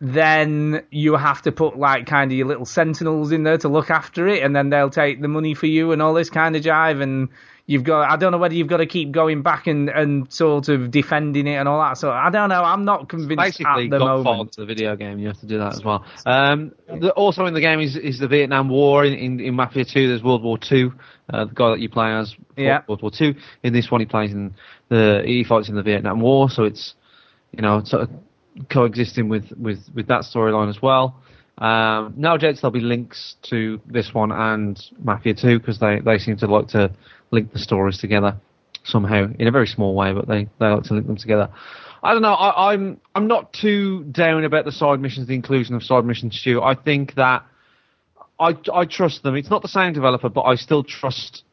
Then you have to put like kind of your little sentinels in there to look after it, and then they'll take the money for you and all this kind of jive. And you've got, I don't know whether you've got to keep going back and, and sort of defending it and all that. So I don't know. I'm not convinced basically at the moment. to the video game. You have to do that as well. Um, the, also in the game is, is the Vietnam War. In, in, in Mafia 2, there's World War 2. Uh, the guy that you play as Yeah. World War 2. In this one, he plays in the he fights in the Vietnam War. So it's you know sort of coexisting with with with that storyline as well. Um, no doubt there'll be links to this one and Mafia 2 because they, they seem to like to link the stories together somehow in a very small way, but they, they like to link them together. I don't know. I, I'm I'm not too down about the side missions, the inclusion of side missions. Stu, I think that I I trust them. It's not the same developer, but I still trust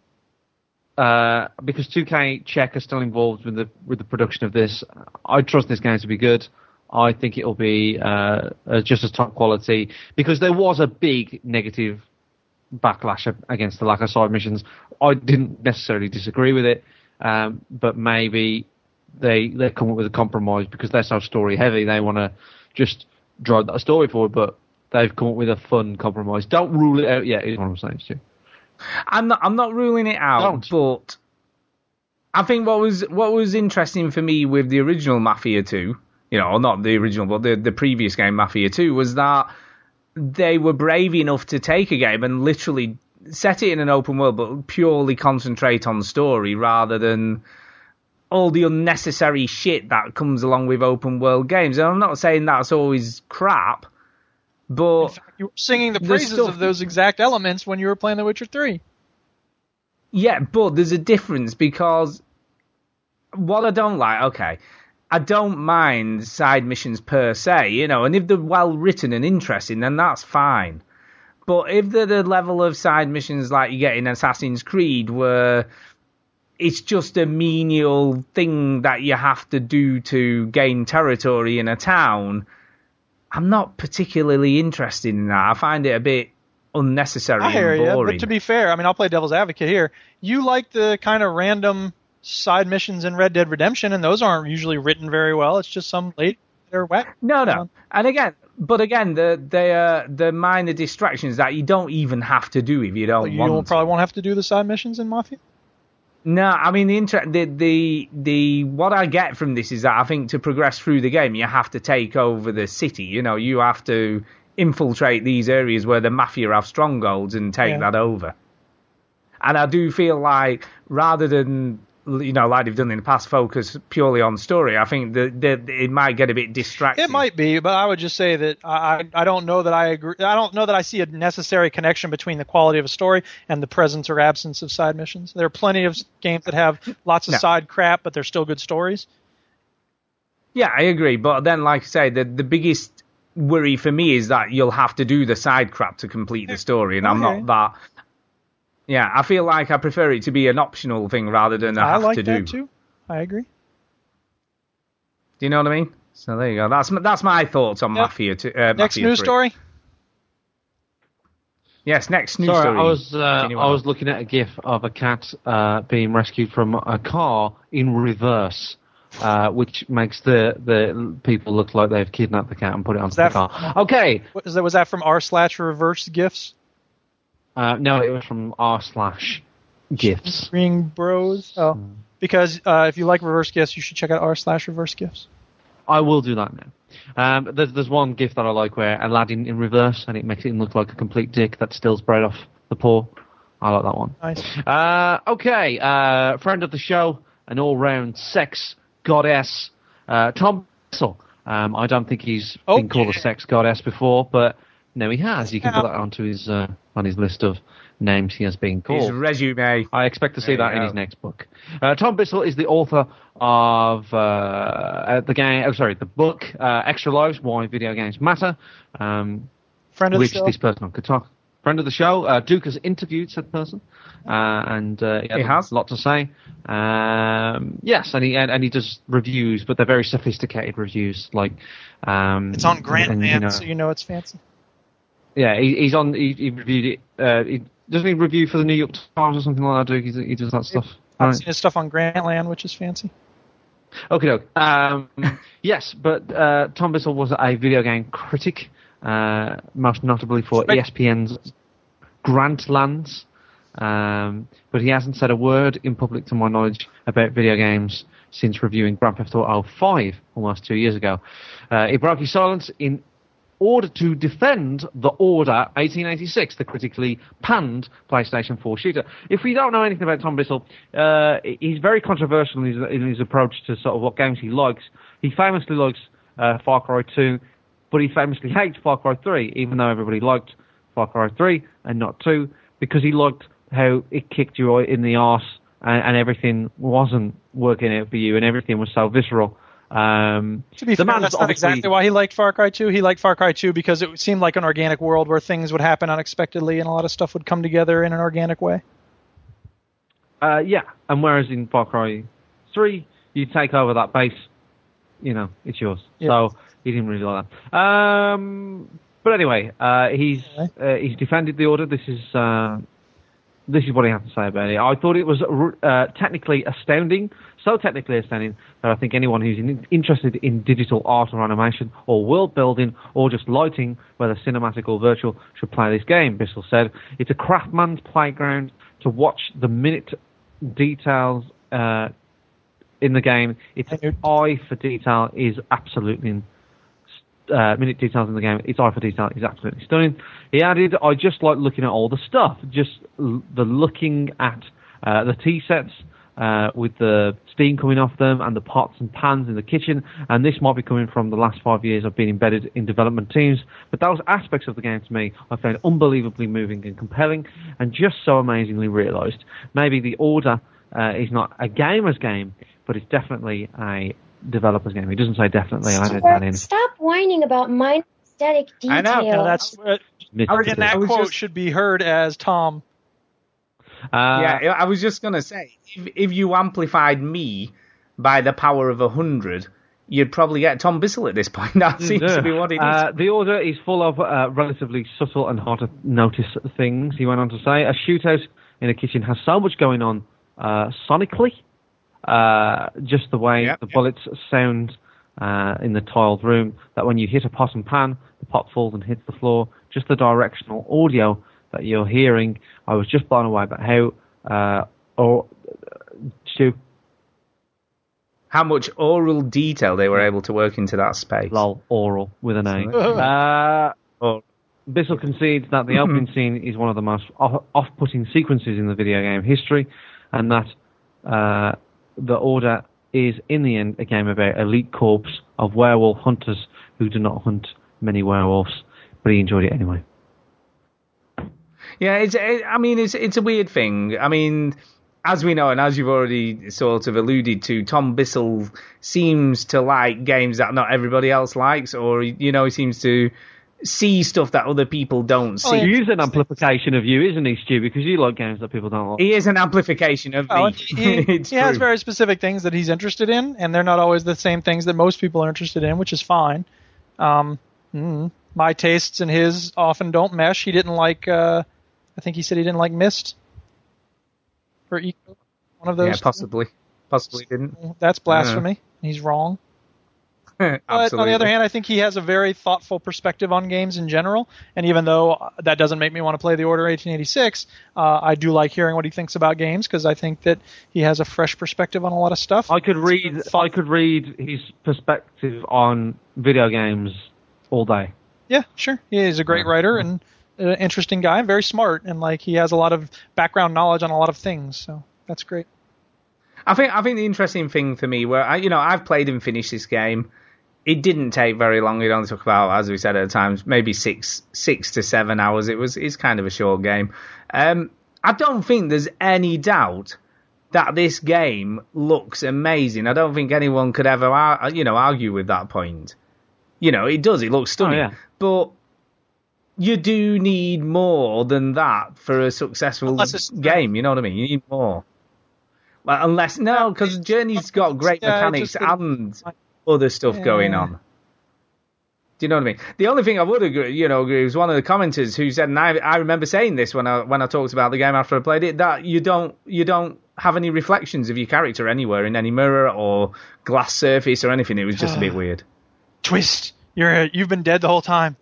uh, because 2K Czech are still involved with the with the production of this. I trust this game to be good. I think it'll be uh, uh, just as top quality because there was a big negative backlash against the lack of side missions. I didn't necessarily disagree with it, um, but maybe they they come up with a compromise because they're so story heavy. They want to just drive that story forward, but they've come up with a fun compromise. Don't rule it out yet. Is what I'm saying, Stu. I'm not. I'm not ruling it out, but I think what was what was interesting for me with the original Mafia 2, you know, not the original, but the the previous game Mafia 2, was that they were brave enough to take a game and literally set it in an open world, but purely concentrate on story rather than all the unnecessary shit that comes along with open world games. And I'm not saying that's always crap, but You were singing the The praises stuff- of those exact elements when you were playing The Witcher 3. Yeah, but there's a difference because what I don't like, okay, I don't mind side missions per se, you know, and if they're well written and interesting, then that's fine. But if they're the level of side missions like you get in Assassin's Creed, where it's just a menial thing that you have to do to gain territory in a town, I'm not particularly interested in that. I find it a bit unnecessary I hear and you, but to be fair, I mean, I'll play devil's advocate here. You like the kind of random side missions in Red Dead Redemption, and those aren't usually written very well. It's just some late they're wet. No, no. Um, and again, but again, the they are the minor distractions that you don't even have to do if you don't You want. probably won't have to do the side missions in Mafia. No, I mean the, inter- the the the what I get from this is that I think to progress through the game you have to take over the city. You know, you have to infiltrate these areas where the mafia have strongholds and take Yeah. that over. And I do feel like rather than you know like they've done in the past, focus purely on story. I think that, it might get a bit distracting. It might be, but I would just say that I I don't know that I agree. I don't know that I see a necessary connection between the quality of a story and the presence or absence of side missions. There are plenty of games that have lots of No. side crap, but they're still good stories. Yeah, I agree. But then, like I say, the the biggest worry for me is that you'll have to do the side crap to complete the story, and I'm not that. Yeah, I feel like I prefer it to be an optional thing rather than a I have like to that do. too. I agree. Do you know what I mean? So there you go. That's that's my thoughts on Mafia. To, uh, Next Mafia news 3. story. Yes, next news Sorry, story. I was uh, I was looking at a GIF of a cat uh, being rescued from a car in reverse, uh, which makes the the people look like they've kidnapped the cat and put it onto the that- car. Okay, What, is that, was that from r slash reverse gifts? Uh, no, it was from r slash gifs. Ring Bros. Oh, because uh, if you like reverse gifts, you should check out r slash reverse gifts. I will do that now. Um, there's there's one GIF that I like where Aladdin in reverse and it makes him look like a complete dick that stills bread off the poor. I like that one. Nice. Uh, okay, uh, friend of the show, an all-round sex goddess, uh, Tom Bissell. Um, I don't think he's been called a sex goddess before, but no, he has. You can put that onto his uh, on his list of names he has been called. His resume. I expect to see There that you in his next book. Uh, Tom Bissell is the author of uh, uh, the game. Oh, sorry, the book uh, Extra Lives: Why Video Games Matter. Um, Friend of the which show. this person could talk. Friend of the show, uh, Duke has interviewed said person, uh, and uh, He has? a lot to say. Um, yes, and he and, and he does reviews, but they're very sophisticated reviews. Like um, It's on Grantland, and, you know, so you know it's fancy. Yeah, he, he's on. He, he reviewed it. Uh, he, doesn't he review for the New York Times or something like that? Duke, he, he does that stuff. I've Right. seen his stuff on Grantland, which is fancy. Okay, doke. Um, yes, but uh, Tom Bissell was a video game critic, uh, most notably for ESPN's Grantlands. Um, but he hasn't said a word in public, to my knowledge, about video games since reviewing Grand Theft Auto 5 almost two years ago. Uh, he broke his silence in order to defend the Order 1886, the critically panned PlayStation 4 shooter. If we don't know anything about Tom Bissell, uh, he's very controversial in his, in his approach to sort of what games he likes. He famously likes uh, Far Cry 2, but he famously hates Far Cry 3, even though everybody liked Far Cry 3 and not 2, because he liked how it kicked you in the arse and, and everything wasn't working out for you and everything was so visceral. Um, To be the fair, that's not exactly why he liked Far Cry 2. He liked Far Cry 2 because it seemed like an organic world where things would happen unexpectedly and a lot of stuff would come together in an organic way. Uh, yeah, and whereas in Far Cry 3, you take over that base, you know, it's yours. Yeah. So he didn't really like that. Um, but anyway, uh, he's uh, he's defended the order. This is uh, this is what he had to say about it. I thought it was uh, technically astounding, so technically astounding that I think anyone who's in, interested in digital art or animation or world building or just lighting, whether cinematic or virtual, should play this game. Bissell said it's a craftsman's playground to watch the minute details uh, in the game. Its eye for detail is absolutely uh, minute details in the game. Its eye for detail is absolutely stunning. He added, "I just like looking at all the stuff, just l- the looking at uh, the tea sets." Uh, with the steam coming off them and the pots and pans in the kitchen, and this might be coming from the last five years I've been embedded in development teams. But those aspects of the game to me I found unbelievably moving and compelling, and just so amazingly realised. Maybe the order uh, is not a gamer's game, but it's definitely a developer's game. He doesn't say definitely, and I did that in. Stop whining about minor aesthetic details. I know. Yeah, that's uh, Mr. and that I quote just- should be heard as Tom. Uh, yeah, I was just gonna say, if, if you amplified me by the power of a hundred, you'd probably get Tom Bissell at this point. That seems to be what it is. Uh, the order is full of uh, relatively subtle and hard to notice things. He went on to say, a shootout in a kitchen has so much going on uh, sonically, uh, just the way the bullets sound uh, in the tiled room, that when you hit a pot and pan, the pot falls and hits the floor. Just the directional audio that you're hearing. I was just blown away by how, uh, or, Stu, How much oral detail they were able to work into that space. Lol, oral with an A. uh, Bissell concedes that the opening scene is one of the most off- off-putting sequences in the video game history, and that uh, the Order is, in the end, a game about elite corps of werewolf hunters who do not hunt many werewolves, but he enjoyed it anyway. Yeah, it's. It, I mean, it's it's a weird thing. I mean, as we know, and as you've already sort of alluded to, Tom Bissell seems to like games that not everybody else likes, or you know, he seems to see stuff that other people don't see. He is an amplification of you, isn't he, Stu? Because you like games that people don't like. He is an amplification of Well, me. and he, he has very specific things that he's interested in, and they're not always the same things that most people are interested in, which is fine. Um, mm, my tastes and his often don't mesh. He didn't like. Uh, I think he said he didn't like Myst or Ico. One of those. yeah, two. possibly, possibly didn't. That's blasphemy. He's wrong. But on the other hand, I think he has a very thoughtful perspective on games in general. And even though that doesn't make me want to play the Order 1886, uh, I do like hearing what he thinks about games because I think that he has a fresh perspective on a lot of stuff. I could read. I could read his perspective on video games all day. Yeah, sure. He's a great writer and an interesting guy, very smart, and like he has a lot of background knowledge on a lot of things. So that's great. I think I think the interesting thing for me, where I, you know, I've played and finished this game. It didn't take very long. It only took about, as we said at the times, maybe six six to seven hours. It was it's kind of a short game. Um, I don't think there's any doubt that this game looks amazing. I don't think anyone could ever, you know, argue with that point. You know, it does. It looks stunning. yeah. But you do need more than that for a successful game. You know what I mean? You need more. Well, unless no, because Journey's got great Yeah, mechanics just didn't- and other stuff going on. Do you know what I mean? The only thing I would agree, you know, agree was one of the commenters who said, and I, I remember saying this when I when I talked about the game after I played it, that you don't you don't have any reflections of your character anywhere in any mirror or glass surface or anything. It was just a bit weird. Twist. You're you've been dead the whole time.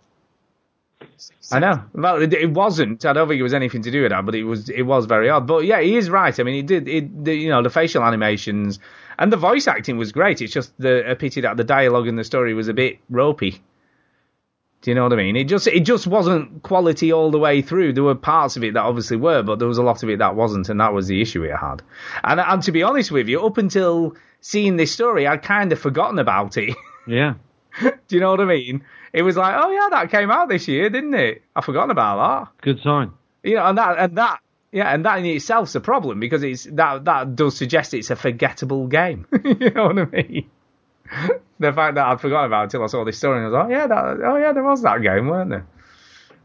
I know. Well, it, it wasn't. I don't think it was anything to do with that, but it was. It was very odd. But yeah, he is right. I mean, it did. It, the, you know, the facial animations and the voice acting was great. It's just the a pity that the dialogue and the story was a bit ropey. Do you know what I mean? It just it just wasn't quality all the way through. There were parts of it that obviously were, but there was a lot of it that wasn't, and that was the issue it had. And and to be honest with you, up until seeing this story, I'd kind of forgotten about it. Yeah. Do you know what I mean? It was like, oh yeah, that came out this year, didn't it? I've forgotten about that. Good sign. You know, and that and that yeah, and that in itself's a problem because it's that that does suggest it's a forgettable game. you know what I mean? the fact that I'd forgotten about it until I saw this story and I was like, oh yeah, that, oh yeah, there was that game, weren't there?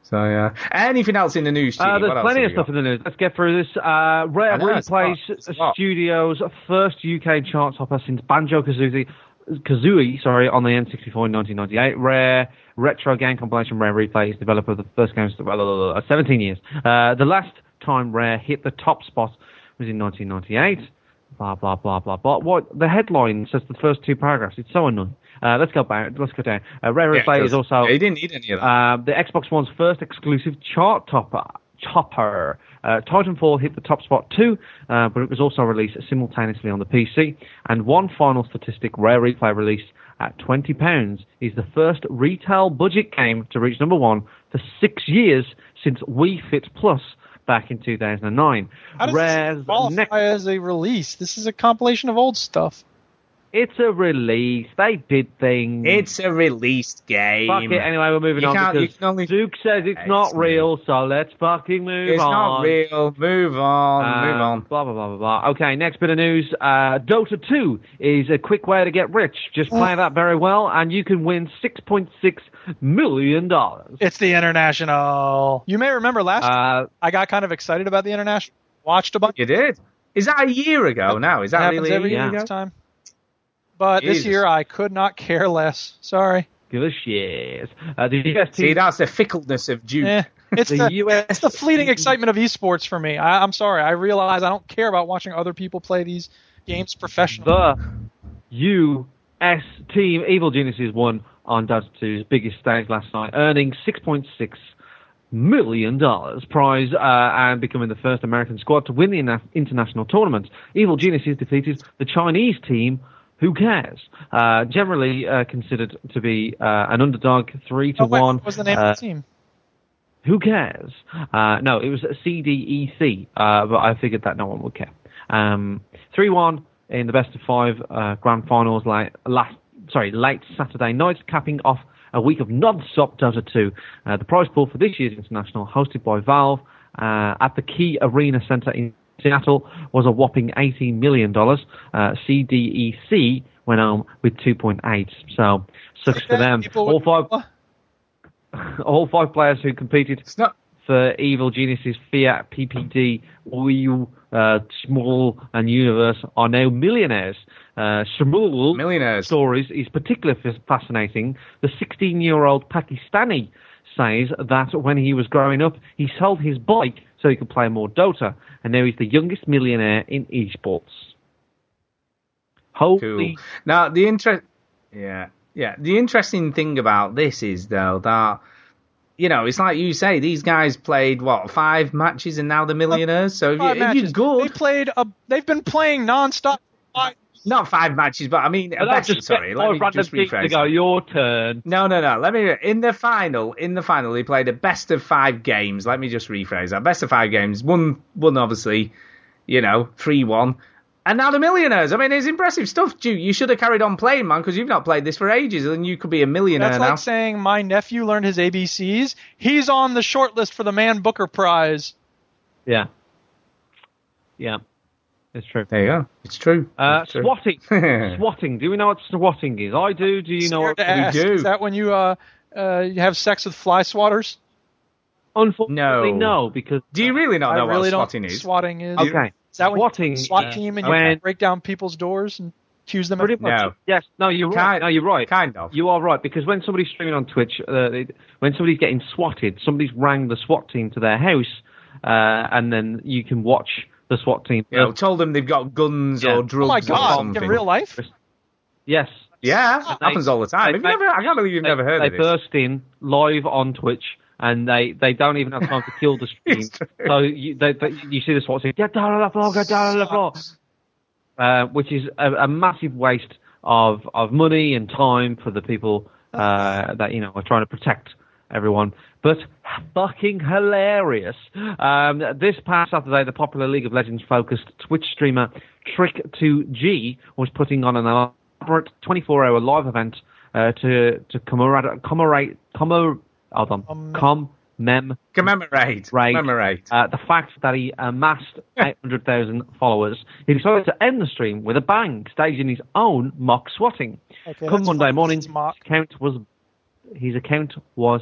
So yeah. Anything else in the news? Uh, there's plenty of stuff in the news. Let's get through this. Uh, Rare know, Replays lot, it's a lot. Studios' first UK chart topper since Banjo Kazooie, Kazooie, sorry, on the N64 in 1998. Rare retro game compilation. Rare Replays, developer of the first games, well, uh, 17 years. Uh, the last time Rare hit the top spot was in 1998. Blah blah blah blah blah. What the headline says the first two paragraphs. It's so annoying. Uh, let's go back. Let's go down. Uh, Rare Yeah, Replay is also he didn't need any of that. uh, the Xbox One's first exclusive chart topper. Topper. Uh, Titanfall hit the top spot too, uh, but it was also released simultaneously on the PC. And one final statistic: Rare Replay released at twenty pounds is the first retail budget game to reach number one for six years since Wii Fit Plus back in 2009. How does Rare's this qualify next as a release? This is a compilation of old stuff. It's a release. They did things. It's a released game. Fuck it. Anyway, we're moving You on can't- you because can only- Duke says it's not real, so let's fucking move It's on. It's not real. Move on. Uh, move on. Blah blah blah blah blah. Okay, next bit of news. Uh, Dota 2 is a quick way to get rich. Just play that very well, and you can win 6.6 million dollars. It's the international. You may remember last Uh, year, I got kind of excited about the international. Watched a bunch. You did. Is that a year ago now? Is that happens really a every year year ago? time. But this year I could not care less. Sorry. Give us shit. Uh, the UST. See, that's the fickleness of Duke. Eh, it's The the, US it's the fleeting excitement of esports for me. I, I'm sorry. I realize I don't care about watching other people play these games professionally. The US team Evil Geniuses won on Dota 2's biggest stage last night, earning 6.6 million dollars prize uh, and becoming the first American squad to win the international tournament. Evil Geniuses defeated the Chinese team. Who cares? Uh, generally uh, considered to be uh, an underdog, three to Oh, wait, one. what was the name Uh, of the team? who cares? Uh, no, it was CDEC, uh, but I figured that no one would care. Um, 3-1 in the best of five uh, grand finals late, last, sorry, late Saturday night, capping off a week of non-stop Dota 2. Uh, the prize pool for this year's international, hosted by Valve uh, at the Key Arena Center in Seattle, was a whopping $18 million. Uh, CDEC went home with 2.8. So, sucks for them. All five. all five players who competed not- for Evil Geniuses, Fiat, PPD, Wii U, uh, Sumail, and Universe are now millionaires. Uh, Sumail millionaires. stories is particularly f- fascinating. The 16-year-old Pakistani says that when he was growing up, he sold his bike so he could play more Dota, and now he's the youngest millionaire in esports. Cool. Holy Now the interest, yeah, yeah. The interesting thing about this is though that you know it's like you say these guys played what five matches and now they're millionaires. So if, you, if you're good, They played. A, they've been playing nonstop. not five matches, but I mean, But best, just sorry, get let five me random just rephrase. go. that. Your turn. No, no, no. Let me in the final. In the final, they played a best of five games. Let me just rephrase that. Best of five games. One, one obviously, you know, three one, and now the millionaires. I mean, it's impressive stuff. Dude, you should have carried on playing, man, because you've not played this for ages, and you could be a millionaire That's now. like saying my nephew learned his ABCs. He's on the short list for the Man Booker Prize. Yeah. Yeah. It's true. There you go. It's true. Uh, It's true. swatting. swatting. Do we know what swatting is? I do. Do you know what To ask, Is that when you uh, uh you have sex with fly swatters? Unfortunately, No. no, because Do you really not I know really what don't swatting is? swatting is. Okay. Is that when Swatting, you SWAT uh, team and you break down people's doors and accuse them Pretty much. No. Yes. No, you're right. No, you're right. Kind of. You are right because when somebody's streaming on Twitch, uh, they, when somebody's getting swatted, somebody's rang the SWAT team to their house, uh, and then you can watch the SWAT team. You know, told them they've got guns Yeah. or drugs Oh my god! In real life? Yes. Yeah, They- happens all the time. they- never, I can't believe you've they, never heard they of this. burst in live on Twitch and they, they don't even have time to kill the stream. So you, they, they, you see the SWAT team, get down on the floor, get down on the floor. Uh, which is a, a massive waste of, of money and time for the people uh, that, you know, are trying to protect everyone. But fucking hilarious. Um, this past Saturday, the popular League of Legends focused Twitch streamer Trick2G was putting on an elaborate 24 hour live event uh, to, to commemorate, commemorate, commemorate, hold on, commem, Commemorate. Right. Commemorate. uh, the fact that he amassed 800,000 followers, he decided to end the stream with a bang, staging his own mock swatting. Okay, Come Monday morning, This is mock. his account was his account was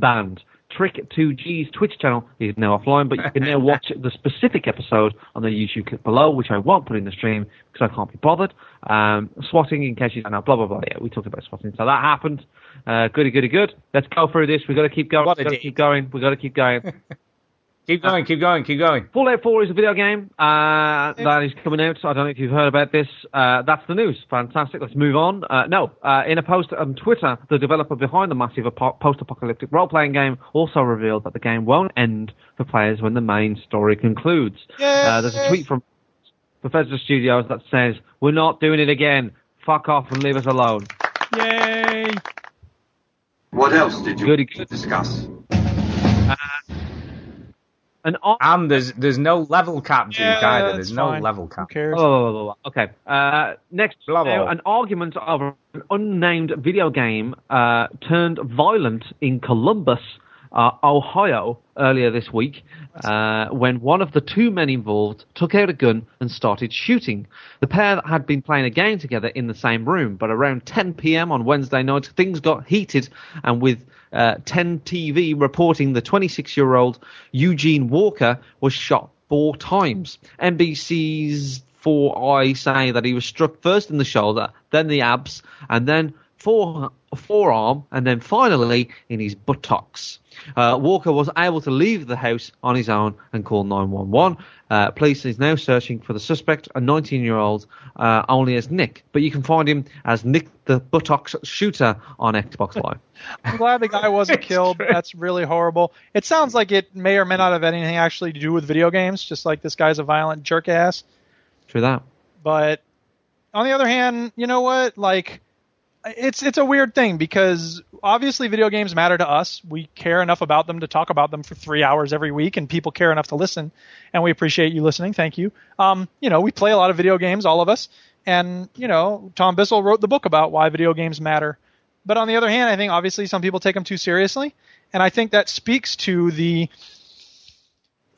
banned. Trick2G's Twitch channel is now offline, but you can now watch the specific episode on the YouTube clip below, which I won't put in the stream because I can't be bothered. Um, swatting, in case you don't know, blah blah blah. Yeah, we talked about swatting, so that happened. Uh, goody goody good. Let's go through this. We've got to keep going. We've got to keep going. We've got to keep going. Keep going, keep going, keep going. Fallout 4 is a video game uh, that is coming out. I don't know if you've heard about this. Uh, that's the news. Fantastic. Let's move on. Uh, no, uh, in a post on Twitter, the developer behind the massive apo- post-apocalyptic role-playing game also revealed that the game won't end for players when the main story concludes. Uh, there's a tweet from Bethesda Studios that says, "We're not doing it again. Fuck off and leave us alone." Yay! What else did you Goody good. discuss? An ar- And there's there's no level cap, Duke, Yeah, either. that's There's no fine. level Who cap. cares? Blah, blah, blah, blah, blah. Okay. Uh, next, Blah, blah. now, an argument over an unnamed video game uh, turned violent in Columbus, uh, Ohio, earlier this week, uh, when one of the two men involved took out a gun and started shooting. The pair had been playing a game together in the same room, but around 10 p.m. on Wednesday night, things got heated, and with uh, 10 TV reporting the 26-year-old Eugene Walker was shot four times. NBC's 4i say that he was struck first in the shoulder, then the abs, and then fore, forearm, and then finally in his buttocks. Uh, Walker was able to leave the house on his own and call 911. Uh, police is now searching for the suspect, a 19-year-old, uh, only as Nick, but you can find him as Nick the Buttocks Shooter on Xbox Live. I'm glad the guy wasn't killed. That's really horrible. It sounds like it may or may not have anything actually to do with video games, just like this guy's a violent jerk ass. True that. But on the other hand, you know what? Like, it's it's a weird thing because obviously video games matter to us. We care enough about them to talk about them for three hours every week, and people care enough to listen. And we appreciate you listening. Thank you. Um, you know, we play a lot of video games, all of us, and you know, Tom Bissell wrote the book about why video games matter. But on the other hand, I think obviously some people take them too seriously, and I think that speaks to the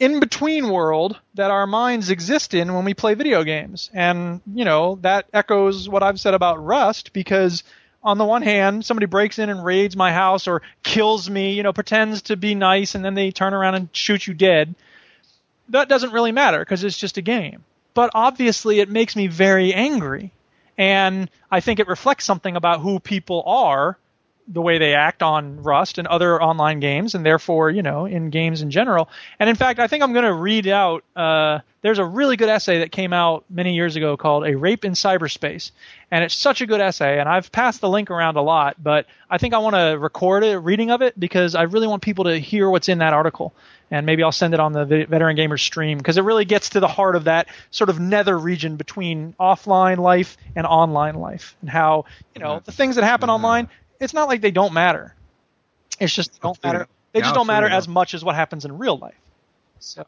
in between world that our minds exist in when we play video games. And, you know, that echoes what I've said about Rust because on the one hand, somebody breaks in and raids my house or kills me, you know, pretends to be nice and then they turn around and shoot you dead. That doesn't really matter because it's just a game. But obviously, it makes me very angry. And I think it reflects something about who people are, the way they act on Rust and other online games, and therefore, you know, in games in general. And in fact, I think I'm going to read out. Uh, there's a really good essay that came out many years ago called "A Rape in Cyberspace," and it's such a good essay. And I've passed the link around a lot, but I think I want to record a reading of it because I really want people to hear what's in that article. And maybe I'll send it on the Veteran Gamers stream because it really gets to the heart of that sort of nether region between offline life and online life, and how you know the things that happen online. It's not like they don't matter. It's just they don't matter. They just Yeah, don't matter as much as what happens in real life. So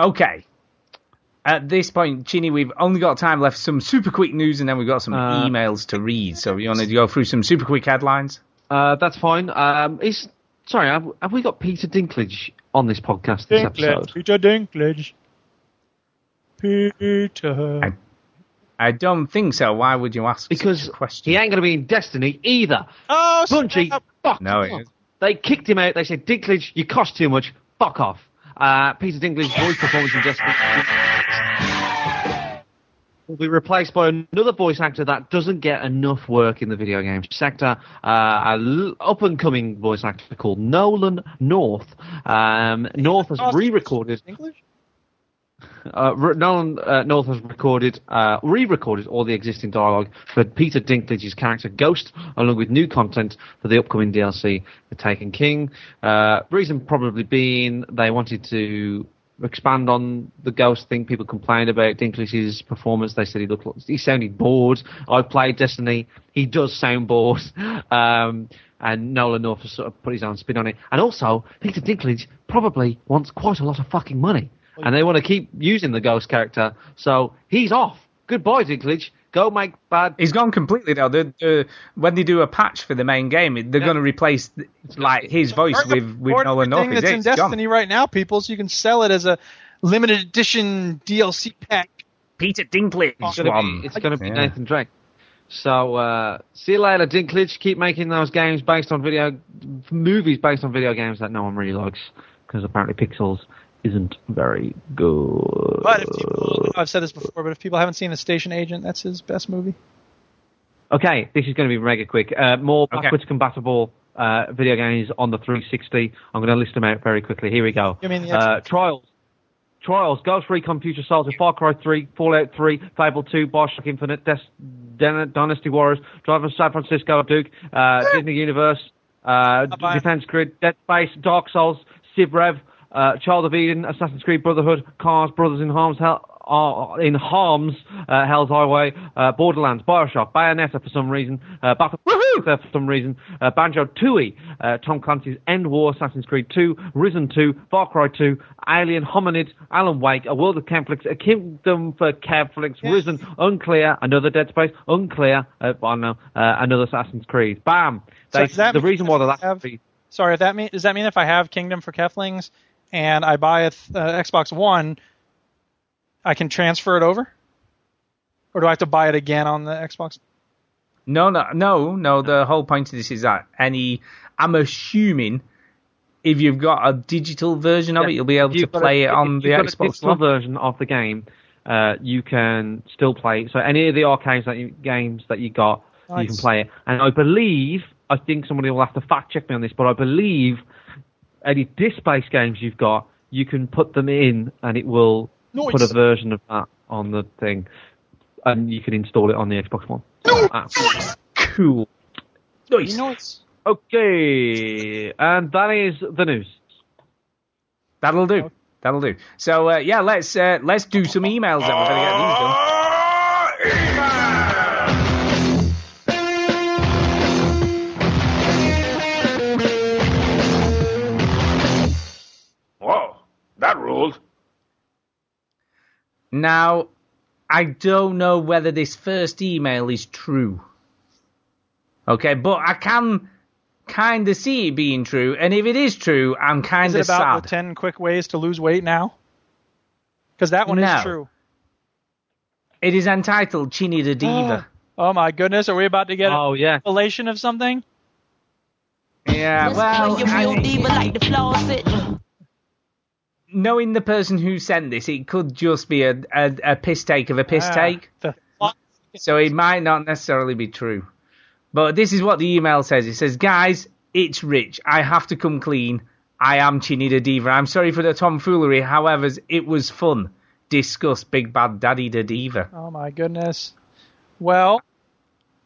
Okay. At this point, Chinny, we've only got time left for some super quick news, and then we've got some Uh, emails to read. So you want to go through some super quick headlines? Uh, that's fine. Um, is sorry, have, have we got Peter Dinklage on this podcast this episode? Peter Dinklage. Peter. I don't think so. Why would you ask? Because he ain't going to be in Destiny either. Oh, Bungie, fuck No, off. They kicked him out. They said, Dinklage, you cost too much. Fuck off. Uh, Peter Dinklage's voice performance in Destiny will be replaced by another voice actor that doesn't get enough work in the video game sector. Uh, a up and coming voice actor called Nolan North. Um, North has re-recorded. Uh, Nolan uh, North has recorded, uh, re-recorded all the existing dialogue for Peter Dinklage's character Ghost, along with new content for the upcoming DLC, The Taken King. Uh, reason probably being they wanted to expand on the Ghost thing. People complained about Dinklage's performance. They said he looked, he sounded bored. I've played Destiny. He does sound bored. Um, and Nolan North has sort of put his own spin on it. And also, Peter Dinklage probably wants quite a lot of fucking money and they want to keep using the ghost character. So he's off. Good Goodbye, Dinklage. Go make bad. He's gone completely now. The, the, when they do a patch for the main game, they're going to replace like his voice Or the- with with or Nolan North. everything that's in It's gone. Destiny right now, people, so you can sell it as a limited edition DLC pack. Peter Dinklage. It's going to be, it's gonna be Yeah. Nathan Drake. So uh, see you later, Dinklage. Keep making those games based on video, movies based on video games that no one really likes because apparently Pixels isn't very good. But if people, I've said this before, but if people haven't seen The Station Agent, that's his best movie. Okay, this is going to be mega quick. Uh, more Okay. backwards compatible uh, video games on the 360. I'm going to list them out very quickly. Here we go. You mean the uh, Trials. Trials, Ghost Recon Future Soldier, Far Cry 3, Fallout 3, Fable 2, Bioshock Infinite, Des- Den- Dynasty Warriors, Driver San Francisco, Duke, uh, Disney Universe, uh, Defense Grid, Dead Space, Dark Souls, Civ Rev, uh, Child of Eden, Assassin's Creed Brotherhood, Cars, Brothers in Harm's Hell, uh, in Harm's uh, Hell's Highway, uh, Borderlands, Bioshock, Bayonetta for some reason, uh, Battle for some reason, uh, Banjo Tooie, uh, Tom Clancy's End War, Assassin's Creed 2, Risen 2, Far Cry 2, Alien Hominid, Alan Wake, A World of Conflicts, A Kingdom for Conflicts, Risen, Unclear, another Dead Space, Unclear, uh, I don't know, uh, another Assassin's Creed. Bam! So They, that the reason why the last have- Sorry, if that mean does that mean if I have Kingdom for Keflings and I buy a th- uh, Xbox One, I can transfer it over, or do I have to buy it again on the Xbox? No, no, no, no. The whole point of this is that any. I'm assuming if you've got a digital version of it, you'll be able to You've got play a- it on if the you've got a Xbox digital One. version of the game. Uh, you can still play. it. So any of the arcades that you, games that you got, you can play it. And I believe, I think somebody will have to fact check me on this, but I believe any disc-based games you've got, you can put them in, and it will Nice. put a version of that on the thing, and you can install it on the Xbox One. Ah, cool. Nice. You know it's Okay, and that is the news. That'll do. That'll do. So uh, yeah, let's uh, let's do some emails. Then we're gonna Now, I don't know whether this first email is true. Okay, but I can kind of see it being true, and if it is true, I'm is kind it of about sad. the ten quick ways to lose weight now? Because that one No. is true. It is entitled Chinny the Diva. Oh my goodness, are we about to get Oh, a yeah. revelation of something? Yeah, well, you real I- knowing the person who sent this, it could just be a, a, a piss take of a piss Ah, take. the- So it might not necessarily be true. But this is what the email says. It says, guys, it's Rich. I have to come clean. I am Chinny the Diva. I'm sorry for the tomfoolery. However, it was fun. Discuss Big Bad Daddy the Diva. Oh my goodness. Well,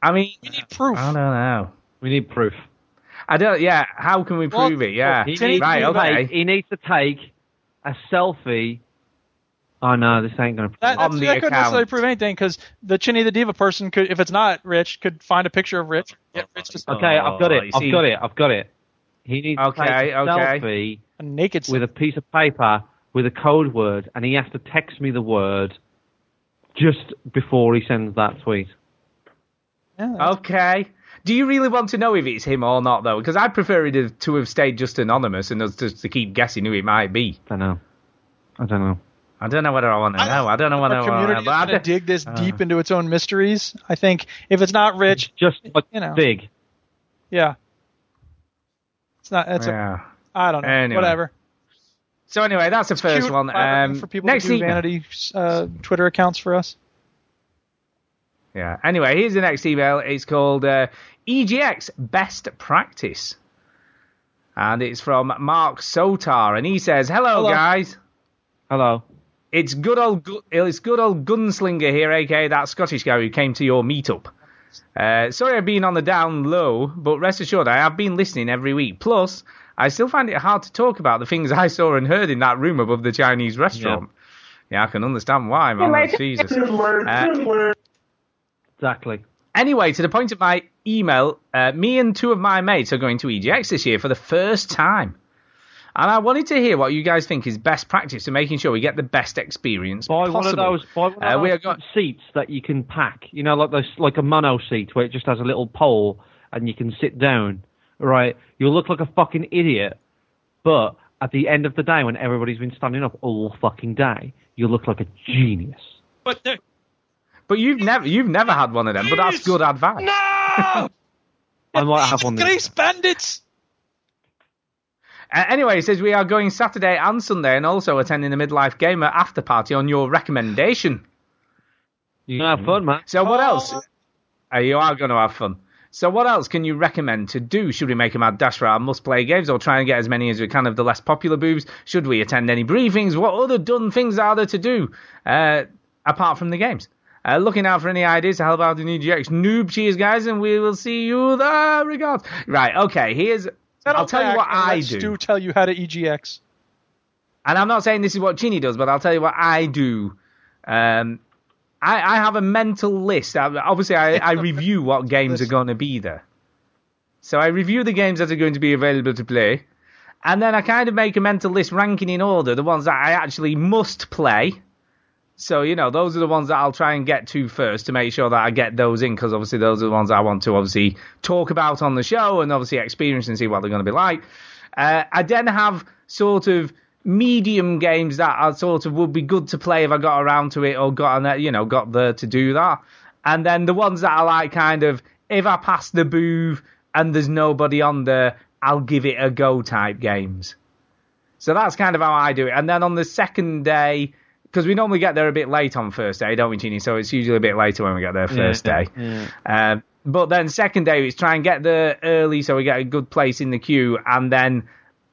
I mean, we need proof. I don't know. We need proof. I don't. Yeah. How can we Well, prove it? Yeah. He needs, right. to Okay. take, he needs to take a selfie. Oh no, this ain't gonna. That, On that's, the that couldn't necessarily prove anything because the Chinny the Diva person could, if it's not Rich, could find a picture of Rich. Get Rich to Okay, I've got Oh, it. I've got it. I've got it. He needs to take a okay. selfie a naked. with a piece of paper with a code word, and he has to text me the word just before he sends that tweet. Yeah, that's- Okay. Do you really want to know if it's him or not, though? Because I'd prefer it to- to have stayed just anonymous and us just to keep guessing who it might be. I don't know. I don't know. I don't know whether I want to know. I don't know whether I want to community know. is But I to dig this uh. deep into its own mysteries. I think if it's not Rich, Just You know. big. yeah, it's not. It's a, yeah. I don't know. Anyway. Whatever. So anyway, that's the first Cute, one. flattering Um, for people next to do vanity uh, Twitter accounts for us. Yeah. Anyway, here's the next email. It's called uh, EGX Best Practice, and it's from Mark Sotar, and he says, "Hello, Hello. guys. Hello. It's good old gu- it's good old gunslinger here, aka that Scottish guy who came to your meetup. Uh, sorry I've been on the down low, but rest assured I have been listening every week. Plus, I still find it hard to talk about the things I saw and heard in that room above the Chinese restaurant. Yeah, I can understand why, man. Jesus. Uh, Exactly. Anyway, to the point of my email, uh, me and two of my mates are going to EGX this year for the first time. And I wanted to hear what you guys think is best practice for making sure we get the best experience Buy possible. one of those. Buy one Uh, we have got seats that you can pack. You know, like those, like a mono seat where it just has a little pole and you can sit down. Right? You'll look like a fucking idiot, but at the end of the day, when everybody's been standing up all fucking day, you look like a genius. But there, But you've never you've never had one of them, but that's good advice. no, I might have one. this Grace Bandits. Uh, anyway, he says we are going Saturday and Sunday and also attending the Midlife Gamer after party on your recommendation. You can have fun, man. So what else? Uh, you are going to have fun. So what else can you recommend to do? Should we make a mad dash for our must-play games or try and get as many as we can of the less popular boobs? Should we attend any briefings? What other done things are there to do uh, apart from the games? Uh, looking out for any ideas to help out the new GX noob cheers, guys, and we will see you there. Regards. Right, okay, here's... I'll tell you what I do. Stu tell you how to EGX. And I'm not saying this is what Chinny does, but I'll tell you what I do. Um, I, I have a mental list. I, obviously, I, I review what games are going to be there. So I review the games that are going to be available to play, and then I kind of make a mental list ranking in order the ones that I actually must play. So you know, those are the ones that I'll try and get to first to make sure that I get those in, because obviously those are the ones I want to obviously talk about on the show and obviously experience and see what they're going to be like. Uh, I then have sort of medium games that I sort of would be good to play if I got around to it or got on you know got there to do that. And then the ones that I like kind of if I pass the booth and there's nobody on there, I'll give it a go type games. So that's kind of how I do it. And then on the second day, because we normally get there a bit late on first day, don't we, Genie? So it's usually a bit later when we get there first Yeah, day. yeah. Um, but then second day is try and get there early so we get a good place in the queue, and then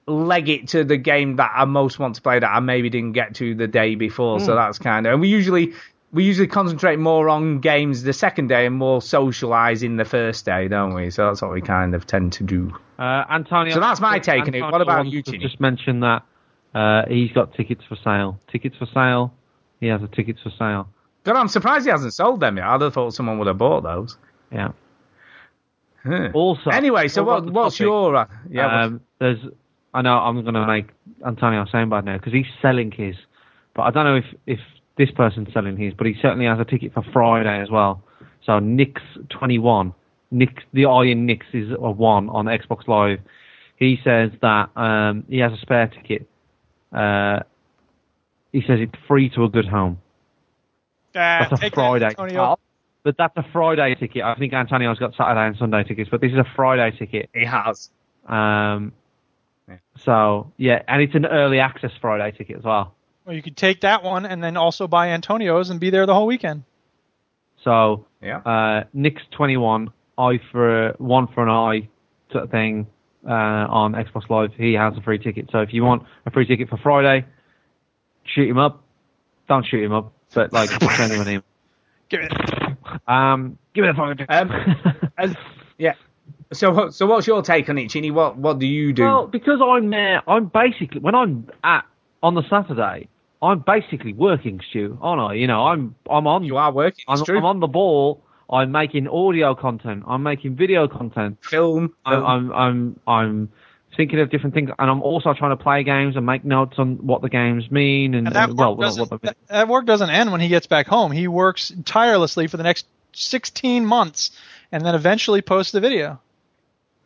leg it to the game that I most want to play that I maybe didn't get to the day before. So Hmm. that's kind of and we usually we usually concentrate more on games the second day and more socialise in the first day, don't we? So that's what we kind of tend to do. Uh, Antonio. So that's my take on it. What about you, Just mention that uh, he's got tickets for sale. Tickets for sale. He has a tickets for sale. God, I'm surprised he hasn't sold them yet. I'd have thought someone would have bought those. Yeah. Huh. Also, Anyway, so what, we're on the what's topic, your uh, yeah? um, there's. I know I'm going to make Antonio sound bad now because he's selling his, but I don't know if if this person's selling his, but he certainly has a ticket for Friday as well. So Nix 21, Nix the I in Nix is a one on Xbox Live. He says that um, he has a spare ticket. Uh, he says it's free to a good home. Ah, That's a Friday. That, but that's a Friday ticket. I think Antonio's got Saturday and Sunday tickets, but this is a Friday ticket. He has. Um, so yeah, and it's an early access Friday ticket as well. Well, you could take that one and then also buy Antonio's and be there the whole weekend. So Yeah. uh, Nick's 21, I for one for an eye sort of thing uh, on Xbox Live. He has a free ticket. So if you want a free ticket for Friday, shoot him up. Don't shoot him up, but like send him an email. Give it. Um, give me the fucking. Um, and- yeah. So, so what's your take on it, Chinny? What, what do you do? Well, because I'm there, I'm basically when I'm at on the Saturday, I'm basically working, Stu, aren't I? You know, I'm I'm on. You are working. I'm, true. I'm on the ball. I'm making audio content. I'm making video content. Film. I'm I'm I'm, I'm thinking of different things, and I'm also trying to play games and make notes on what the games mean, and, And that uh, well, work well, doesn't- what they mean. That work doesn't end when he gets back home. He works tirelessly for the next 16 months and then eventually posts the video.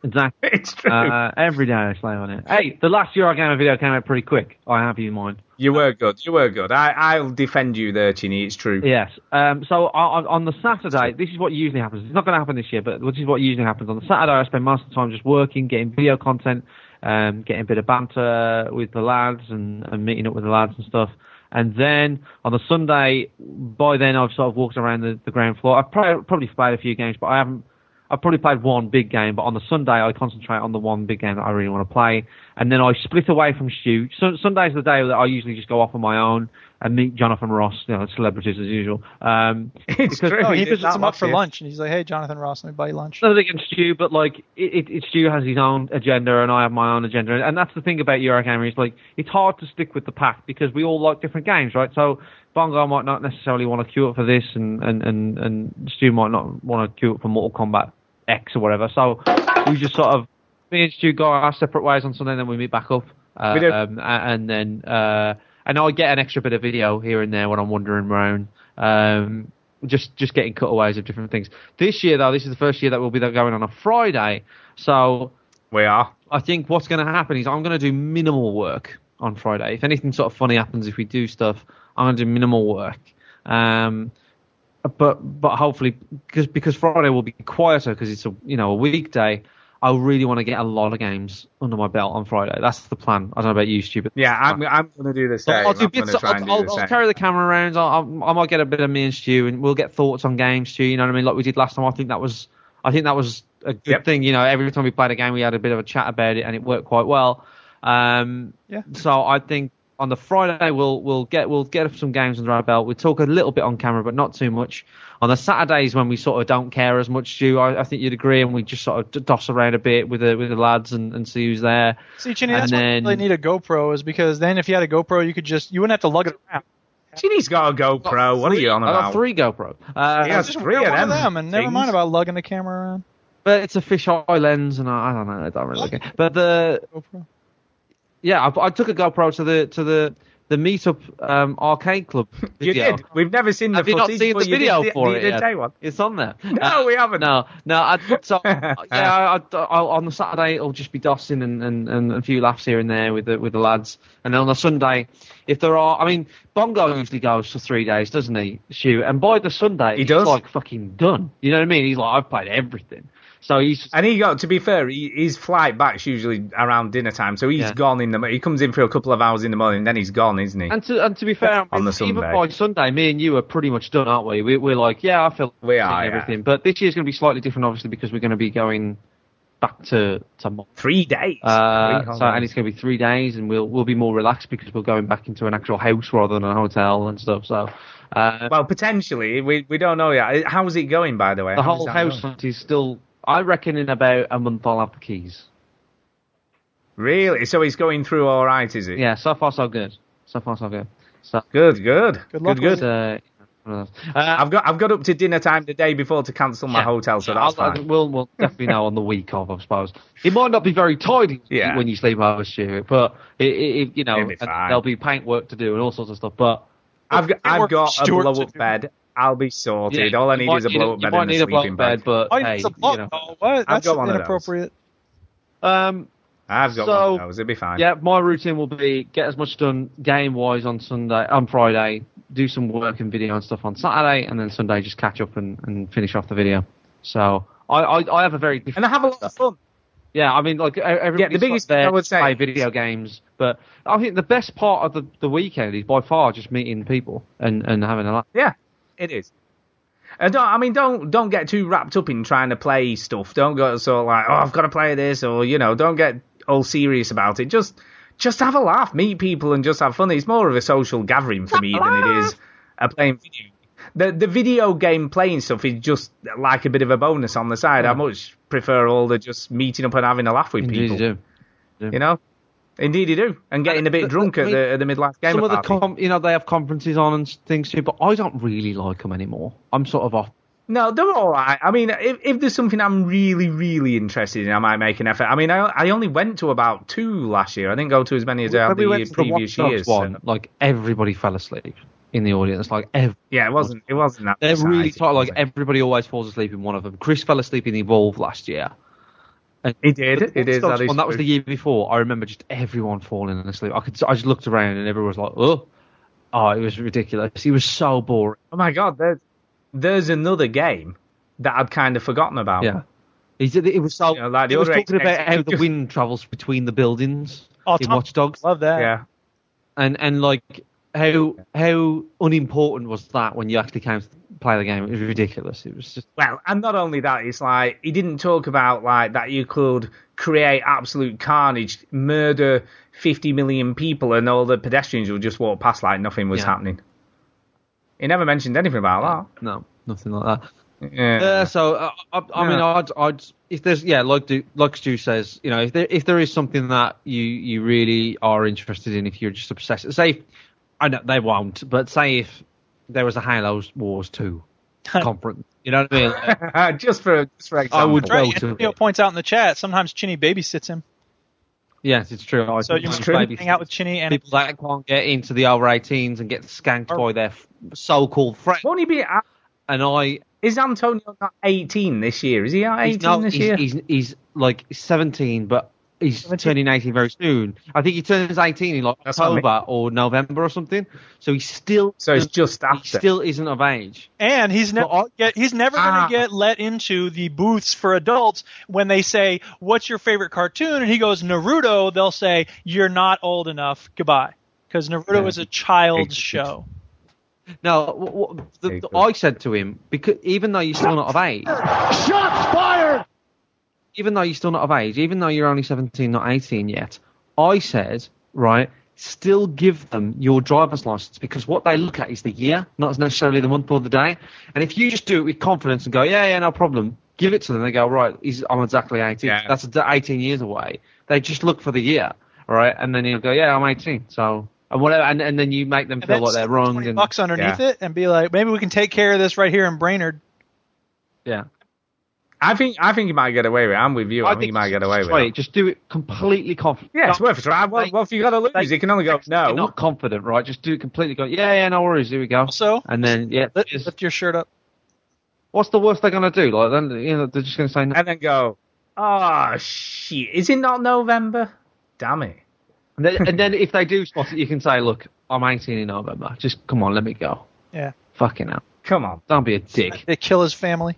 Exactly. It's true. Uh, every day I slay on it. Hey, the last year I game a video came out pretty quick. I have you in mind. You were good. You were good. I, I'll defend you there, Chinny. It's true. Yes. Um, so on, on the Saturday, this is what usually happens. It's not going to happen this year, but this is what usually happens. On the Saturday, I spend most of the time just working, getting video content, um, getting a bit of banter with the lads and, and meeting up with the lads and stuff. And then on the Sunday, by then I've sort of walked around the, the ground floor. I've probably, probably played a few games, but I haven't. I've probably played one big game, but on the Sunday I concentrate on the one big game that I really want to play, and then I split away from Stu. Sun Sunday's the day that I usually just go off on my own and meet Jonathan Ross, you know, celebrities as usual. Um, It's because- true. He visits him up for lunch, and he's like, "Hey, Jonathan Ross, let me buy you lunch." nothing against Stu, but like it, it, it, Stu has his own agenda and I have my own agenda, and that's the thing about Eurogamer is like it's hard to stick with the pack because we all like different games, right? So Bongo might not necessarily want to queue up for this, and and and, and Stu might not want to queue up for Mortal Kombat X or whatever. So we just sort of me and Stu go our separate ways on Sunday, and then we meet back up, uh, We do. um, and then uh, and I get an extra bit of video here and there when I'm wandering around. Um, just just getting cutaways of different things. This year though, this is the first year that we'll be going on a Friday. So We are. I think what's going to happen is I'm going to do minimal work on Friday. If anything sort of funny happens, if we do stuff, I'm going to do minimal work. Um, but but hopefully because because Friday will be quieter because it's a you know a weekday. I really want to get a lot of games under my belt on Friday. That's the plan. I don't know about you, stupid. Yeah, I'm, I'm going to do the same. I'll do bits. going to try I'll, do I'll, I'll carry the camera around. I'll, I'll, I might get a bit of me and Stu, and we'll get thoughts on games, Stu. You know what I mean? Like we did last time. I think that was, I think that was a good Yep. thing. You know, every time we played a game, we had a bit of a chat about it, and it worked quite well. Um, Yeah. So I think on the Friday we'll we'll get we'll get some games under our belt. We'll talk a little bit on camera, but not too much. On the Saturdays when we sort of don't care as much, Stu, I, I think you'd agree, and we just sort of d- doss around a bit with the with the lads and, and see who's there. See, Chinny, And that's why you really need a GoPro is because then if you had a GoPro, you could just you wouldn't have to lug it around. Chinny's got a GoPro. What are you on about? I got three GoPro. Uh, He has Just three wear of them. of them, and never things. mind about lugging the camera around. But it's a fisheye lens, and I, I don't know. I don't really care. But the GoPro. Yeah, I, I took a GoPro to the to the the meetup um, arcade club. You did. We've never seen the Have you not footage. seen the did video the- for it? did yet? one. It's on there. No, we haven't. No, no. I, so yeah, I, on the Saturday it'll just be dusting and, and, and a few laughs here and there with the with the lads, and then on the Sunday, if there are, I mean, Bongo usually goes for three days, doesn't he? Shoot, and by the Sunday He he's does. like fucking done. You know what I mean? He's like, I've played everything. So he's And he got to be fair, he, his flight back's usually around dinner time, so he's Yeah. gone in the. He comes in for a couple of hours in the morning, and then he's gone, isn't he? And to and to be fair, On the even Sunday. by Sunday, me and you are pretty much done, aren't we? we we're like, yeah, I feel We like are, yeah. everything. But this year's going to be slightly different, obviously, because we're going to be going back to to Mo- Three days. uh, Three so and it's going to be three days, and we'll we'll be more relaxed because we're going back into an actual house rather than a hotel and stuff. So uh, well, potentially, we we don't know yet. How's it going, by the way? the How's whole house going? is still. I reckon in about a month I'll have the keys. Really? So it's going through all right, is it? Yeah, so far so good. So far so good. So Good, good, Good luck good, good. uh, uh, I've got I've got up to dinner time the day before to cancel my Yeah. hotel, so that's I'll- fine. We'll, we'll definitely know on the week of, I suppose. It might not be very tidy Yeah. when you sleep over, Stuart, but it, it, it- you know, be there'll be paint work to do and all sorts of stuff. But I've got I've got a Stuart blow to up do. bed. I'll be sorted. yeah, all I need might is a need blow up you bed might and a need a blow sleeping up bed, bag. but hey, it's a you know. Oh, what? I've got one of those. inappropriate. Um, I've got So- one of those. It'll be fine. yeah, my routine will be get as much done game wise on Sunday, on Friday, do some work and video and stuff on Saturday, and then Sunday just catch up and, and finish off the video. So I, I, I have a very different and I have a lot of fun. Yeah, I mean, like everybody's the biggest like, there thing I would say- play video games, but I think the best part of the, the weekend is by far just meeting people and, and having a laugh. Yeah, it is. Uh, don't, I mean, don't don't get too wrapped up in trying to play stuff. Don't go sort like, oh, I've got to play this, or you know, don't get all serious about it. Just just have a laugh, meet people, and just have fun. It's more of a social gathering for me than it is a playing video. The the video game playing stuff is just like a bit of a bonus on the side. I much prefer all the just meeting up and having a laugh with Indeed people. you do. You know, indeed you do, and getting a bit drunk at the at the midlife game. Some of the com- you know they have conferences on and things too, but I don't really like them anymore. I'm sort of off. No, they're all right. I mean, if, if there's something I'm really, really interested in, I might make an effort. I mean, I, I only went to about two last year. I didn't go to as many as I had the went to the previous years. one, like everybody fell asleep in the audience. Like ev- yeah, it wasn't. It wasn't that. they're really tight. Like everybody always falls asleep in one of them. Chris fell asleep in Evolve last year. And he did. It is. That is that was the year before. I remember just everyone falling asleep. I could. I just looked around and everyone was like, "Oh, oh, it was ridiculous." He was so boring. Oh my god, there's there's another game that I'd kind of forgotten about. Yeah. He it was so. You know, like the he was talking about how it the wind travels between the buildings Oh, in Tom- Watch Dogs. Love that. Yeah. and and like how how unimportant was that when you actually came to play the game? It was ridiculous. It was just Well, and not only that, it's like he didn't talk about like that you could create absolute carnage, murder 50 million people, and all the pedestrians would just walk past like nothing was Yeah. happening. He never mentioned anything about that. no, nothing like that. Yeah. Yeah, so uh, I, I mean, I'd, I'd if there's yeah, like Du- like Stu says, you know, if there if there is something that you you really are interested in, if you're just obsessed, say, I know they won't, but say if there was a Halo Wars two conference, you know what I mean? just for just for example. I would Right, go to Antonio it. points out in the chat sometimes Chinny babysits him. Yes, it's true. I So you it's can hang out with Chinny and people that can't get into the over 18s and get skanked by their so-called friends. Won't he be? At, And I is Antonio not 18 this year? Is he at 18 he's, no, this he's, year? he's he's like 17, but he's turning 18 very soon. I think he turns 18 in like That's what I mean. October or November or something. So he's still so it's just he still isn't of age. And he's never get he's never Ah. gonna get let into the booths for adults when they say, "What's your favorite cartoon?" and he goes Naruto. They'll say, "You're not old enough. Goodbye," because Naruto is a child's show. No, what, what, the, the- I said to him because even though you're still not of age, Shots fired! Even though you're still not of age, even though you're only 17, not 18 yet, I said, right, still give them your driver's license because what they look at is the year, not necessarily the month or the day. And if you just do it with confidence and go, yeah, yeah, no problem, give it to them, they go, right, he's, I'm exactly 18. Yeah. That's 18 years away. They just look for the year, right? And then you'll go, yeah, I'm 18. So, and whatever, and, and then you make them And feel then like they're wrong. And, bucks underneath Yeah. it and be like, maybe we can take care of this right here in Brainerd. yeah. I think I think he might get away with it. I'm with you. I, think he might get away with Right, it. just do it completely confident. Yeah, it's worth a try. Well, well if you got to lose, you can only go You're no. not confident, right? Just do it completely. Go, yeah, yeah, no worries. Here we go. So And then, yeah, lift, just- lift your shirt up. what's the worst they're gonna do? Like, then you know, they're just gonna say no. and then go, oh shit, is it not November? Damn it. And then, and then if they do spot it, you can say, look, I'm 18 in November. Just come on, let me go. Yeah. Fucking hell. Come on. Don't be a dick. They kill his family.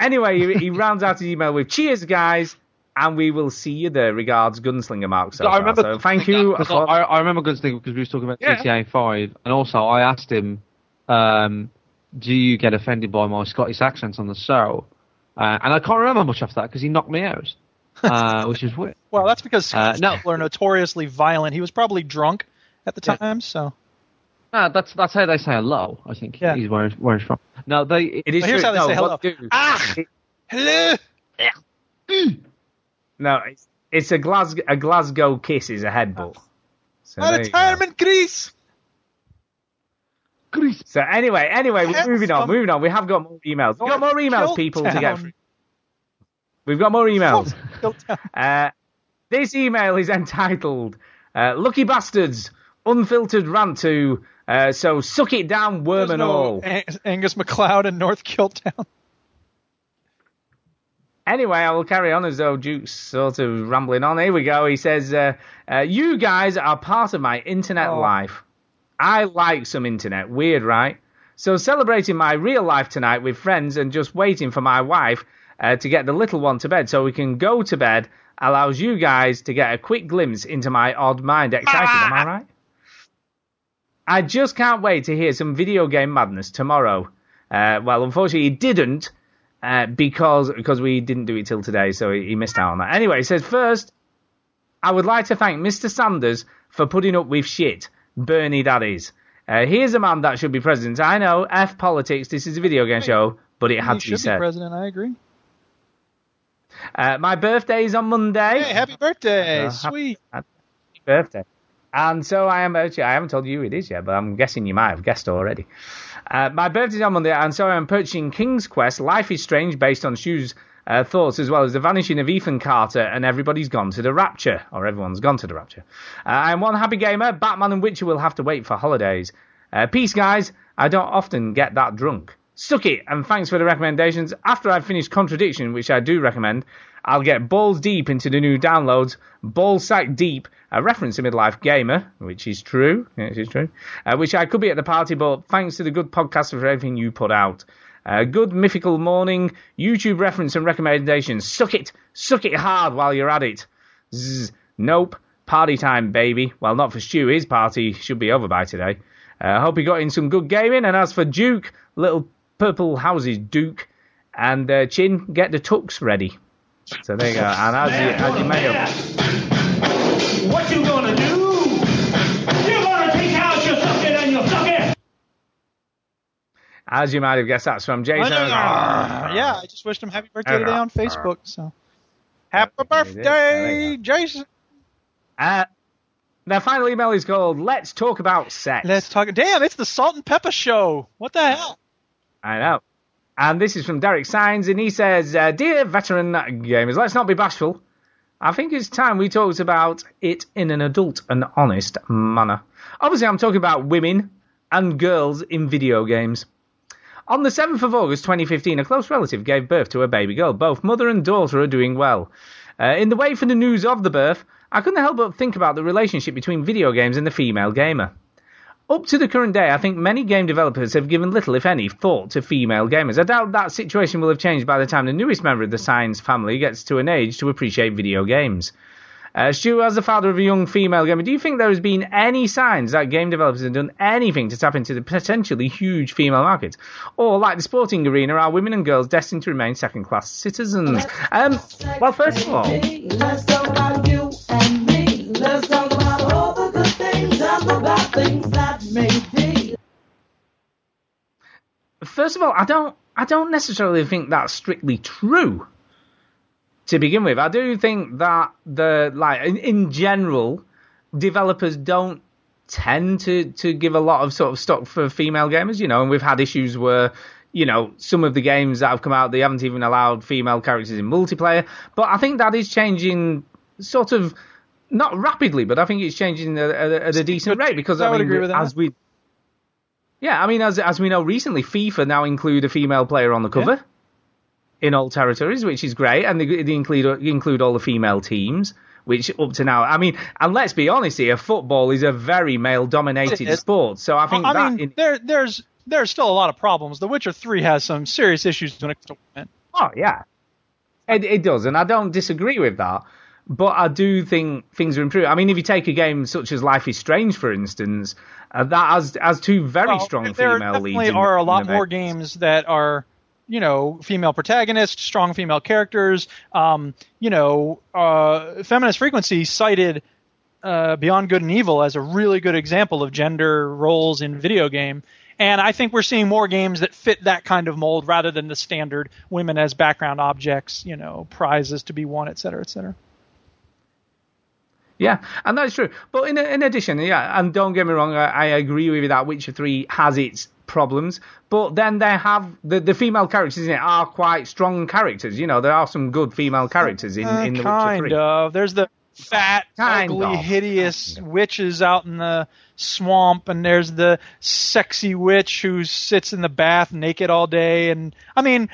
Anyway, he, he rounds out his email with cheers, guys, and we will see you there. Regards, Gunslinger Mark. So, I remember. So thank you. I, I remember Gunslinger because we was talking about Yeah. GTA 5, and also I asked him, um, "Do you get offended by my Scottish accents on the show?" Uh, and I can't remember much after that because he knocked me out, uh, which is weird. Well, that's because Uh, Scottish no. people are notoriously violent. He was probably drunk at the Yeah. time, so No, that's that's how they say hello. I think Yeah. he's where, where he's from. No, they. It is Well, here's true. how they no, say what hello. do- Ah! hello. No, it's, it's a Glasgow a Glasgow kiss is a headbutt. So, Out there of you go. time in Greece. so anyway, anyway, we're moving on, moving on. We have got more emails. We've got more emails, people, to get through. We've got more emails. Uh, this email is entitled uh, "Lucky Bastards." Unfiltered rant to uh, so suck it down, worm There's and no all. Ang- Angus McLeod in North Killtown. Anyway, I will carry on as though Duke's sort of rambling on. Here we go. He says, uh, uh, "You guys are part of my internet Oh. life. I like some internet. Weird, right? So celebrating my real life tonight with friends and just waiting for my wife uh, to get the little one to bed so we can go to bed allows you guys to get a quick glimpse into my odd mind. Excited, am I right? I just can't wait to hear some video game madness tomorrow. Uh, well, unfortunately, he didn't uh, because because we didn't do it till today, so he, he missed out on that. Anyway, he says first, I would like to thank Mr. Sanders for putting up with shit. Bernie, that is. Uh, here's a man that should be president. I know, F politics. This is a video game show, but it had to be said. president. I agree. Uh, my birthday is on Monday. Hey, happy birthday! Uh, happy- Sweet. happy birthday. And so I am actually, I haven't told you who it is yet, but I'm guessing you might have guessed already. Uh, my birthday's on Monday, and so I'm purchasing King's Quest, Life is Strange, based on Stu's uh, thoughts, as well as the vanishing of Ethan Carter, and everybody's gone to the Rapture, or everyone's gone to the Rapture. Uh, I'm one happy gamer. Batman and Witcher will have to wait for holidays. Uh, peace, guys. I don't often get that drunk. Suck it, and thanks for the recommendations. After I've finished Contradiction, which I do recommend, I'll get balls deep into the new downloads. Ball sack deep, a reference to midlife gamer, which is true, yes, it's true. Uh, which I could be at the party, but thanks to the good podcast for everything you put out. Uh, good mythical morning, YouTube reference and recommendations. Suck it, suck it hard while you're at it. Zzz, nope, party time, baby. Well, not for Stu. His party should be over by today. I uh, hope you got in some good gaming. And as for Duke, little purple houses, Duke, and uh, Chin, get the tux ready. So there you go. And as you, as you may have, What you gonna do? You're gonna take out your sucker and your sucker. as you might have guessed, that's from Jason. yeah, I just wished him happy birthday today on Facebook. So, happy birthday, Jason. Uh, their final email is called "Let's Talk About Sex." Let's talk. Damn, it's the Salt-N-Pepa Show. What the hell? I know. And this is from Derek Signs, and he says, uh, Dear veteran gamers, let's not be bashful. I think it's time we talked about it in an adult and honest manner. Obviously, I'm talking about women and girls in video games. On the 7th of August 2015, a close relative gave birth to a baby girl. Both mother and daughter are doing well. Uh, in the wait for the news of the birth, I couldn't help but think about the relationship between video games and the female gamer. Up to the current day, I think many game developers have given little, if any, thought to female gamers. I doubt that situation will have changed by the time the newest member of the Science family gets to an age to appreciate video games. Uh, Stu, as the father of a young female gamer, do you think there has been any signs that game developers have done anything to tap into the potentially huge female market? Or, like the sporting arena, are women and girls destined to remain second class citizens? Um, well, first of all, things that may be. first of all, I don't, I don't necessarily think that's strictly true. To begin with, I do think that the like in, in general, developers don't tend to to give a lot of sort of stock for female gamers. You know, and we've had issues where you know some of the games that have come out they haven't even allowed female characters in multiplayer. But I think that is changing, sort of. Not rapidly, but I think it's changing at, at, at a decent rate because I I, would mean, agree with that. as we yeah, I mean, as as we know recently, FIFA now include a female player on the cover in all territories, which is great, and they, they include include all the female teams. Which up to now, I mean, and let's be honest here, football is a very male-dominated sport. So I think I mean, in, there, there's there's still a lot of problems. The Witcher Three has some serious issues when it comes to women. Oh yeah, it, it does, and I don't disagree with that. But I do think things are improving. I mean, if you take a game such as Life is Strange, for instance, uh, that has has two very Well, strong there female definitely leads. in- are a lot more games that are you know female protagonists strong female characters um, you know uh, feminist frequency cited uh, beyond good and evil as a really good example of gender roles in video game and i think we're seeing more games that fit that kind of mold rather than the standard women as background objects you know prizes to be won et cetera et cetera Yeah, and that's true. But in in addition, yeah, and don't get me wrong, I, I agree with you that Witcher Three has its problems, but then they have the the female characters in it are quite strong characters. You know, there are some good female characters in Uh, in the Witcher kind Three. of. There's the fat, Kind ugly, of. hideous witches out in the swamp, and there's the sexy witch who sits in the bath naked all day. And I mean,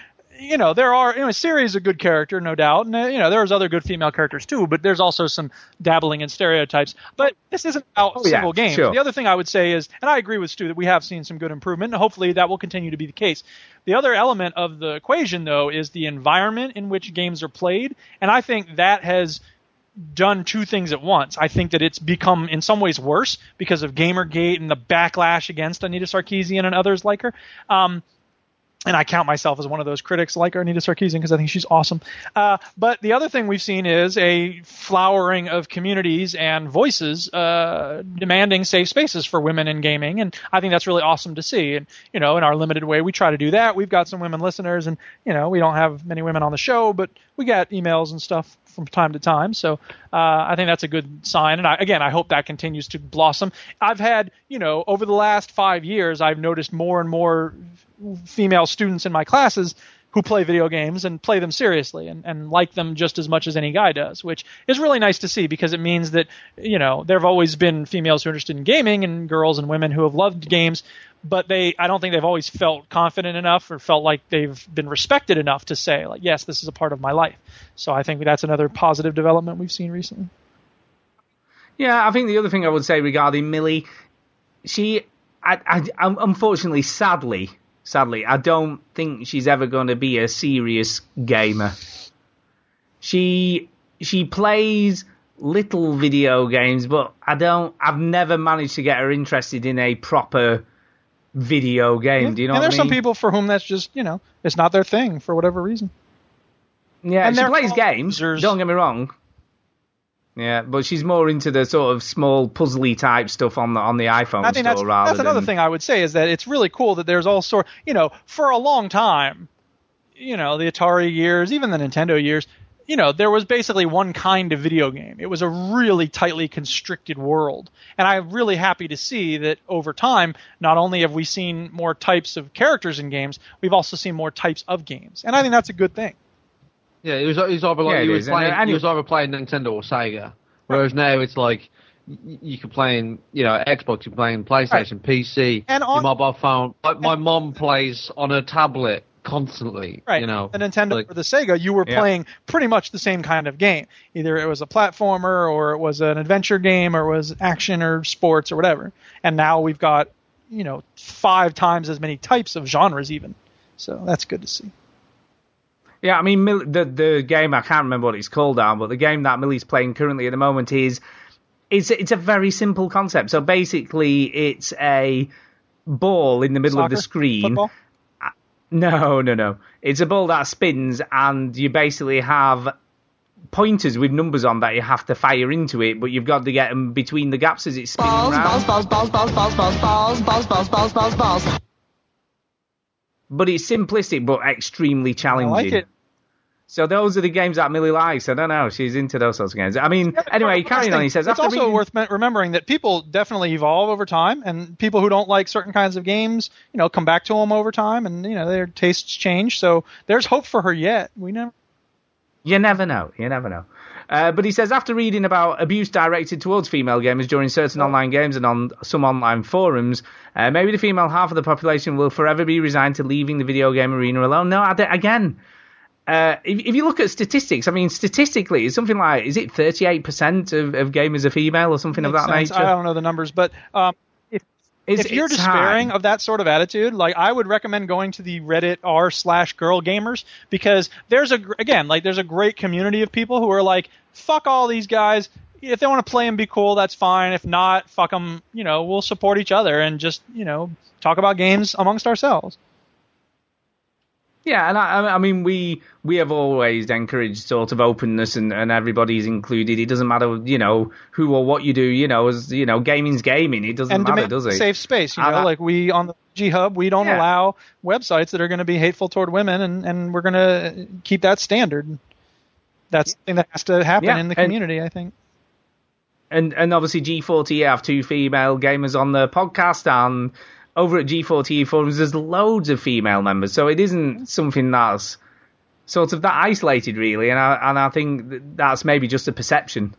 you know, there are, you know, Ciri is a good character, no doubt, and uh, you know, there's other good female characters too, but there's also some dabbling in stereotypes. But this isn't about Oh, yeah, games. sure. The other thing I would say is, and I agree with Stu that we have seen some good improvement, and hopefully that will continue to be the case. The other element of the equation, though, is the environment in which games are played, and I think that has done two things at once. I think that it's become in some ways worse because of Gamergate and the backlash against Anita Sarkeesian and others like her. Um, and I count myself as one of those critics like Anita Sarkeesian because I think she's awesome. Uh, but the other thing we've seen is a flowering of communities and voices uh, demanding safe spaces for women in gaming, and I think that's really awesome to see. And you know, in our limited way, we try to do that. We've got some women listeners, and you know, we don't have many women on the show, but we get emails and stuff from time to time. So uh, I think that's a good sign. And I, again, I hope that continues to blossom. I've had, you know, over the last five years, I've noticed more and more female students in my classes who play video games and play them seriously and, and like them just as much as any guy does, which is really nice to see because it means that, you know, there have always been females who are interested in gaming and girls and women who have loved games, but they, I don't think they've always felt confident enough or felt like they've been respected enough to say, like, yes, this is a part of my life. So I think that's another positive development we've seen recently. Yeah, I think the other thing I would say regarding Millie, she, I, I, unfortunately, sadly, sadly, I don't think she's ever going to be a serious gamer. She, she plays little video games, but I don't, I've never managed to get her interested in a proper video game. Do you know and what I there's mean? some people for whom that's just, you know, it's not their thing for whatever reason. Yeah, And she plays games. Don't get me wrong. Yeah, but she's more into the sort of small puzzly type stuff on the on the iPhone I think store that's, rather that's another than thing I would say is that it's really cool that there's all sort, you know, for a long time, you know, the Atari years, even the Nintendo years, you know, there was basically one kind of video game. It was a really tightly constricted world. And I'm really happy to see that over time, not only have we seen more types of characters in games, we've also seen more types of games. And I think that's a good thing. Yeah, it was, it was either like Yeah, you, was playing, and you was either playing Nintendo or Sega, whereas now it's like you can play in, you know, Xbox, you can play in PlayStation, PC, And your on- mobile phone. Like my mom plays on her tablet constantly. Right. You know, the Nintendo like- or the Sega, you were Yeah. playing pretty much the same kind of game. Either it was a platformer or it was an adventure game or it was action or sports or whatever. And now we've got, you know, five times as many types of genres even. So that's good to see. Yeah, I mean, Mill- the the game I can't remember what it's called now, but the game that Millie's playing currently at the moment is it's it's a very simple concept. So basically, it's a ball in the middle of the screen. Football? No, no, no. It's a ball that spins, and you basically have pointers with numbers on that you have to fire into it, but you've got to get them between the gaps as it's spinning Balls, around. balls, balls, balls, balls, balls, balls, balls, balls, balls, balls, balls, balls. But it's simplistic, but extremely challenging. it. So those are the games that Millie likes. I don't know. She's into those sorts of games. I mean, anyway, carrying on. He says it's also reading- worth remembering that people definitely evolve over time, and people who don't like certain kinds of games, you know, come back to them over time, and you know their tastes change. So there's hope for her yet. We never. You never know. You never know. Uh, but he says after reading about abuse directed towards female gamers during certain online games and on some online forums, uh, maybe the female half of the population will forever be resigned to leaving the video game arena alone. No, I again, uh, if, if you look at statistics, I mean, statistically, it's something like is it 38% of, of gamers are female or something of that sense. nature? I don't know the numbers, but um, if, It's- if you're despairing high. of that sort of attitude, like I would recommend going to the Reddit r slash girl gamers because there's a again like there's a great community of people who are like fuck all these guys. If they want to play and be cool, that's fine. If not, fuck them. You know, we'll support each other and just you know talk about games amongst ourselves. Yeah, and I, I mean, we we have always encouraged sort of openness, and, and everybody's included. It doesn't matter, you know, who or what you do. You know, as you know, gaming's gaming. It doesn't and matter, does it? safe space. You And know, I- like we on the G Hub, we don't Yeah. allow websites that are going to be hateful toward women, and, and we're going to keep that standard. That's something that has to happen Yeah, in the and- community, I think. and and obviously G40 have two female gamers on the podcast, and over at G40 forums, there's loads of female members. So it isn't something that's sort of that isolated, really. And I and I think that's maybe just a perception.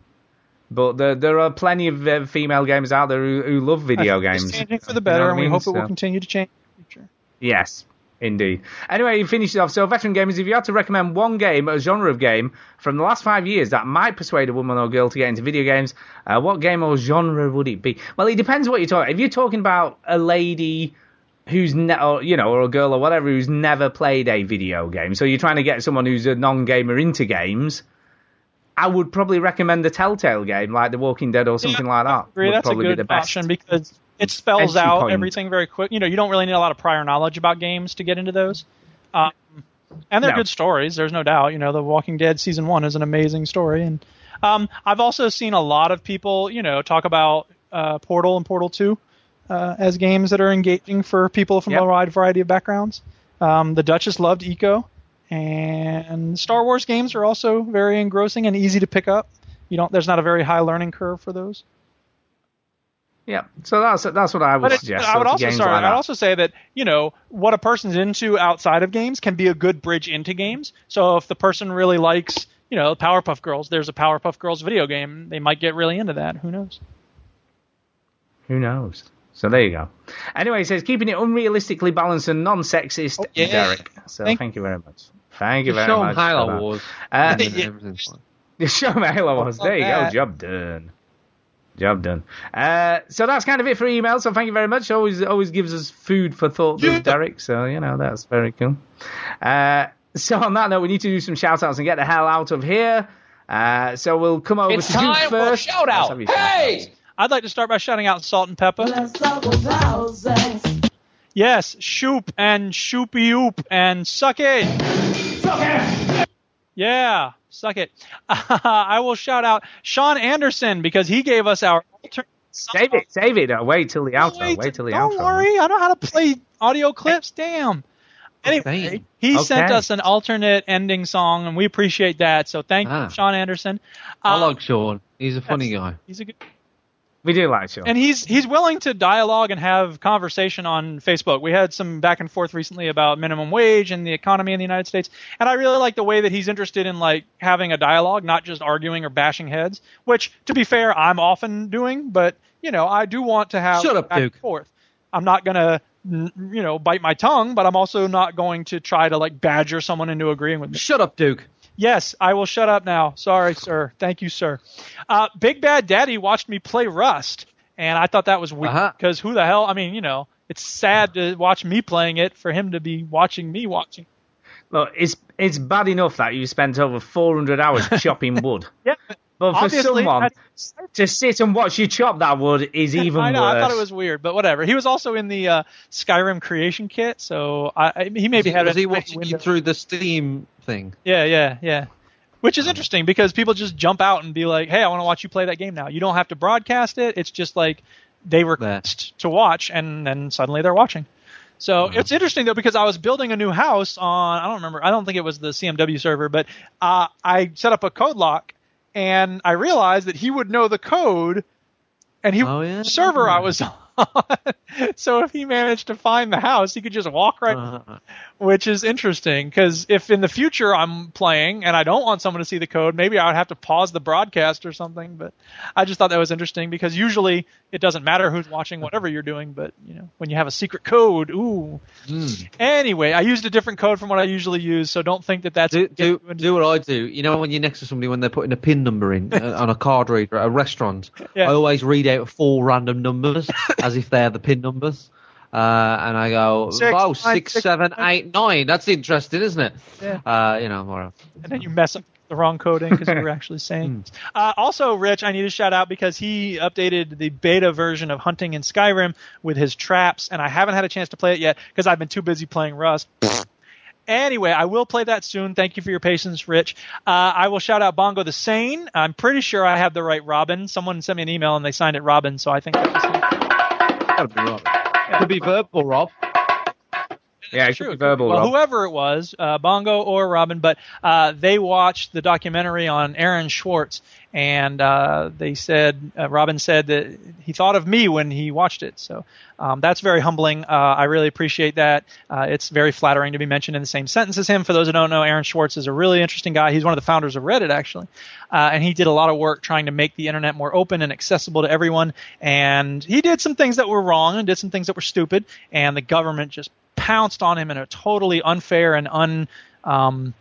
But there there are plenty of uh, female gamers out there who, who love video games. It's changing for the better, what I and we mean? hope it will continue to change in the future. Yes, Indeed. Anyway, he finishes off. So, veteran gamers, if you had to recommend one game, a genre of game from the last five years that might persuade a woman or girl to get into video games, uh, what game or genre would it be? Well, it depends what you're talking. If you're talking about a lady who's ne- or, you know, or a girl or whatever who's never played a video game, so you're trying to get someone who's a non-gamer into games. I would probably recommend the Telltale game, like The Walking Dead or something like that. Agree. Would That's a probably good be the best. option because it spells out everything very quick. You know, you don't really need a lot of prior knowledge about games to get into those. Um, and they're No. good stories. There's no doubt. You know, The Walking Dead season one is an amazing story, and um, I've also seen a lot of people, you know, talk about uh, Portal and Portal Two uh, as games that are engaging for people from Yep. a wide variety of backgrounds. Um, the Duchess loved Ico, and Star Wars games are also very engrossing and easy to pick up. You don't. There's not a very high learning curve for those. Yeah, so that's that's what I would But it, suggest. I would also sorry, like I'd also say that you know what a person's into outside of games can be a good bridge into games. So if the person really likes you know Powerpuff Girls, there's a Powerpuff Girls video game, they might get really into that. Who knows? Who knows? So there you go. Anyway, it says keeping it unrealistically balanced and non-sexist, yeah. Derek. So Thank- thank, you very much. Thank you very show 'em much. Halo for that. Wars. Uh, and then everything's fine. Just show 'em Halo Wars. There you go. Job done. Job done. Uh, so that's kind of it for email. So thank you very much. Always, always gives us food for thought, does Derek. So you know that's very cool. Uh, so on that note, we need to do some shout outs and get the hell out of here. Uh, so we'll come over It's to Duke time for a first. shout out. have your shout outs. Hey! I'd like to start by shouting out Salt-N-Pepa. Yes, Shoop and Shoopy Oop and Suck It. Suck it. Yeah, suck it. I will shout out Sean Anderson because he gave us our alternate. Save it, save it. Uh, wait till the outro. wait, Wait, till the Don't outro. worry, I know how to play audio clips. Damn. Anyway, he Okay. sent us an alternate ending song, and we appreciate that. So thank Ah. you, Sean Anderson. I Uh, like Sean. He's a funny guy. He's a good. We do like Sean. And he's he's willing to dialogue and have conversation on Facebook. We had some back and forth recently about minimum wage and the economy in the United States, and I really like the way that he's interested in like having a dialogue, not just arguing or bashing heads. Which, to be fair, I'm often doing, but you know, I do want to have Shut up, back and Duke. forth. I'm not gonna you know bite my tongue, but I'm also not going to try to like badger someone into agreeing with me. Shut up, Duke. Yes, I will shut up now. Sorry, sir. Thank you, sir. Uh, Big Bad Daddy watched me play Rust, and I thought that was weird Uh-huh. because who the hell? I mean, you know, it's sad to watch me playing it for him to be watching me watching. Look, it's it's bad enough that you spent over 400 hours chopping wood. Yeah, But for obviously, someone to sit and watch you chop that wood is even I know. worse. I thought it was weird, but whatever. He was also in the uh, Skyrim creation kit, so I, I, he maybe Was he, had was he watching you through the Steam thing? Yeah, yeah, yeah. Which is interesting because people just jump out and be like, "Hey, I want to watch you play that game now." You don't have to broadcast it. It's just like they request to watch, and then suddenly they're watching. So it's interesting though because I was building a new house on I don't remember I don't think it was the CMW server, but uh, I set up a code lock and I realized that he would know the code and he Oh, server I was on. so if he managed to find the house, he could just walk right Uh, which is interesting because if in the future I'm playing and I don't want someone to see the code, maybe I would have to pause the broadcast or something. But I just thought that was interesting because usually it doesn't matter who's watching whatever you're doing, but you know when you have a secret code, ooh. mm. Anyway, I used a different code from what I usually use, so don't think that that's Do, do, do what I do. You know when you're next to somebody when they're putting a pin number in uh, on a card reader at a restaurant, Yeah. I always read out four random numbers as if they're the pin numbers. Uh, and I go, Six, oh, nine, six, six, seven, eight, nine. That's interesting, isn't it? Yeah. Uh, you know, more. and then you mess up the wrong coding because you were actually saying. Uh, also, Rich, I need to shout out because he updated the beta version of Hunting in Skyrim with his traps, and I haven't had a chance to play it yet because I've been too busy playing Rust. Anyway, I will play that soon. Thank you for your patience, Rich. Uh, I will shout out Bongo the Sane. I'm pretty sure I have the right Robin. Someone sent me an email and they signed it Robin, so I think that was him. Gotta be Rob. Could be verbal, Rob. Yeah, it should be verbal. well, Rob. whoever it was, uh, Bongo or Robin, but uh, they watched the documentary on Aaron Swartz, and uh, they said uh, Robin said that he thought of me when he watched it. So um, that's very humbling. Uh, I really appreciate that. Uh, it's very flattering to be mentioned in the same sentence as him. For those who don't know, Aaron Swartz is a really interesting guy. He's one of the founders of Reddit, actually, uh, and he did a lot of work trying to make the internet more open and accessible to everyone. And he did some things that were wrong and did some things that were stupid, and the government just pounced on him in a totally unfair and un. Um,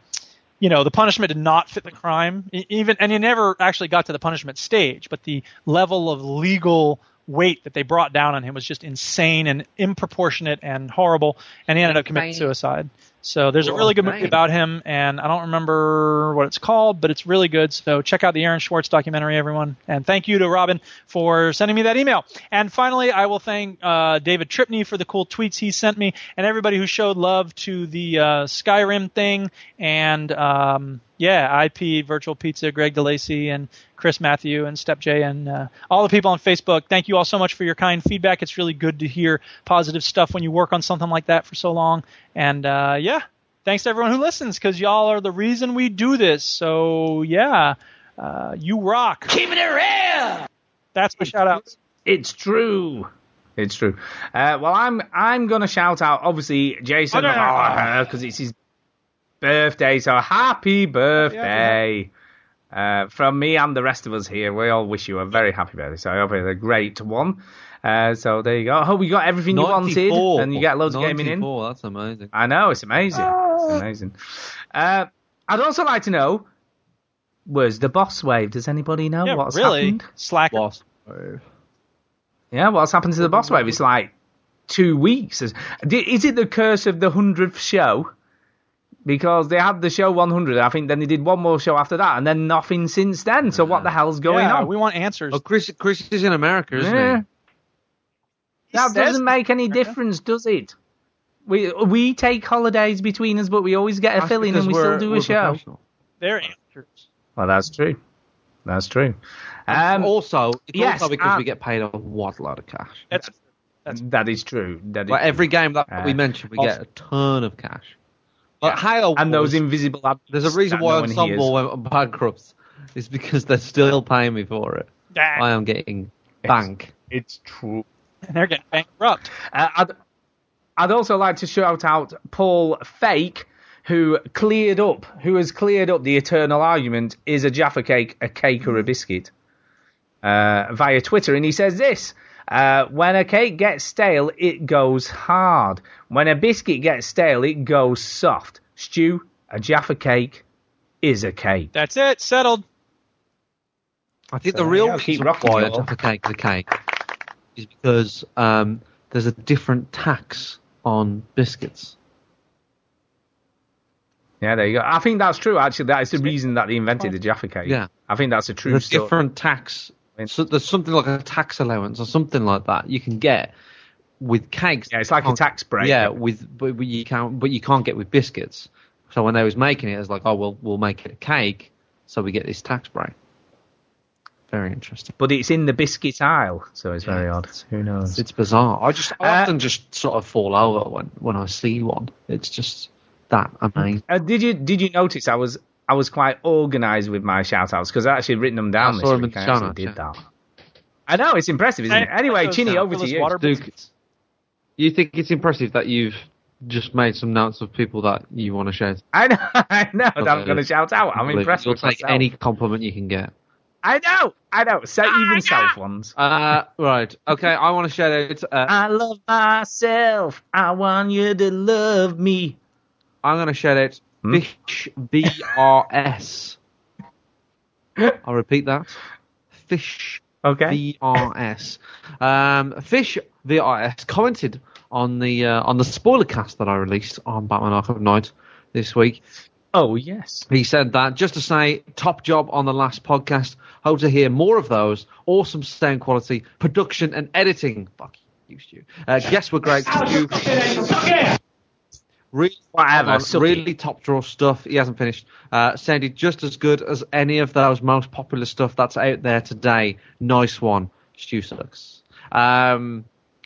you know, the punishment did not fit the crime. Even and he never actually got to the punishment stage, but the level of legal weight that they brought down on him was just insane and improportionate and horrible. And he ended up committing suicide. So there's a really good movie about him, and I don't remember what it's called, but it's really good. So check out the Aaron Swartz documentary, everyone. And thank you to Robin for sending me that email. And finally, I will thank uh, David Tripney for the cool tweets he sent me, and everybody who showed love to the uh, Skyrim thing, and um, yeah, IP Virtual Pizza, Greg DeLacy, and Chris Matthew, and Step J, and uh, all the people on Facebook. Thank you all so much for your kind feedback. It's really good to hear positive stuff when you work on something like that for so long. And uh, yeah, thanks to everyone who listens because y'all are the reason we do this. So yeah, uh, you rock. Keeping it real. That's my shout out. It's true. It's true. Uh, well, I'm I'm gonna shout out obviously Jason Oh, no, no, no. because it's his birthday. So happy birthday uh, from me and the rest of us here. We all wish you a very happy birthday. So I hope it's a great one. Uh, so there you go. I hope you got everything you wanted and you get loads of gaming in. 94, That's amazing. I know it's amazing. It's amazing. Uh, I'd also like to know was the boss wave? Does anybody know Yeah, what's really. happened? Slacker. Boss. wave. Yeah, what's happened to the boss wave? It's like two weeks. Is is it the curse of the hundredth show? Because they had the show 100, I think. Then they did one more show after that, and then nothing since then. So what the hell's going yeah, on? we want answers. Oh, Chris, Chris is in America, isn't Yeah. he? That says- doesn't make any difference, does it? We we take holidays between us, but we always get a That's fill in and we still do a show. professional. They're answers. Well, that's true. That's true. Um, also, it's yes, also because um, we get paid a what lot of cash. That's that is true. That is Like every game that Uh, we mention, we also- get a ton of cash. Like Halo and those invisible. abs there's a reason why no one hears. Ensemble went bankrupt. It's because they're still paying me for it. I am getting bank. It's true. They're getting bankrupt. Uh, I'd, I'd also like to shout out Paul Fake, who cleared up, who has cleared up the eternal argument: is a Jaffa cake a cake or a biscuit? Uh, via Twitter, and he says this: uh, when a cake gets stale, it goes hard. When a biscuit gets stale, it goes soft. Stew, a Jaffa cake is a cake. That's it. Settled. I think So, the real yeah, keep reason why a. Jaffa cake is a cake is because um, there's a different tax on biscuits. Yeah, there you go. I think that's true. Actually, that is the reason that they invented the Jaffa cake. Yeah. I think that's a true There's story. different tax. So there's something like a tax allowance or something like that you can get with cakes. Yeah, it's like a tax break. Yeah, with but but you can't but you can't get with biscuits. So when they was making it, it's like, oh well, we'll make it a cake, so we get this tax break. Very interesting. But it's in the biscuit aisle, so it's very odd. Who knows? It's bizarre. I just I Uh, often just sort of fall over when when I see one. It's just that amazing. Uh, did you did you notice I was I was quite organised with my shout outs because I actually written them down I this saw week. I actually outs, did yeah. that. I know it's impressive, isn't it? Anyway, Those, Chinny, uh, over to you. water Duke, you think it's impressive that you've just made some notes of people that you want to shout? I know, I know that I'm going to shout out. I'm impressed You'll with take myself. any compliment you can get. I know, I know. So even self ones. Uh, right. Okay. I want to shout out. Uh, I love myself. I want you to love me. I'm going to shout out? Fish VRS. I'll repeat that. Fish Okay. VRS. Um, Fish VRS commented on the uh, on the spoiler cast that I released on Batman Arkham Knight this week. Oh yes. He said that just to say, top job on the last podcast. Hope to hear more of those. Awesome sound quality, production, and editing. Fuck you, Stu. Uh, guests were great. Really, Whatever, really top draw stuff. He hasn't finished. Uh, sounded just as good as any of those most popular stuff that's out there today. Nice one, Stu sucks. Um,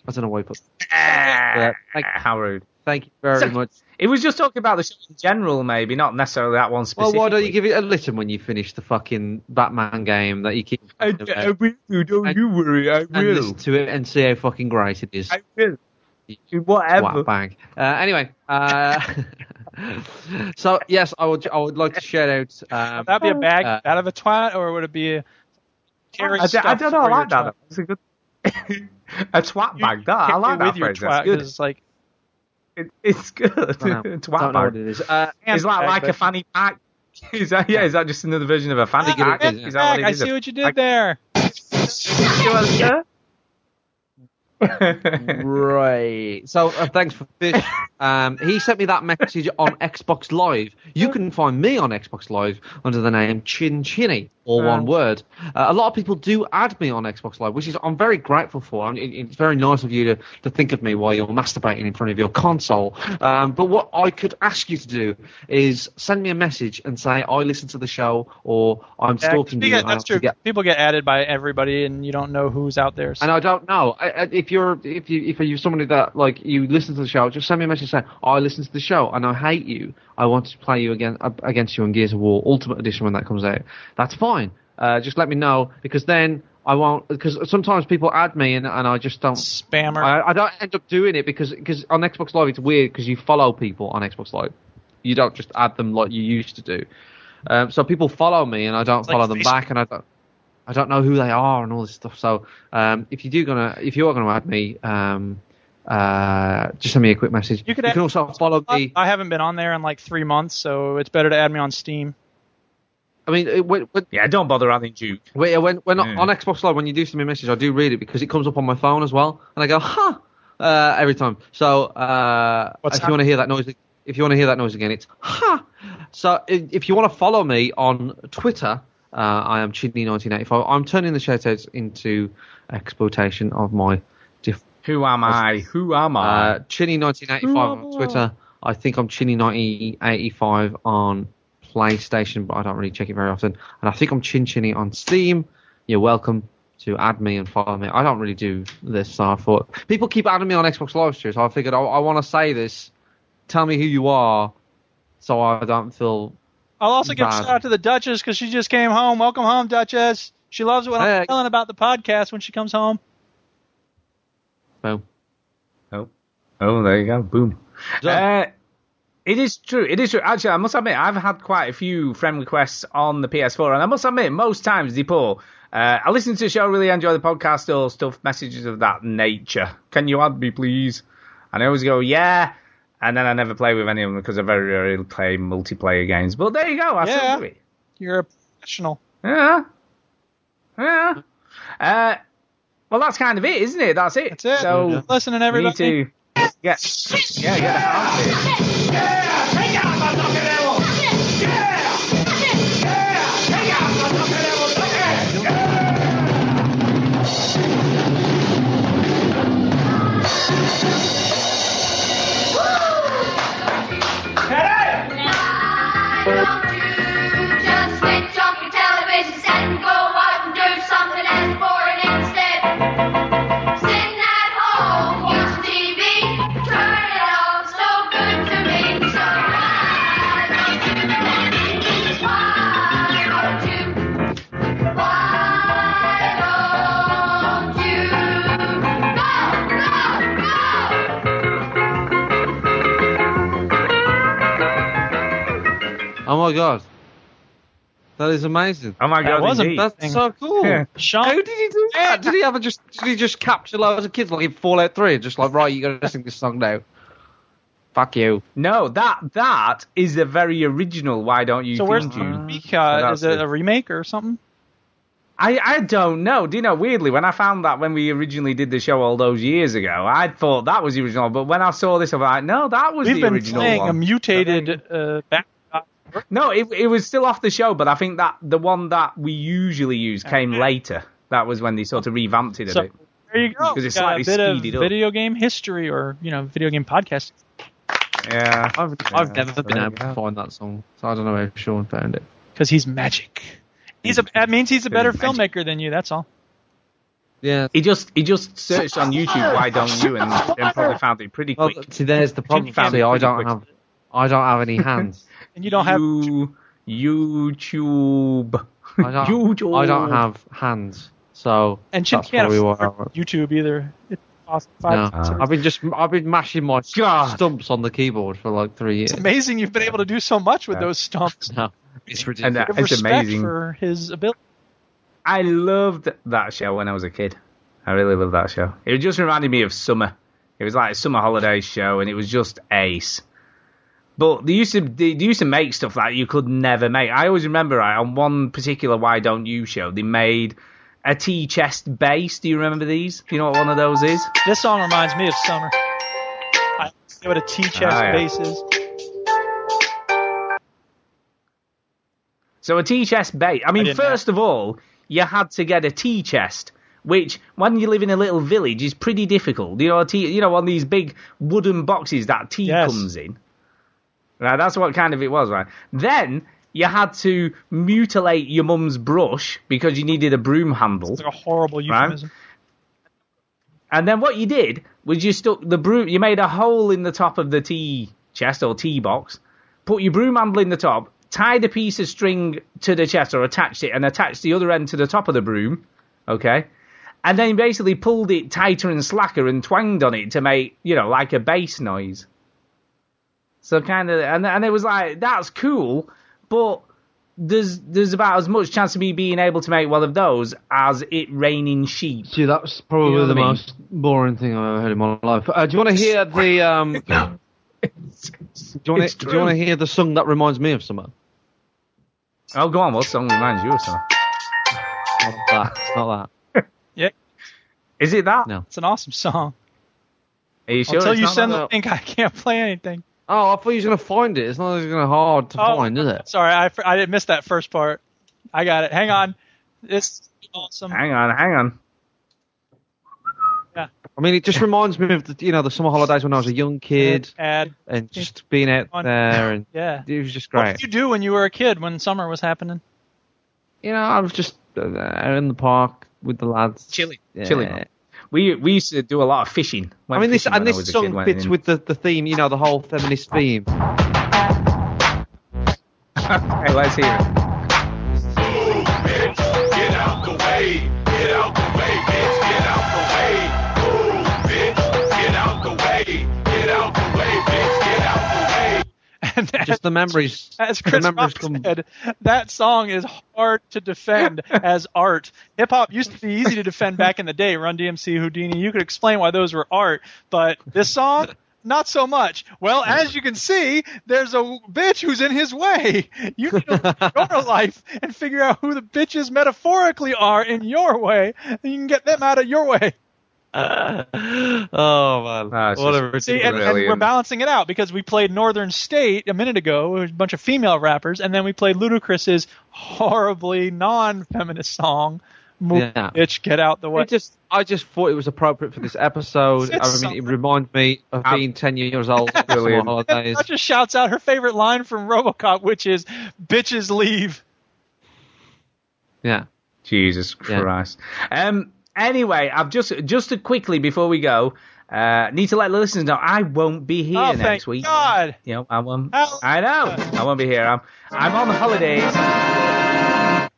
I don't know why he put. Ah, thank, how rude. thank you very So- much. It was just talking about the show in general, maybe not necessarily that one Well, why don't you give it a listen when you finish the fucking Batman game that you keep? I, I will. Don't you worry. I and will. listen to it and see how fucking great it is. I will. Whatever. Twat bag. Uh, anyway, uh, so yes, I would. I would like to shout out. Um, Would that be a bag uh, out of a twat, or would it be a carry I, d- I don't know. I like that. It's a good. a twat bag. That I like that phrase. twat, That's good. 'cause it's like It, it's good. Don't. Twat bag. what it is. Uh, It's like like a fanny pack. Is that yeah? Is that just another version of a fanny think pack? is, that what it I is? see what you did there. Right. So uh, thanks for fish. Um, he sent me that message on Xbox Live. You can find me on Xbox Live under the name ChinChinny, all one word. Uh, a lot of people do add me on Xbox Live, which is I'm very grateful for. I mean, it's very nice of you to, to think of me while you're masturbating in front of your console. Um, but what I could ask you to do is send me a message and say I listen to the show or I'm Yeah, stalking you get- that's true. forget- People get added by everybody, and you don't know who's out there. so- and I don't know I, I, if you're if you if you're somebody that like you listen to the show, just send me a message saying I listen to the show and I hate you. I want to play you again against you in Gears of War Ultimate Edition when that comes out. That's fine. Uh, just let me know because then I won't. Because sometimes people add me and, and I just don't spammer. I, I don't end up doing it because because on Xbox Live it's weird because you follow people on Xbox Live. You don't just add them like you used to do. Um, so people follow me and I don't like follow them Facebook. back and I don't. I don't know who they are and all this stuff. So um, if you do gonna, if you are gonna add me, um, uh, just send me a quick message. You, could can add- also follow me. I haven't been on there in like three months, so it's better to add me on Steam. I mean, it- when, when, yeah, don't bother adding Duke. Wait, when when Yeah. on Xbox Live when you do send me a message, I do read it because it comes up on my phone as well, and I go, huh, uh, every time. So uh, if that? you want to hear that noise, if you want to hear that noise again, it's ha. So if, if you want to follow me on Twitter, uh, I am Chinny1985. I'm turning the shoutouts into exploitation of my diff- Who am I? Who am I? uh, Chinny1985 on am I? Twitter. I think I'm Chinny1985 on PlayStation, but I don't really check it very often. And I think I'm Chin Chinny on Steam. You're welcome to add me and follow me. I don't really do this, so I thought people keep adding me on Xbox Live Stream, so I figured I, I want to say this. Tell me who you are, so I don't feel. I'll also give a shout out to the Duchess because she just came home. Welcome home, Duchess. She loves what Hey. I'm telling about the podcast when she comes home. Boom. Oh, oh, there you go. Boom. Uh, it is true. It is true. Actually, I must admit, I've had quite a few friend requests on the PS4, and I must admit, most times they pull. Uh, I listen to the show, really enjoy the podcast, or stuff, messages of that nature. Can you add me, please? And I always go, yeah. And then I never play with any of them because I very rarely play multiplayer games. But there you go. I Yeah. still do it. You're a professional. Yeah. Yeah. Uh, well, that's kind of it, isn't it? That's it. That's it. So, Listening, we everybody. need to get, yeah, get out of it. Just my god, that is amazing. Oh my god, That was indeed. amazing. That's so cool. Yeah. Sean, How did he do that? Did he ever just did he just capture loads of kids like in Fallout Three? Just like right, you got to sing this song now. Fuck you. No, that that is a very original. Why don't you? so where's theme the tune. Uh, is it it. a remake or something? I I don't know. Do you know? Weirdly, when I found that when we originally did the show all those years ago, I thought that was the original. But when I saw this, I'm like, no, that was We've the been playing one. a mutated uh, back. No, it it was still off the show, but I think that the one that we usually use came later. That was when they sort of revamped it a So bit. there you go. Because it's Got a slightly bit of speeded up. video game history or you know video game podcast. Yeah, I've I've Yeah, never so been there able you to go. find that song, so I don't know if Sean found it. because he's magic. He's a. That means he's a better He's magic. filmmaker than you. That's all. Yeah. He just he just searched on YouTube. Why don't you? And then probably found it pretty Well, quick. see, there's the problem. found See, I pretty don't quick. have I don't have any hands. And you don't have. You, YouTube. I don't, YouTube. I don't have hands, so And Chin that's can't probably afford YouTube either. It costs No. five. Uh, I've been just I've been mashing my God. stumps on the keyboard for like three years. It's amazing you've been able to do so much with Yeah. those stumps. No, it's ridiculous. that, Give uh, it's respect amazing. for his ability. I loved that show when I was a kid. I really loved that show. It just reminded me of summer It was like a summer holiday show, and it was just ace. But they used to they, they used to make stuff that you could never make. I always remember right, on one particular Why Don't You show, they made a tea chest bass. Do you remember these? Do you know what one of those is? This song reminds me of summer. I know what a tea chest Ah, yeah. bass is. So a tea chest bass. I mean, didn't first of all, you had to get a tea chest, which when you live in a little village is pretty difficult. You know, a tea, you know, on these big wooden boxes that tea Yes. comes in. Right, that's what kind of it was, right? Then you had to mutilate your mum's brush because you needed a broom handle. It's like a horrible Right. euphemism. And then what you did was you stuck the broom, you made a hole in the top of the tea chest or tea box, put your broom handle in the top, tied a piece of string to the chest or attached it, and attached the other end to the top of the broom, okay? And then basically pulled it tighter and slacker and twanged on it to make, you know, like a bass noise. So kind of, and, and it was like, that's cool, but there's there's about as much chance of me being able to make one of those as it raining sheep. See, that's probably You know the I mean? most boring thing I've ever heard in my life. Uh, do you want to hear the um? do you want It's to do you want to hear the song that reminds me of someone? Oh, go on. What song reminds you of someone? Not that. It's not that. Yeah, Is it that? No. it's an awesome song. Are you sure? Until it's you not send the link, I can't play anything. Oh, I thought you was gonna find it. It's not going to hard to Oh. find, is it? Sorry, I, I didn't miss that first part. I got it. Hang on. It's awesome. Hang on, hang on. Yeah. I mean, it just reminds me of the, you know the summer holidays when I was a young kid Ad. and just being out Fun. there and Yeah. it was just great. What did you do when you were a kid when summer was happening? You know, I was just uh, out in the park with the lads, Chilling, Yeah. chilling. We we used to do a lot of fishing. I mean, this and this song kid, fits in- with the, the theme, you know, the whole feminist theme. Hey, let's hear it. And Just the memories. As Chris memories come. said, that song is hard to defend as art. Hip hop used to be easy to defend back in the day. Run DMC, Houdini, you could explain why those were art, but this song, not so much. Well, as you can see, there's a bitch who's in his way. You need to at your life and figure out who the bitches metaphorically are in your way, and you can get them out of your way. oh man, Ah, it's what a just- See, and, and we're balancing it out because we played Northern State a minute ago, a bunch of female rappers, and then we played Ludacris's horribly non-feminist song, "Move, Yeah. Bitch, Get Out the Way." It just, I just thought it was appropriate for this episode. It's I mean, it something. reminds me of Um, being ten years old. Brilliant. holidays. That just shouts out her favorite line from RoboCop, which is "Bitches leave." Yeah. Jesus Yeah. Christ. Um. Anyway, I've just just to quickly before we go, uh, need to let the listeners know I won't be here oh, next thank week. God! You know, I won't. How- I know. I won't be here. I'm I'm on holidays.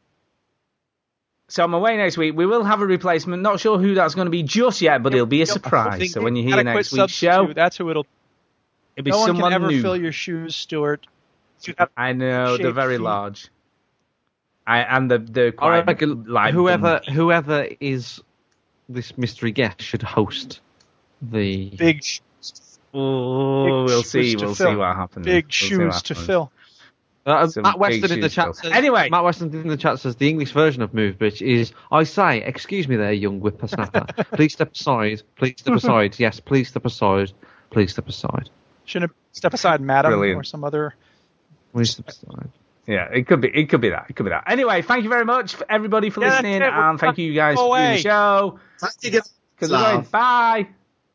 So I'm away next week. We will have a replacement. Not sure who that's going to be just yet, but it'll be a surprise. So when you hear next week's show, substitute, that's who it'll. it'll be no one can ever new. fill your shoes, Stuart. You I know they're very feet. large. I and the the quite reckon like whoever whoever is this mystery guest should host the. big, sh- Oh, big we'll shoes see. to We'll fill. see what happens. big We'll shoes what to fill. Uh, Matt Weston in the chat says. Anyway. Matt Weston in the chat says the English version of "move, bitch" is "I say, excuse me, there, young whippersnapper. please step aside. Please step aside. Yes, please step aside. Please step aside. Shouldn't it step aside, madam, Brilliant. or some other. Please step aside." Yeah, it could be. It could be that. It could be that. Anyway, thank you very much for everybody for Yeah, listening, and thank you guys go for doing the show. Thank you, guys. Because we're going. Bye.